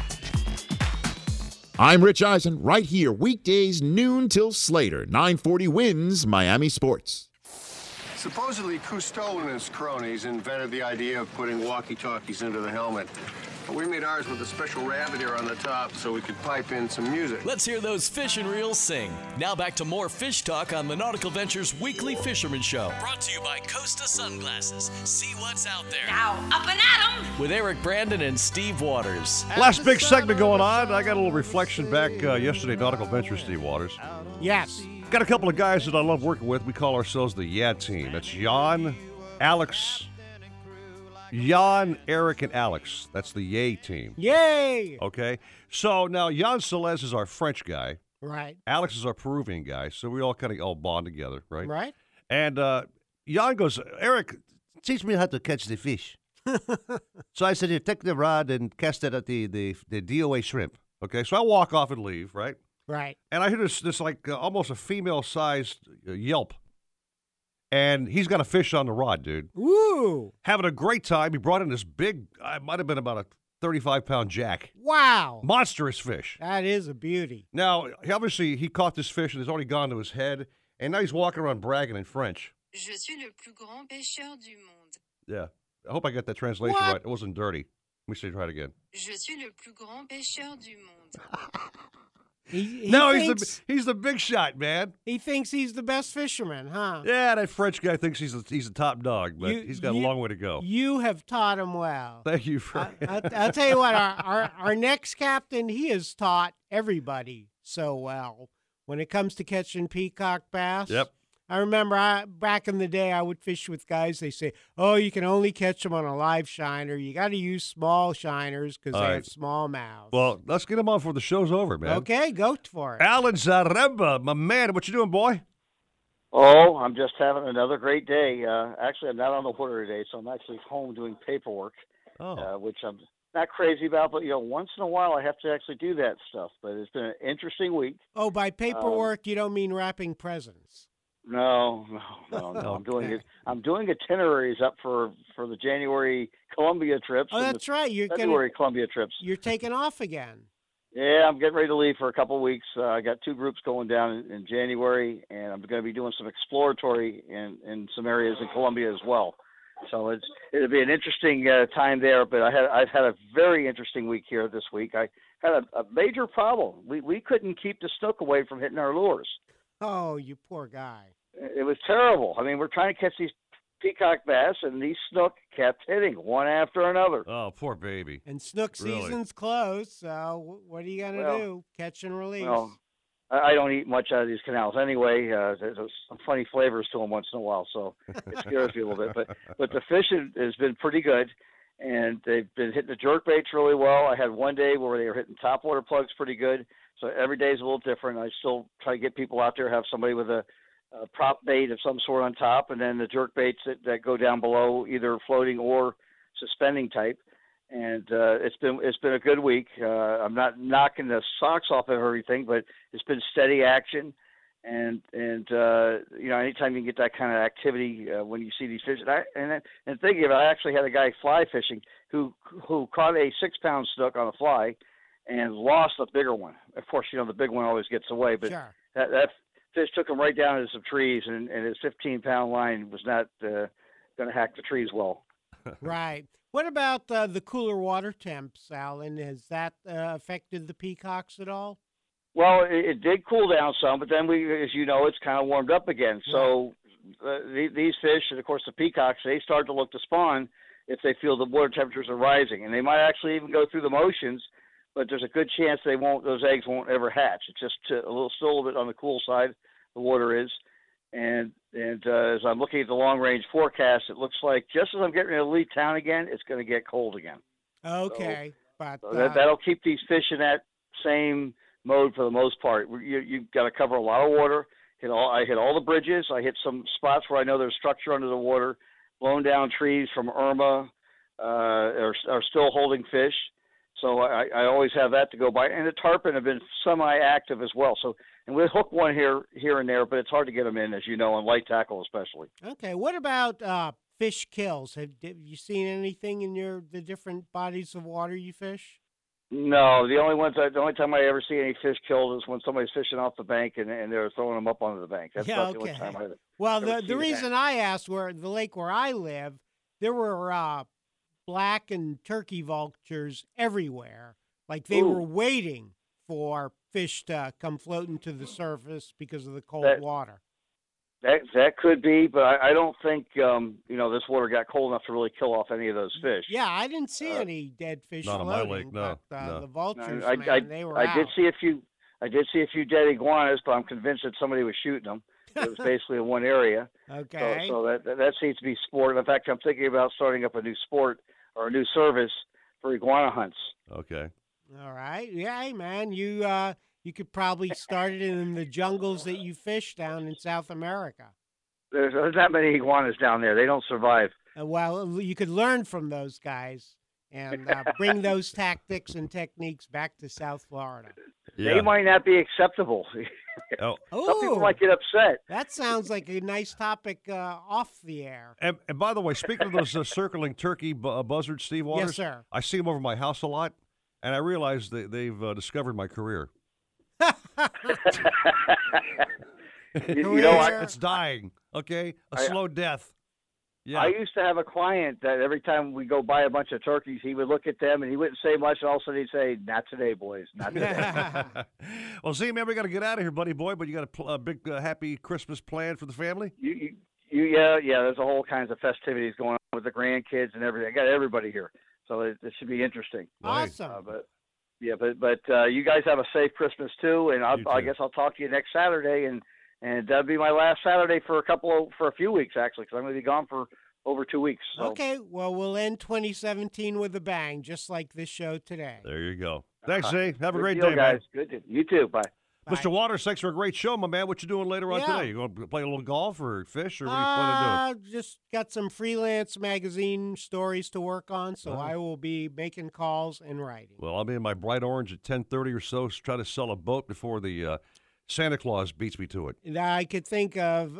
I'm Rich Eisen, right here, weekdays, noon till Slater. 940 WINZ Miami Sports. Supposedly, Cousteau and his cronies invented the idea of putting walkie-talkies into the helmet. But we made ours with a special rabbit ear on the top so we could pipe in some music. Let's hear those fish and reels sing. Now back to more fish talk on the Nautical Ventures Weekly Fisherman Show. Brought to you by Costa Sunglasses. See what's out there. Now, up and at 'em! With Eric Brandon and Steve Waters. Last big segment going on. I got a little reflection back uh, yesterday, Nautical Ventures, Steve Waters. Yes. Got a couple of guys that I love working with. We call ourselves the Yeah team. That's Jan, Alex, Jan, Eric, and Alex. That's the Yay team. Yay! Okay. So now Jan Celez is our French guy. Right. Alex is our Peruvian guy. So we all kind of all bond together, right? Right. And uh, Jan goes, Eric, teach me how to catch the fish. so I said, "You take the rod and cast it at the the the DOA shrimp." Okay, so I walk off and leave, right? Right. And I hear this this like uh, almost a female sized uh, yelp, and he's got a fish on the rod, dude. Woo! Having a great time. He brought in this big, I might have been about a thirty five pound jack, Wow. monstrous fish. That is a beauty. Now, he obviously, he caught this fish and it's already gone to his head, and now he's walking around bragging in French. Je suis le plus grand pêcheur du monde. Yeah, I hope I got that translation What? right. It wasn't dirty. Let me see. Try it again. Je suis le plus grand pêcheur du monde. He, he no, thinks, he's the he's the big shot, man. he thinks he's the best fisherman, huh? Yeah, that French guy thinks he's a, he's a top dog, but You- he's got you- a long way to go. You have taught him well. Thank you for. I'll, I'll tell you what, our, our, our next captain, he has taught everybody so well when it comes to catching peacock bass. Yep. I remember I, back in the day, I would fish with guys. They say, "Oh, you can only catch them on a live shiner. You got to use small shiners because they right. have small mouths." well, let's get him on before the show's over, man. Okay, go for it. Alan Zaremba, my man, what you doing, boy? Oh, I'm just having another great day. Uh, actually, I'm not on the water today, so I'm actually home doing paperwork, Oh. uh, which I'm not crazy about. But you know, once in a while, I have to actually do that stuff. But it's been an interesting week. Oh, by Um, paperwork, you don't mean wrapping presents. No, no, no, no. I'm doing it. I'm doing itineraries up for for the January Colombia trips. Oh, that's right. You're gonna- Colombia trips. You're taking off again. Yeah, I'm getting ready to leave for a couple of weeks. Uh, I got two groups going down in, in January, and I'm going to be doing some exploratory in in some areas in Colombia as well. So it's it'll be an interesting uh, time there. But I had I've had a very interesting week here this week. I had a, a major problem. We we couldn't keep the snook away from hitting our lures. Oh, you poor guy. It was terrible. I mean, we're trying to catch these peacock bass, and these snook kept hitting one after another. Oh, poor baby. And snook Really? season's closed, so what are you gonna Well, do? Catch and release. Well, I I don't eat much out of these canals anyway. Uh, there's some funny flavors to them once in a while, so it scares me a little bit. But but the fishing has been pretty good, and they've been hitting the jerk baits really well. I had one day where they were hitting top water plugs pretty good. So every day is a little different. I still try to get people out there, have somebody with a, a prop bait of some sort on top, and then the jerk baits that, that go down below, either floating or suspending type and uh, it's been it's been a good week. Uh, I'm not knocking the socks off of everything, but it's been steady action, and and uh, you know anytime you can get that kind of activity uh, when you see these fish, and I, and and thinking of it, I actually had a guy fly fishing who who caught a six pound snook on a fly, and lost a bigger one. Of course, you know the big one always gets away, but Sure. that that fish took him right down into some trees, and, and his 15 pound line was not uh, going to hack the trees well. right. What about uh, the cooler water temps, Alan? Has that uh, affected the peacocks at all? Well, it, it did cool down some, but then we, as you know, it's kind of warmed up again. So uh, the, these fish, and of course the peacocks, they start to look to spawn if they feel the water temperatures are rising, and they might actually even go through the motions. But there's a good chance they won't; those eggs won't ever hatch. It's just a little, still a little bit on the cool side. The water is, and and uh, as I'm looking at the long range forecast, it looks like just as I'm getting ready to leave town again, it's going to get cold again. Okay, but So uh, that, that'll keep these fish in that same mode for the most part. You, you've got to cover a lot of water. Hit all, I hit all the bridges. I hit some spots where I know there's structure under the water. Blown down trees from Irma uh, are, are still holding fish. So I, I always have that to go by. And the tarpon have been semi-active as well. So and we hook one here here and there, but it's hard to get them in, as you know, on light tackle especially. okay. What about uh, fish kills? Have, have you seen anything in your the different bodies of water you fish? No, the only ones I, the only time I ever see any fish killed is when somebody's fishing off the bank and, and they're throwing them up onto the bank. That's Yeah, about the okay. only time I. Well, the the reason I asked where the lake where I live, there were uh, black and turkey vultures everywhere. Like they Ooh. were waiting for fish to come floating to the surface because of the cold That- water. That that could be, but I, I don't think um, you know this water got cold enough to really kill off any of those fish. Yeah, I didn't see Uh, any dead fish not on my lake, no, but uh, no. the vultures, I, man, I, they were I out. did see a few. I did see a few dead iguanas, but I'm convinced that somebody was shooting them. It was basically in one area. Okay. So, so that that that seems to be sport. In fact, I'm thinking about starting up a new sport or a new service for iguana hunts. Okay. All right. Yeah, hey, man, you uh, you could probably start it in the jungles that you fish down in South America. There's, there's not many iguanas down there. They don't survive. Uh, well, you could learn from those guys and uh, bring those tactics and techniques back to South Florida. They might not be acceptable. Oh. Some people might get upset. That sounds like a nice topic uh, off the air. And, and by the way, speaking of those uh, circling turkey bu- uh, buzzards, Steve Waters, yes, sir. I see them over my house a lot, and I realize they, they've uh, discovered my career. You- you know, I- it's dying. Okay, a I- slow death. Yeah. I used to have a client that every time we go buy a bunch of turkeys, he would look at them and he wouldn't say much, and all of a sudden he'd say, "Not today, boys, not today." well, see, man, we got to get out of here, buddy boy. But you got a, pl- a big, uh, happy Christmas plan for the family. you, you, you, yeah, yeah. There's a whole kinds of festivities going on with the grandkids and everything. I got everybody here, so it, it should be interesting. Awesome. Uh, but yeah, but but uh, you guys have a safe Christmas too, and I'll, You I guess I'll talk to you next Saturday, and and that'll be my last Saturday for a couple of, for a few weeks actually, because I'm going to be gone for over two weeks. So. Okay, well, we'll end 2017 with a bang, just like this show today. There you go. Thanks, Uh, Zay. Have a great deal, day, guys. man. Good. To, you too. Bye. Mr. Waters, thanks for a great show, my man. What you doing later on Yeah. today? You going to play a little golf or fish, or what are you planning to do? Uh, just got some freelance magazine stories to work on, so Uh-huh. I will be making calls and writing. Well, I'll be in my bright orange at ten thirty or so. s- Try to sell a boat before the uh, Santa Claus beats me to it. I could think of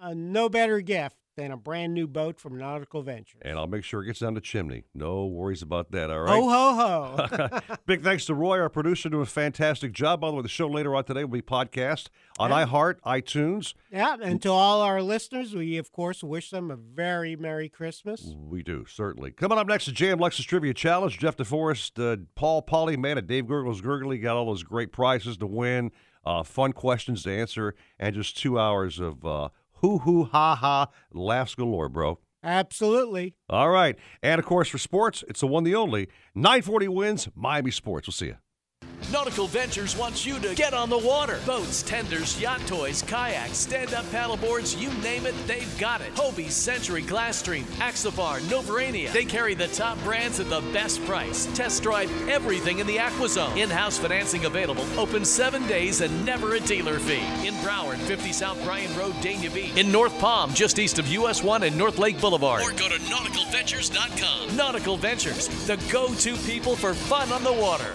uh, no better gift than a brand new boat from Nautical Ventures. And I'll make sure it gets down the chimney. No worries about that. All right. Ho ho ho! Big thanks to Roy, our producer, doing a fantastic job. By the way, the show later on today will be podcast on iHeart, iTunes. yeah, and to all our listeners, we of course wish them a very merry Christmas. We do, certainly. Coming up next is Jam Lexus Trivia Challenge. Jeff DeForest, uh, Paul Polly, man, at Dave Gurgles Gurgly got all those great prizes to win, uh, fun questions to answer, and just two hours of uh, hoo hoo ha ha laughs galore, bro. Absolutely. All right. And of course, for sports, it's the one, the only 940 WINZ Miami Sports. We'll see you. Nautical Ventures wants you to get on the water. Boats, tenders, yacht toys, kayaks, stand-up paddleboards, you name it, they've got it. Hobie, Century, Glasstream, Axopar, Novurania. They carry the top brands at the best price. Test drive everything in the AquaZone. In-house financing available. Open seven days and never a dealer fee. In Broward, 50 South Bryan Road, Dania Beach. In North Palm, just east of US 1 and North Lake Boulevard. Or go to nauticalventures.com. Nautical Ventures, the go-to people for fun on the water.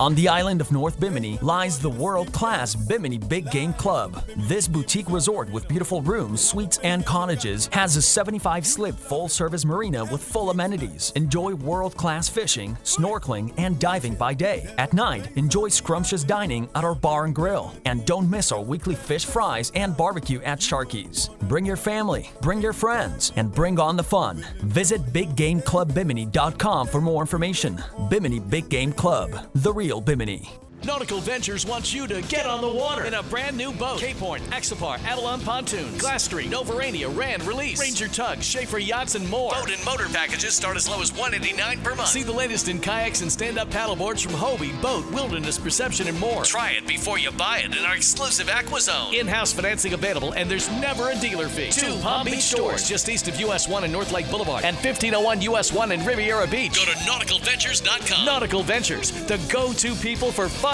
On the island of North Bimini lies the world class Bimini Big Game Club. This boutique resort with beautiful rooms, suites, and cottages has a 75 slip full service marina with full amenities. Enjoy world class fishing, snorkeling, and diving by day. At night, enjoy scrumptious dining at our bar and grill. And don't miss our weekly fish fries and barbecue at Sharky's. Bring your family, bring your friends, and bring on the fun. Visit BigGameClubBimini.com for more information. Bimini Big Game Club, the real Bimini. Nautical Ventures wants you to get on the water in a brand new boat. Cape Horn, Axopar, Avalon Pontoons, Glass Street, Novurania, Rand, Release, Ranger Tug, Schaefer Yachts, and more. BOTE and motor packages start as low as 189 per month. See the latest in kayaks and stand-up paddleboards from Hobie, Boat, Wilderness Perception, and more. Try it before you buy it in our exclusive AquaZone. In-house financing available, and there's never a dealer fee. Two Palm Beach stores just east of US 1 and North Lake Boulevard, and 1501 US 1 in Riviera Beach. Go to nauticalventures.com. Nautical Ventures, the go-to people for fun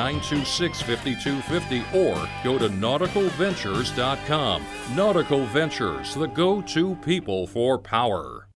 926 5250 or go to nauticalventures.com. Nautical Ventures, the go to people for power.